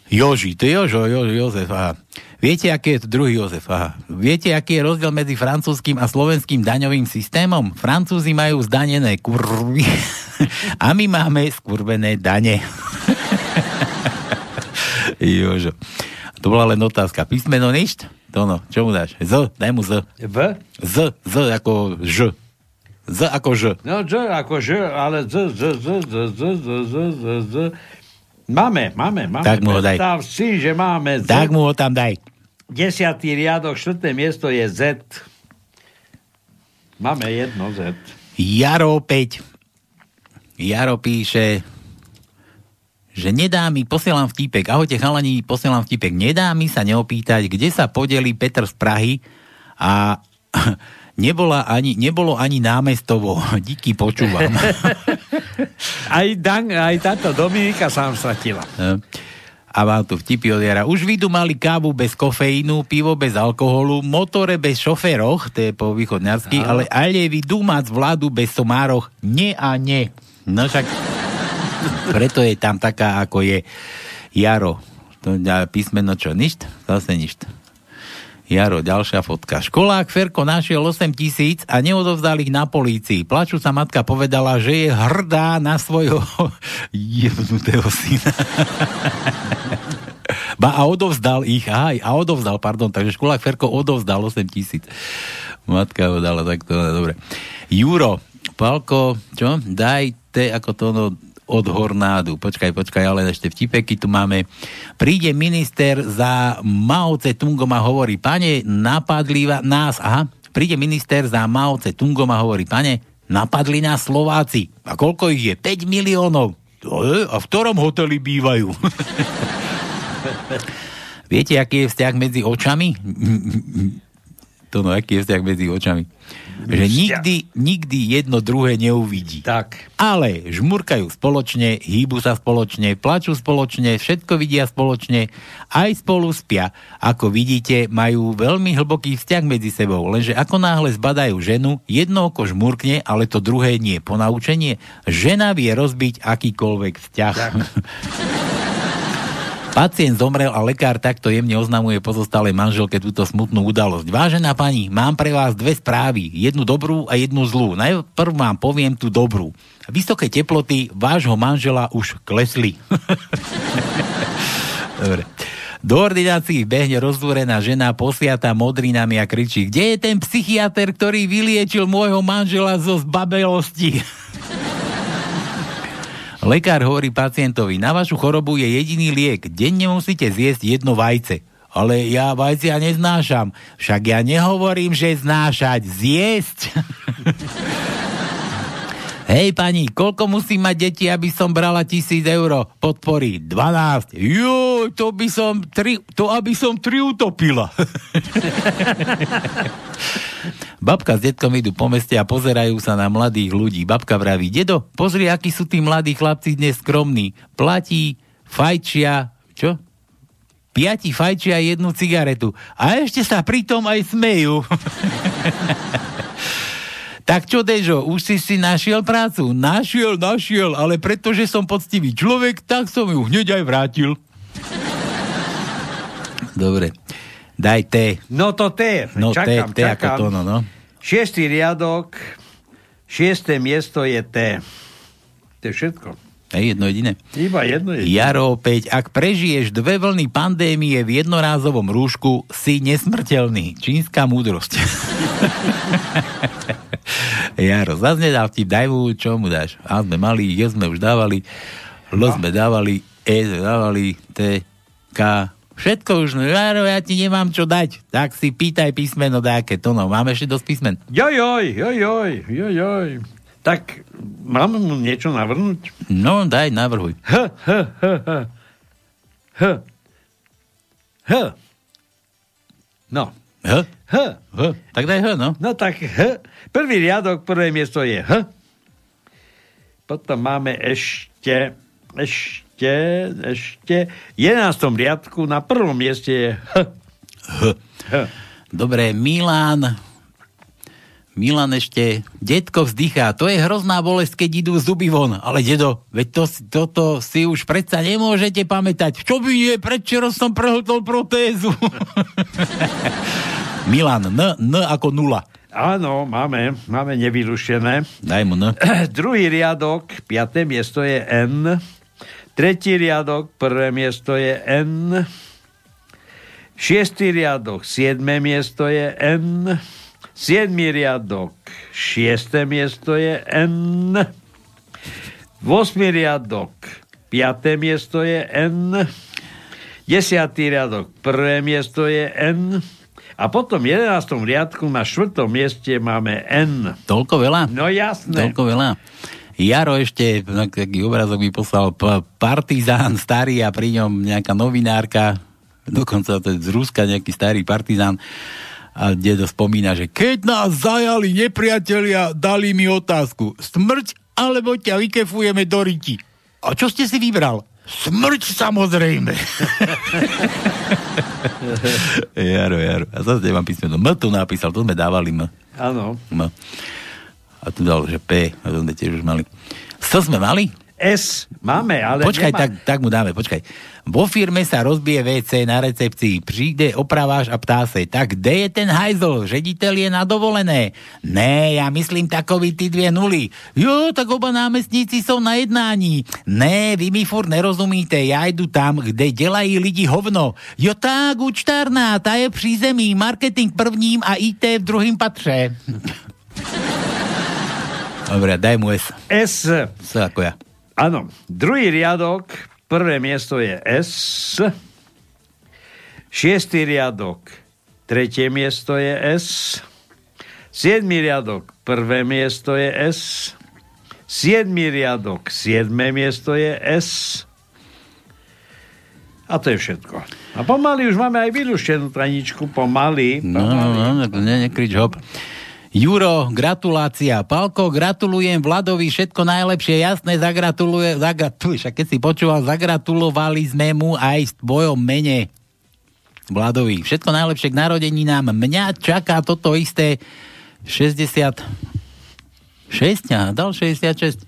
Joži, to je Jožo, Jožo, Jozef. Aha. Viete, aký je to druhý Jozef? Aha. Viete, aký je rozdiel medzi francúzským a slovenským daňovým systémom? Francúzi majú zdanené kurvy a my máme skurvené dane. Jožo. To bola len otázka. Písmeno ništ? To no, čo mu dáš? Z, daj mu Z. V? Z, Z ako Ž. Z ako Ž. No, Ž ako Ž, ale Z, Z, Z, Z, Z, Z, Z, Z, Z. Máme, máme, máme. Tak mu ho daj. Predstav si, že máme Z. Tak mu ho tam daj. Desiatý riadok, štvrté miesto je Z. Máme jedno Z. Jaro 5. Jaro píše, že nedá mi, posielam vtipek, ahojte chalani, posielam vtipek, nedá mi sa neopýtať, kde sa podeli Petr z Prahy a nebola ani, nebolo ani námestovo. Díky, počúvam. Aj, Dan, aj táto Dominika sa vám stratila. A mám tu vtipy od Jara. Už vidu mali kávu bez kofeínu, pivo bez alkoholu, motore bez šoféroch, to je po východňarsky, ale aj vy mať vládu bez somároch. Nie a nie. No však preto je tam taká, ako je Jaro. To písmeno čo? Ništ? Zase ništ. Jaro, ďalšia fotka. Školák Ferko našiel 8 tisíc a neodovzdal ich na polícii. Plačúca matka povedala, že je hrdá na svojho jebnutého syna. ba a odovzdal ich, aj, a odovzdal, pardon, takže školák Ferko odovzdal 8 tisíc. Matka ho dala takto, dobre. Juro, Palko, čo? Daj te, ako to, no, od Hornádu. Počkaj, počkaj, ale ešte vtipeky tu máme. Príde minister za Mao Tse Tungom a hovorí, pane, napadli nás, aha, príde minister za Mao Tse Tungom a hovorí, pane, napadli nás Slováci. A koľko ich je? 5 miliónov. Je? A v ktorom hoteli bývajú? Viete, aký je vzťah medzi očami? To no, aký je vzťah medzi očami? Že nikdy, nikdy jedno druhé neuvidí. Tak. Ale žmurkajú spoločne, hýbu sa spoločne, plačú spoločne, všetko vidia spoločne, aj spolu spia. Ako vidíte, majú veľmi hlboký vzťah medzi sebou, lenže ako náhle zbadajú ženu, jedno oko žmurkne, ale to druhé nie. Ponaučenie, žena vie rozbiť akýkoľvek vzťah. Pacient zomrel a lekár takto jemne oznamuje pozostalej manželke túto smutnú udalosť. Vážená pani, mám pre vás dve správy. Jednu dobrú a jednu zlú. Najprv vám poviem tú dobrú. Vysoké teploty vášho manžela už klesli. Dobre. Do ordinácií behne rozdúrená žena posiata modrinami a kričí, kde je ten psychiatr, ktorý vyliečil môjho manžela zo zbabelosti? Lekár hovorí pacientovi, na vašu chorobu je jediný liek. Denne musíte zjesť jedno vajce. Ale ja vajcia neznášam. Však ja nehovorím, že znášať, zjesť. Hej pani, koľko musím mať deti, aby som brala tisíc eur podpory? 12. Jo, to by som tri, to aby som tri utopila. Babka s detkom idú po meste a pozerajú sa na mladých ľudí. Babka vraví, dedo, pozri, akí sú tí mladí chlapci dnes skromní. Platí, fajčia, čo? Piati fajčia jednu cigaretu. A ešte sa pritom aj smejú. tak čo, Dežo, už si si našiel prácu? Našiel, našiel, ale pretože som poctivý človek, tak som ju hneď aj vrátil. Dobre. Daj T. No to T. No čakám, T, T ako čakám. to, no, no. Šiestý riadok, šiesté miesto je T. To je všetko. Hej, jedno jediné. Iba jedno jediné. Jaro opäť, ak prežiješ dve vlny pandémie v jednorázovom rúšku, si nesmrteľný. Čínska múdrosť. Jaro, zase nedal vtip, daj mu, čo mu dáš? A sme mali, je sme už dávali, L sme dávali, E sme dávali, T, K, všetko už, no Jaro, ja ti nemám čo dať. Tak si pýtaj písmeno dáke, to no, máme ešte dosť písmen. Jojoj, jojoj, jojoj. Tak mám mu niečo navrhnúť? No, daj, navrhuj. H, H, H, H. H. H. No. H? H. H. Tak daj H, no. No tak H. Prvý riadok, prvé miesto je H. Potom máme ešte, ešte, ešte, v 11. riadku na prvom mieste je H. H. Dobre, Milan. Milan ešte, detko vzdychá, to je hrozná bolesť, keď idú zuby von. Ale dedo, veď to, toto si už predsa nemôžete pamätať. Čo by nie, predčerom som prehltol protézu. Milan, N, N ako nula. Áno, máme, máme nevyrušené. Daj mu N. Druhý riadok, piaté miesto je N. Tretí riadok, prvé miesto je N. Šiestý riadok, siedme miesto je N. Siedmý riadok, šiesté miesto je N. Vosmý riadok, piaté miesto je N. Desiatý riadok, prvé miesto je N. A potom v 11. riadku na štvrtom mieste máme N. Toľko veľa? No jasné. Toľko veľa. Jaro ešte, taký obrazok mi poslal, partizán starý a pri ňom nejaká novinárka, dokonca to je z Ruska nejaký starý partizán a dedo spomína, že keď nás zajali nepriatelia, dali mi otázku, smrť alebo ťa vykefujeme do riti. A čo ste si vybral? Smrť samozrejme. Jaro, Jaro. A zase mám písmeno. M tu napísal, to sme dávali M. Áno. M. A tu dal, že P, a to sme tiež už mali. Co sme mali? S máme, ale Počkaj, nemá... tak, tak mu dáme, počkaj. Vo firme sa rozbije WC na recepcii, príde opraváš a ptá sa, tak kde je ten hajzl? Žediteľ je na dovolené. Né, ja myslím takový ty dvě nuly. Jo, tak oba námestníci sú na jednání. Né, vy mi furt nerozumíte, ja jdu tam, kde dělají lidi hovno. Jo tak, účtárna, ta je při zemi, marketing prvním a IT v druhým patře. Dobre, daj mu S. S. S ako ja. Áno. Druhý riadok, prvé miesto je S. Šiestý riadok, tretie miesto je S. Siedmý riadok, prvé miesto je S. Siedmý riadok, siedme miesto je S. A to je všetko. A pomaly už máme aj vyluštenú traničku, pomaly. No, no, no, ne, nekrič hop. Juro, gratulácia. Palko, gratulujem Vladovi, všetko najlepšie, jasné, zagratuluje, zagratuluj, však keď si počúval, zagratulovali sme mu aj v tvojom mene. Vladovi, všetko najlepšie k narodeninám. Mňa čaká toto isté 60... 6, a dal 66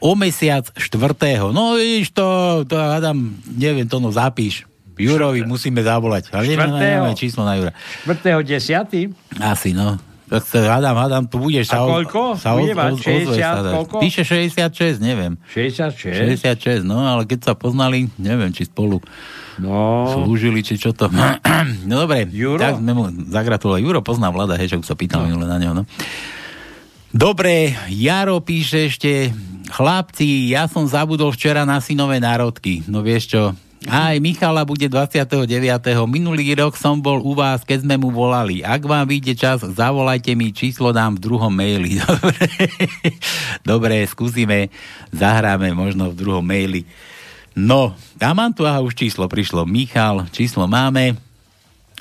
o mesiac 4. No vidíš to, to hádam, neviem, to no zapíš. Jurovi musíme zavolať. Ale nevieme, Štvrtého. nevieme číslo na Jura. 4. 10. Asi, no. Tak sa hádam, hádam, tu budeš A sa... o- koľko? Sa Bude mať ozveš 60 sa koľko? Píše 66, neviem. 66? 66, no, ale keď sa poznali, neviem, či spolu no. slúžili, či čo to. no dobre, Juro? tak sme mu zagratulovali. Juro pozná vlada, hej, sa pýtal no. na neho, no. Dobre, Jaro píše ešte, chlapci, ja som zabudol včera na synové národky. No vieš čo, aj Michala bude 29. Minulý rok som bol u vás, keď sme mu volali. Ak vám vyjde čas, zavolajte mi, číslo dám v druhom maili. Dobre, Dobre skúsime, zahráme možno v druhom maili. No, ja mám tu, aha, už číslo prišlo. Michal, číslo máme.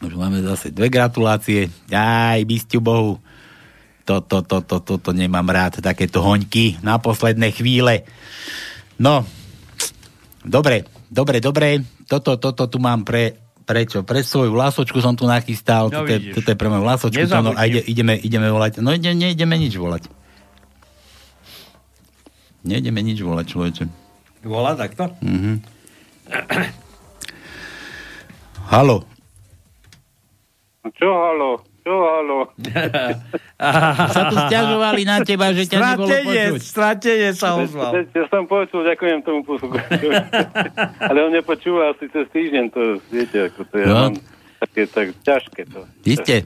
Už máme zase dve gratulácie. Aj, bysťu Bohu. Toto, toto, toto, to nemám rád, takéto hoňky na posledné chvíle. No, dobre, dobre, dobre. Toto, toto tu mám pre, prečo? Pre svoju vlasočku som tu nachystal. No toto, je, toto je pre moju vlasočku. To, no, a ide, ideme, ideme volať. No, ide, neideme nič volať. Neideme nič volať, človeče. Volá takto? Mhm. Halo. Čo halo? Čo halo? Sa tu stiažovali na teba, že ťa nebolo počuť. Stratenie sa ozval. Ja, ja som počul, ďakujem tomu poslucháčovi. Ale on nepočúva asi cez týždeň, to viete, ako to je. No. No. Také tak ťažké to. Iste.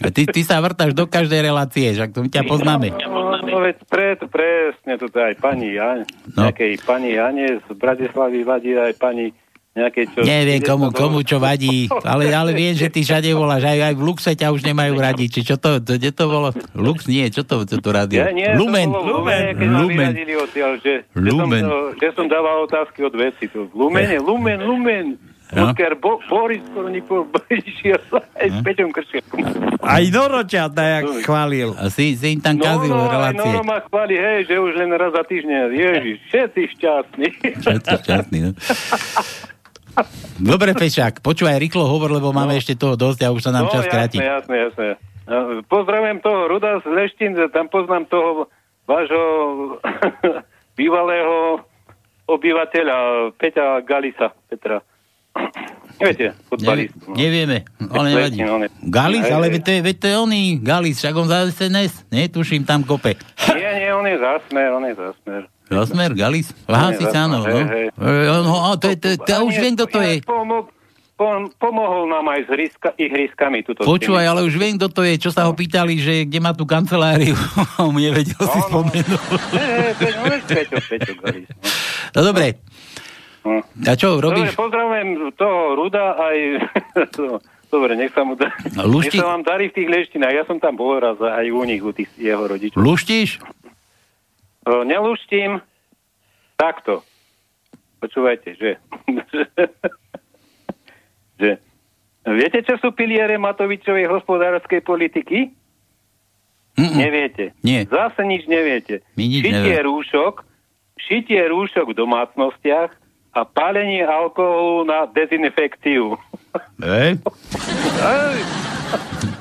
A ty, ty sa vrtáš do každej relácie, že to my ťa poznáme. No, no veď preto, presne, toto aj pani Jane, No. no. nejakej pani Jane z Bratislavy vadí aj pani nejakej, čo... Neviem komu, komu čo vadí, ale, ale viem, že ty všade voláš, aj, aj v Luxe ťa už nemajú radi, či čo to, to, kde to bolo? Lux nie, čo to, čo to rádio? Ja, nie, Lumen. To bolo v Lumene, keď Lumen. odtiaľ, že, Lumen. Že, som, že som dával otázky od veci. To. Lumene, Lumen, Lumen. No. Oskar Bo, Boris skoro nipo išiel aj s Peťom Kršiakom. Aj Noro ťa tak chválil. A si, si im tam No, kazil no, relácie. Noro ma chváli, hej, že už len raz za týždeň. Ježiš, všetci šťastní. Všetci šťastní, no. Dobre, Fešák, počúvaj, rýchlo hovor, lebo máme ešte toho dosť a už sa nám no, čas kráti. jasné, jasné. No, Pozdravujem toho Ruda z Leštín, tam poznám toho vášho bývalého obyvateľa Peťa Galisa, Petra. Viete, futbalist. Nevieme, ale nevadí. Galis, ale to je, to je oný Galis, však on za SNS, netuším, tam kope. Nie, nie, on je zásmer, on je zásmer. Zasmer, Galis? Aha, si áno, no. no, a to je, to, to, ja už viem, kto to je. Pomo- pom- pomohol nám aj s hryska, ihriskami. Tuto Počúvaj, ale už viem, kto to je, čo sa ho pýtali, že kde má tú kanceláriu. On nevedel si spomenúť. Galis. No dobre. A čo, robíš? Dobre, pozdravujem toho Ruda aj... Dobre, nech sa mu da... No, lušti- Nech sa vám darí v tých leštinách. Ja som tam bol raz aj u nich, u tých jeho rodičov. Luštíš? O, Neluštím takto. Počúvajte, že... že... Viete, čo sú piliere Matovičovej hospodárskej politiky? Mm-mm. Neviete. Nie. Zase nič neviete. My nič šitie nevieme. rúšok, šitie rúšok v domácnostiach a pálenie alkoholu na dezinfekciu. Ej,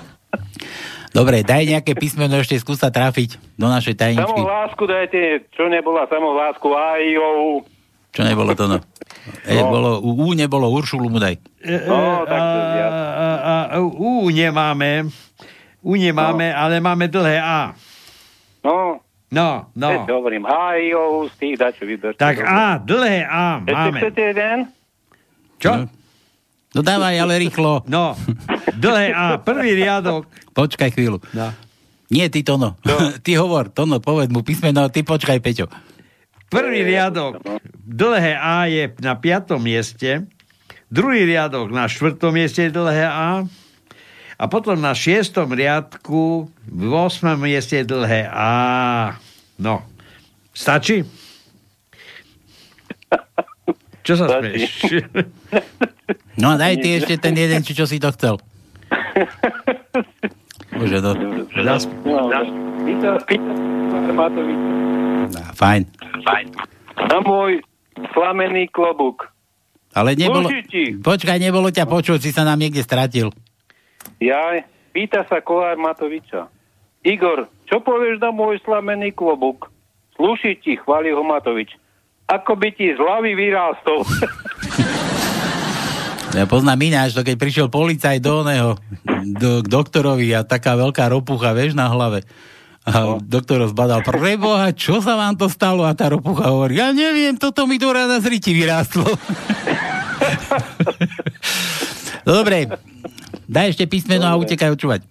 Dobre, daj nejaké písmeno, ešte skúsa trafiť do našej tajničky. Samohlásku dajte, čo nebola samohlásku, ajou. Čo nebolo to, no. E, bolo, u, u nebolo, Uršulu mu daj. No, tak to a, a, a, U nemáme, U nemáme, ale máme dlhé A. No, No, no. Veď hovorím, ajou, z tých dačo vyberte. Tak A, dlhé A Ešte máme. chcete jeden? Čo? No dávaj, ale rýchlo. No, dlhé A, prvý riadok. Počkaj chvíľu. No. Nie, ty Tono. ty hovor, Tono, povedz mu písmeno, ty počkaj, Peťo. Prvý riadok, dlhé A je na piatom mieste, druhý riadok na štvrtom mieste je dlhé A a potom na šiestom riadku v osmom mieste je dlhé A. No, stačí? Čo sa smieš? No a daj ty ešte ten jeden, či čo si to chcel. Bože, no. Zas- No, pýta, Matovič. Fajn. Fajn. Na môj slamený klobúk. Ale nebolo... Počkaj, nebolo ťa počuť, si sa nám niekde stratil. Jaj, pýta sa Kolár Matoviča. Igor, čo povieš na môj slamený klobúk? Sluší ti, chváli ho Matovič. Ako by ti z hlavy vyrástol. Ja poznám ináč, to keď prišiel policaj do oného, do, k doktorovi a taká veľká ropucha, vieš, na hlave. A doktor ho zbadal, preboha, čo sa vám to stalo? A tá ropucha hovorí, ja neviem, toto mi do rána z riti vyrástlo. no dobre, daj ešte písmeno a utekaj očúvať.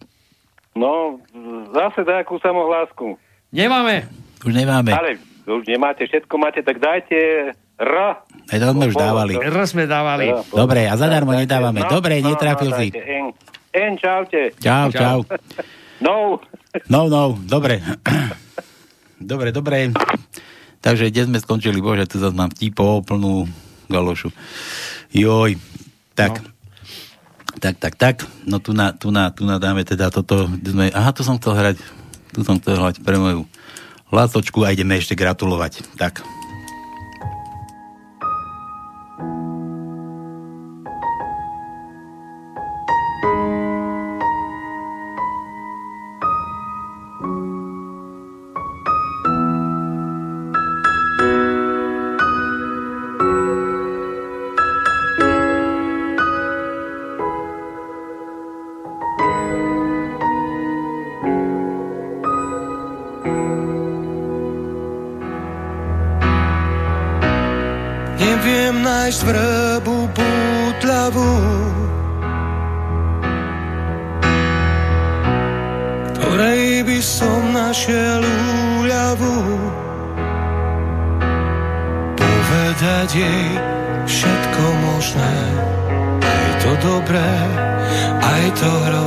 No, zase nejakú samohlásku. Nemáme. Už nemáme. Ale už nemáte, všetko máte, tak dajte R. Aj to sme už dávali. R sme dávali. Dobre, a zadarmo nedávame. Dobre, netrafil si. N. N, čaute. Čau, čau. No. No, no, dobre. dobre, dobre. Takže kde sme skončili? Bože, tu zase mám vtipov plnú galošu. Joj. Tak. No. Tak, tak, tak. No tu na, tu na, tu na dáme teda toto. aha, tu som chcel hrať. Tu som chcel hrať pre moju hlasočku a ideme ešte gratulovať. Tak.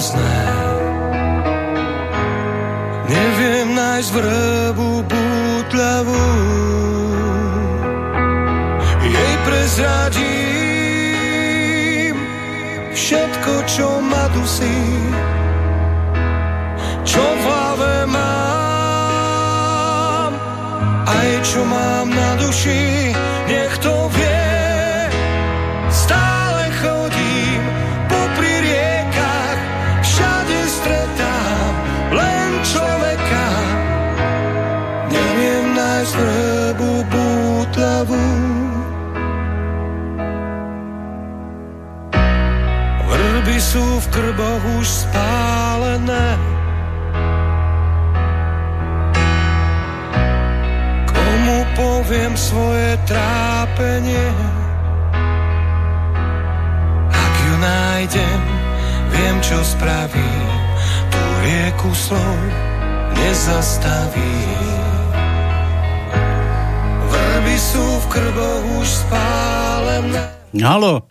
Hrozné Neviem nájsť vrbu pútľavú. Jej prezradím všetko, čo ma dusí, čo v hlave mám, aj čo mám na duši, krboch už spálené. Komu poviem svoje trápenie? Ak ju nájdem, viem, čo spravím. Tu rieku slov nezastavím. Vrby sú v krboch už spálené. Halo,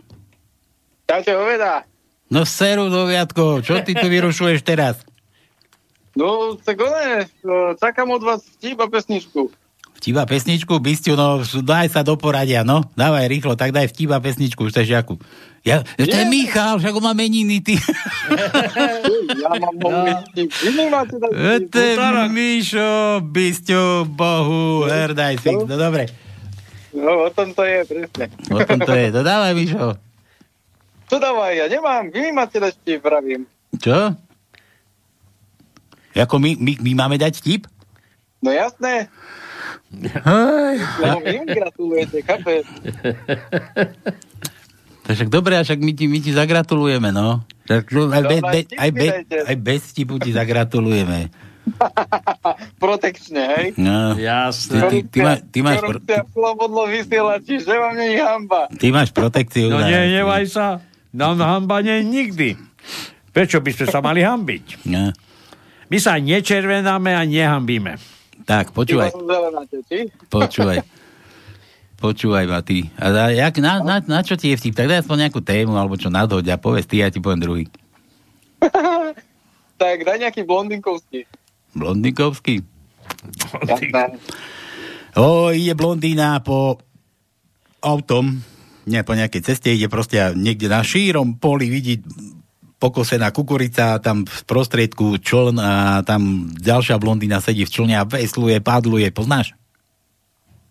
Čaute, oveda. No seru do Viatko, čo ty tu vyrušuješ teraz? No, tak one, no, čakám od vás vtip a pesničku. Vtiba pesničku, Bystiu, no daj sa do poradia, no. Dávaj rýchlo, tak daj vtiba pesničku, Štežiaku. Ja, to je Michal, však on má meniny, ty. Ja mám vtip. To je Mišo, Bystiu, Bohu, herdaj si. No dobre, No, o tom to je, presne. o tom to je. No dávaj, Mišo. Čo dávaj, ja nemám, vy mi máte dať vtip, pravím. Čo? Ako my, my, my máme dať vtip? No jasné, Hej. lebo vy mi gratulujete, chápeš? To však dobre, však my ti, my ti zagratulujeme, no. Tak, no, aj, be, be, aj, be, aj bez vtipu ti zagratulujeme. Protekčne, hej? No. Jasné. Ty, ty, ty, má, ty, máš, pro, Korupcia slobodlo vysielači, že vám nie je hamba. ty máš protekciu. No na- nenevaj sa. Nám hamba nie je nikdy. Prečo by sme sa mali hambiť? No. My sa nečervenáme a nehambíme. Tak, počúvaj, počúvaj. Počúvaj ma ty. A jak, na, na, na čo ti je vtip? Tak daj aspoň nejakú tému, alebo čo nadhoď a povedz ty, ja ti poviem druhý. tak daj nejaký blondinkovský. Blondinkovský? Jasné. O, ide blondína po autom, nie po nejakej ceste, ide proste niekde na šírom poli vidí pokosená kukurica, tam v prostriedku čln a tam ďalšia blondína sedí v člne a vesluje, padluje. Poznáš?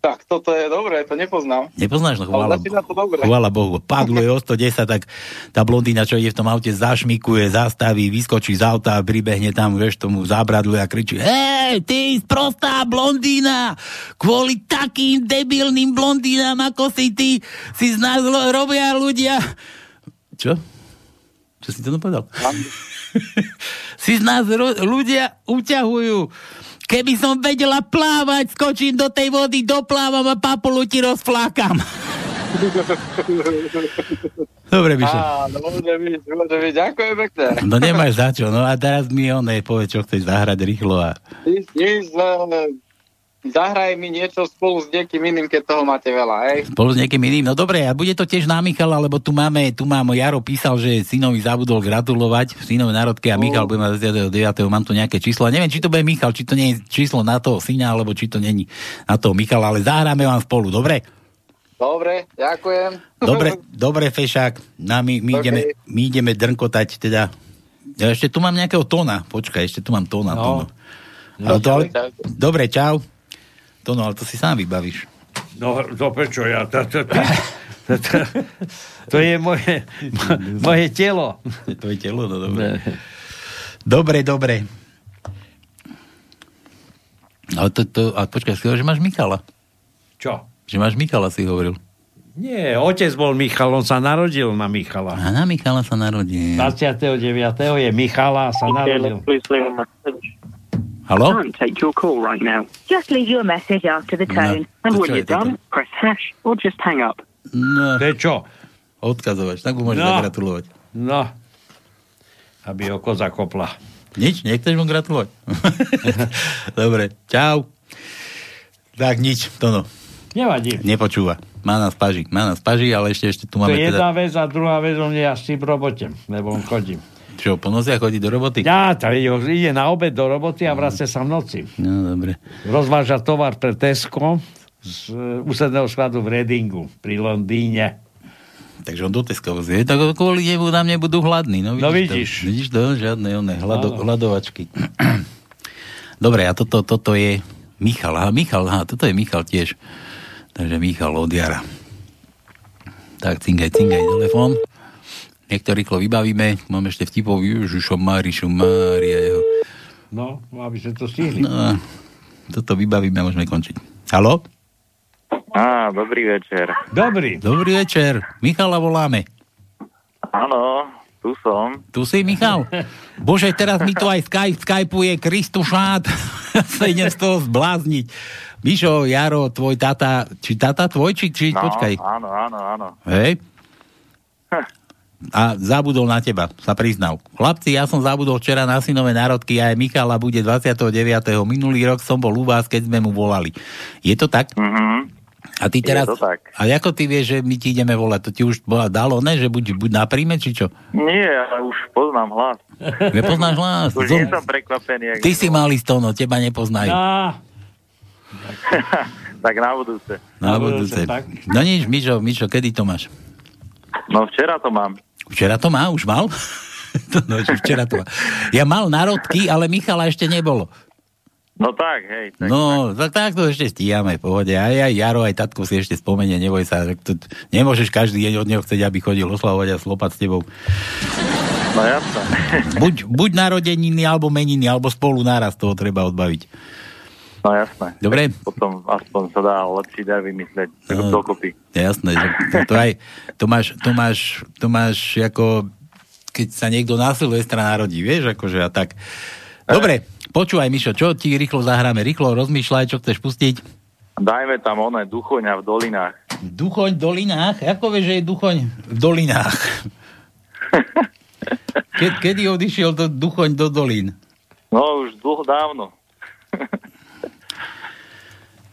Tak, toto je dobré, to nepoznám. Nepoznáš? No, chvála, to dobre. chvála Bohu. Padluje o 110, tak tá blondína, čo ide v tom aute, zašmikuje, zastaví, vyskočí z auta, pribehne tam, vieš, tomu zábradlu a kričí Hej, ty sprostá blondína! Kvôli takým debilným blondínám, ako si ty, si z nás robia ľudia... Čo? Čo si to povedal? si z nás ro- ľudia uťahujú. Keby som vedela plávať, skočím do tej vody, doplávam a papulu ti rozflákam. Dobre, Mišo. Á, no môže byť, môže byť. Ďakujem pekne. No nemáš za čo, no a teraz mi on povie, čo chceš zahrať rýchlo a... Nič, nič, zahraj mi niečo spolu s niekým iným, keď toho máte veľa, hej? Spolu s niekým iným. No dobre, a bude to tiež na Michala, lebo tu máme, tu mám, Jaro písal, že synovi zabudol gratulovať v synovej národke a Michal bude mať 29. Mám tu nejaké číslo. A neviem, či to bude Michal, či to nie je číslo na toho syna, alebo či to není na toho Michala, ale zahráme vám spolu, dobre? Dobre, ďakujem. Dobre, dobre, Fešák. Na, my, my, OK. ideme, my ideme drnkotať, teda. Ja ešte tu mám nejakého tóna. Počkaj, ešte tu mám tóna. No. Tono. Ale to, ale, dobre, čau. Tono, ale to si sám vybavíš. No, to prečo ja? To, to, to, to, to, to je moje, mo- moje telo. Tvoje telo, no dobre. Dobre, dobre. Ale to, to, a počkaj, si hovoril, že máš Michala. Čo? Že máš Michala, si hovoril. Nie, otec bol Michal, on sa narodil na Michala. A na Michala sa narodil. 29. je Michala a sa narodil. Halo? Can't take your call right now. Just leave your message after the tone. And when to čo je you're done, press hash or just hang up. No. Prečo? Odkazovač, tak mu môžeš No. zagratulovať. No, aby oko zakopla. Nič? Nechceš mu gratulovať? Dobre, čau. Tak nič, Tono. Nevadí. Nepočúva. Má nás paži, má nás paži, ale ešte, ešte tu To máme je jedna teda... vec a druhá vec, on je asi v robote, lebo on chodí. Čo, po noci a chodí do roboty? Ja, to ide, na obed do roboty a vracia sa v noci. No, dobre. Rozváža tovar pre Tesco z úsedného skladu v Redingu pri Londýne. Takže on do Teska vozie. Tak kvôli nemu nám nebudú hladní. No, No vidíš. To, vidíš to? Žiadne oné hlado, Áno. hladovačky. Dobre, a toto, toto je Michal. Aha, Michal, aha, toto je Michal tiež. Takže Michal od Jara. Tak, cingaj, cingaj, telefón. Nech to rýchlo vybavíme. Mám ešte vtipov. Ježišo, Márišo, Mária. Jeho. No, aby sme to stihli. No, toto vybavíme a môžeme končiť. Halo? Á, dobrý večer. Dobrý. Dobrý večer. Michala voláme. Áno, Tu som. Tu si, Michal? Bože, teraz mi to aj Skype, skypuje Kristušát. sa idem z toho zblázniť. Mišo, Jaro, tvoj tata, či tata tvoj, či, či No, počkaj. áno, áno, áno. Hej? A zabudol na teba, sa priznal. Chlapci, ja som zabudol včera na synové národky a aj Michala bude 29. Minulý rok som bol u vás, keď sme mu volali. Je to tak? Mhm. A ty teraz... Je to tak. A ako ty vieš, že my ti ideme volať? To ti už bola dalo, ne? Že buď, buď na príjme, či čo? Nie, ale už poznám hlas. Nepoznáš hlas? Už Zo- nie som prekvapený. Ty si malý stono, teba nepoznajú. tak na budúce. Na budúce. No nič, Mišo, Mišo, kedy to máš? No včera to mám. Včera to má, už mal? no, včera to má. Ja mal národky, ale Michala ešte nebolo. No tak, hej. Tak, No, tak, tak to ešte stíhame, pohode. Aj, aj Jaro, aj tatko si ešte spomenie, neboj sa. To, nemôžeš každý deň od neho chcieť, aby chodil oslavovať a slopať s tebou. No jasné. Buď, buď narodeniny, alebo meniny, alebo spolu naraz toho treba odbaviť. No jasné. Dobre? Potom aspoň sa dá lepší dar vymyslieť. No. dokopy. Jasné, že to, to aj, to máš, to máš, to máš ako, keď sa niekto na Silvestra narodí, vieš, akože a tak. Dobre, počúvaj, Mišo, čo ti rýchlo zahráme? Rýchlo rozmýšľaj, čo chceš pustiť. Dajme tam oné duchoňa v dolinách. Duchoň v dolinách? Ako vieš, že je duchoň v dolinách? Ke, kedy odišiel to duchoň do dolín? No už dlho dávno.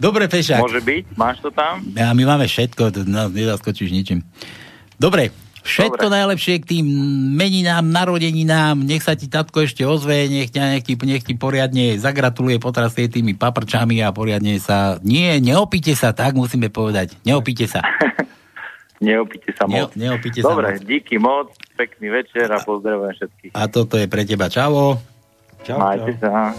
Dobre, Pešák. Môže byť? Máš to tam? A my máme všetko, to nás nezaskočíš ničím. Dobre, všetko Dobre. najlepšie k tým meninám, narodeninám, nech sa ti tatko ešte ozve, nech, ťa, nech, ti, nech ti poriadne zagratuluje, potrasie tými paprčami a poriadne sa... Nie, neopíte sa, tak musíme povedať. Neopíte sa. Neopíte sa moc. Ne, neopíte sa Dobre, moc. díky moc, pekný večer a pozdravujem všetkých. A toto je pre teba. Čavo. Čau, Majte sa.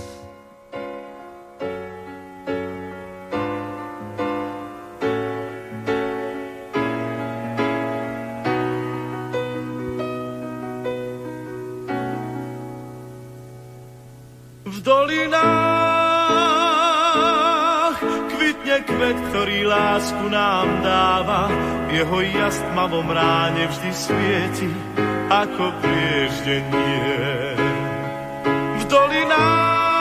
Ktorý lásku nám dáva. Jeho jas tmavom ráne vždy svieti, ako prieždenie. V dolinách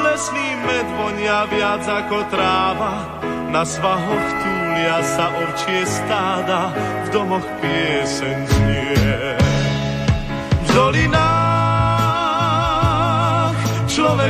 lesný med vonia viac ako tráva. Na svahoch túlia sa ovčie stáda, v domoch pieseň znie. V dolinách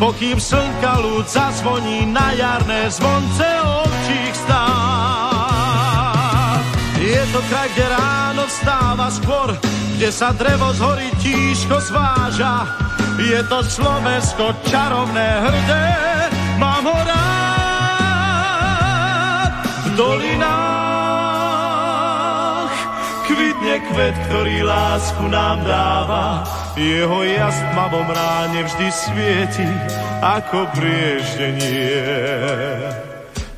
pokým slnka ľud zazvoní na jarné zvonce ovčích stáv. Je to kraj, kde ráno vstáva skôr, kde sa drevo z hory tížko zváža. Je to Slovensko čarovné, hrdé, mám ho rád. V dolinách kvet, ktorý lásku nám dáva. Jeho jas tmavom ráne vždy svieti ako prieždenie.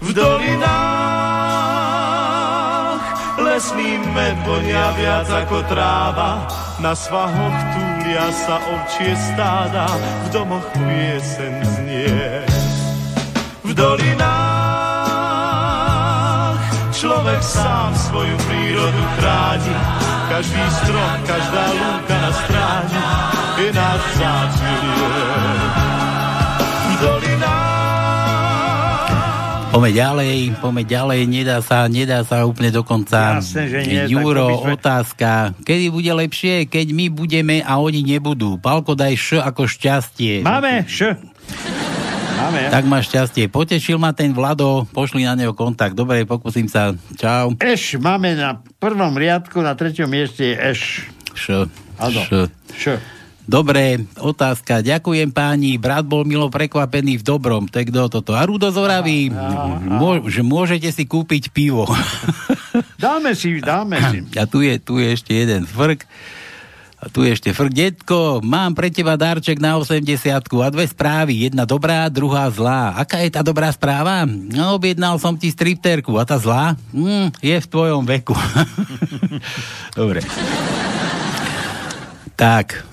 V dolinách lesný med vonia viac ako tráva. Na svahoch túlia sa ovčie stáda, v domoch piesen znie. V dolinách človek sám svoju prírodu chráni. Každý strom, každá lúka na stráni je náš vzácný dolinách Poďme ďalej, poďme ďalej, nedá sa, nedá sa úplne dokonca. Jasné, že nie, Juro, sme- otázka. Kedy bude lepšie, keď my budeme a oni nebudú? Palko, daj š ako šťastie. Máme š. Máme. Tak máš šťastie. Potešil ma ten Vlado, pošli na neho kontakt. Dobre, pokúsim sa. Čau. Eš máme na prvom riadku, na treťom mieste je eš. Š. Áno. Š. Š. Dobre, otázka. Ďakujem páni. Brat bol milo prekvapený v dobrom. Je kto toto? A Rudo Zoravý. Mô, že môžete si kúpiť pivo. Dáme si, dáme si. A tu je, tu je ešte jeden frk. A tu ešte frk. Detko, mám pre teba darček na 80 a dve správy. Jedna dobrá, druhá zlá. Aká je tá dobrá správa? No, objednal som ti stripterku. A tá zlá? Hm, je v tvojom veku. Dobre. tak.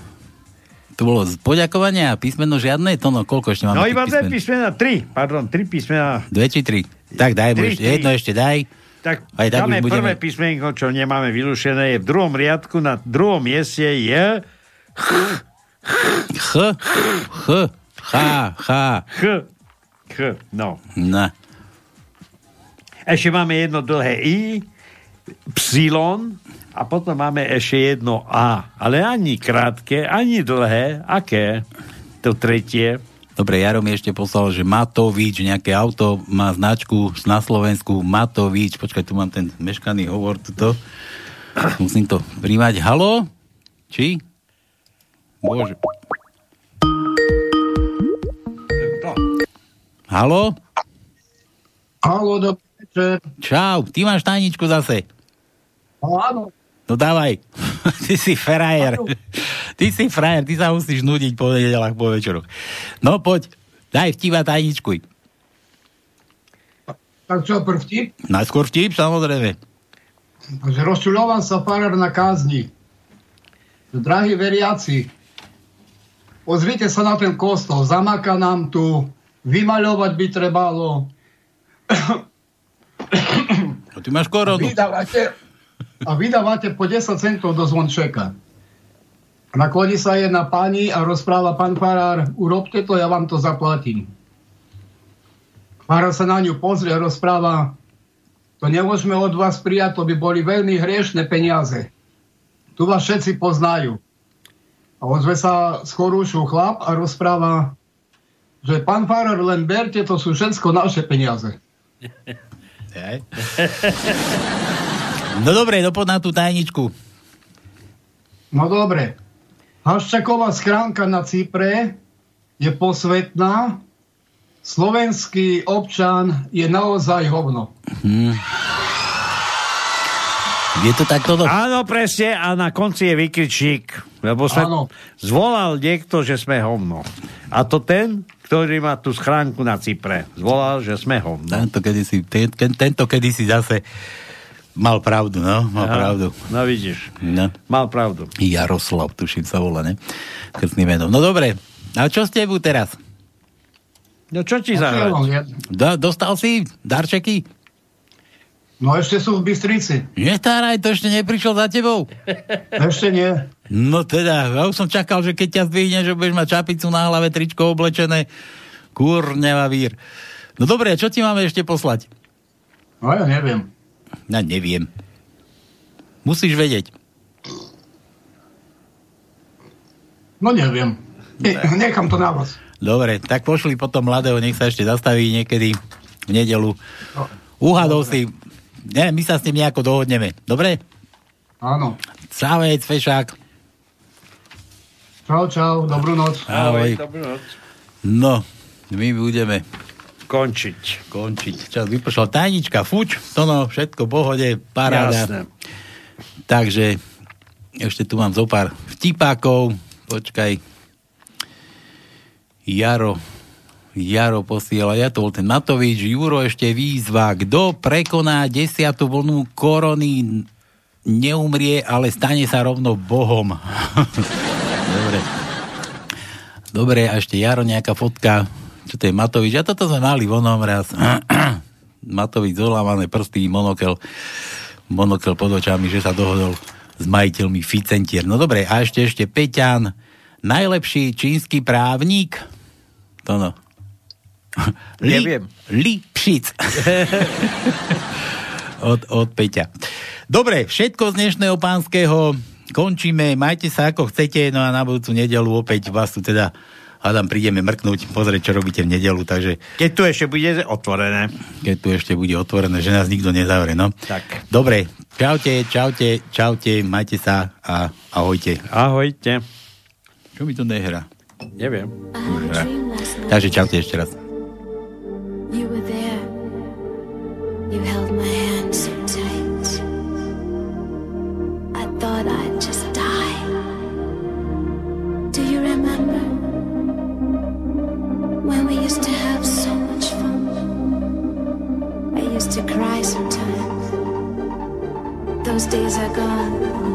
To bolo poďakovania, písmeno žiadne, to no, koľko ešte máme? No iba dve písmen? písmena, tri, pardon, tri písmena. Dve či tri? Tak daj mu ešte, jedno ešte daj. Tak Aj tak dáme budeme- prvé písmenko, čo nemáme vyrušené, je v druhom riadku, na druhom mieste je Ch, ch, H, H. Ch, Ch, no. Na. Ešte máme jedno dlhé I, Psilon a potom máme ešte jedno A. Ale ani krátke, ani dlhé. Aké? To tretie. Dobre, Jaro mi ešte poslal, že Matovič, nejaké auto má značku na Slovensku Matovič. Počkaj, tu mám ten meškaný hovor tuto. Musím to príjmať. Halo? Či? Bože. Halo? Halo, dobrý večer. Čau, ty máš tajničku zase. Áno. No dávaj. ty si frajer. Ty si frajer, ty sa musíš nudiť po nedelách, po večeroch. No poď, daj vtipa tajničkuj. Tak čo, prv vtip? Najskôr vtip, samozrejme. Že rozčuloval sa farár na kázni. Drahí veriaci, pozrite sa na ten kostol, zamaka nám tu, vymaľovať by trebalo. A ty máš koronu. Vydávate, a vydávate po 10 centov do zvončeka. Nakloní sa jedna pani a rozpráva pán farár, urobte to, ja vám to zaplatím. Farár sa na ňu pozrie a rozpráva, to nemôžeme od vás prijať, to by boli veľmi hriešne peniaze. Tu vás všetci poznajú. A ozve sa z chorúšu chlap a rozpráva, že pán farár, len berte, to sú všetko naše peniaze. No dobre, dopod na tú tajničku. No dobre. Haščaková schránka na Cypre je posvetná. Slovenský občan je naozaj hovno. Hm. Je to takto? Do... Áno, presne, a na konci je vykričník, lebo sa Áno. zvolal niekto, že sme hovno. A to ten, ktorý má tú schránku na Cypre. Zvolal, že sme hovno. Tento kedysi, ten, ten, tento kedysi zase mal pravdu, no, mal Aha. pravdu. No vidíš, No. mal pravdu. Jaroslav, tuším sa volá, ne? Krstný menom. No dobre, a čo s tebou teraz? No čo ti zahrať? Do, dostal si darčeky? No ešte sú v Bystrici. Netáraj, to ešte neprišiel za tebou. Ešte nie. No teda, ja už som čakal, že keď ťa zdvihne, že budeš mať čapicu na hlave, tričko oblečené. Kurneva vír. No dobre, čo ti máme ešte poslať? No ja neviem. Ja neviem. Musíš vedieť. No neviem. Ne, nechám to na vás. Dobre, tak pošli potom mladého, nech sa ešte zastaví niekedy v nedelu. Uhadol si. Ne, my sa s tým nejako dohodneme. Dobre? Áno. Čavec, fešák. Čau, čau, dobrú noc. Ahoj. No, my budeme končiť. Končiť. Čas vypršal. Tajnička, fuč, to no, všetko pohode, paráda. Jasné. Takže ešte tu mám zo pár vtipákov. Počkaj. Jaro. Jaro posiela. Ja to bol ten Matovič. Juro ešte výzva. Kto prekoná desiatu vlnu korony neumrie, ale stane sa rovno Bohom. Dobre. Dobre, a ešte Jaro nejaká fotka. Čo to je Matovič? A toto sme mali vonom raz. Matovič zolámané prsty, monokel, monokel pod očami, že sa dohodol s majiteľmi Ficentier. No dobre, a ešte ešte Peťan, najlepší čínsky právnik. To no. Li, Neviem. Li Pšic. od, od Peťa. Dobre, všetko z dnešného pánskeho končíme. Majte sa ako chcete, no a na budúcu nedelu opäť vás tu teda hádam, prídeme mrknúť, pozrieť, čo robíte v nedelu, takže... Keď tu ešte bude otvorené. Keď tu ešte bude otvorené, že nás nikto nezavre, no. Tak. Dobre, čaute, čaute, čaute, majte sa a ahojte. Ahojte. Čo mi to nehrá? Neviem. Už hrá. Takže čaute ešte raz. You were there. You held my hand so tight. thought I'd just Those days are gone.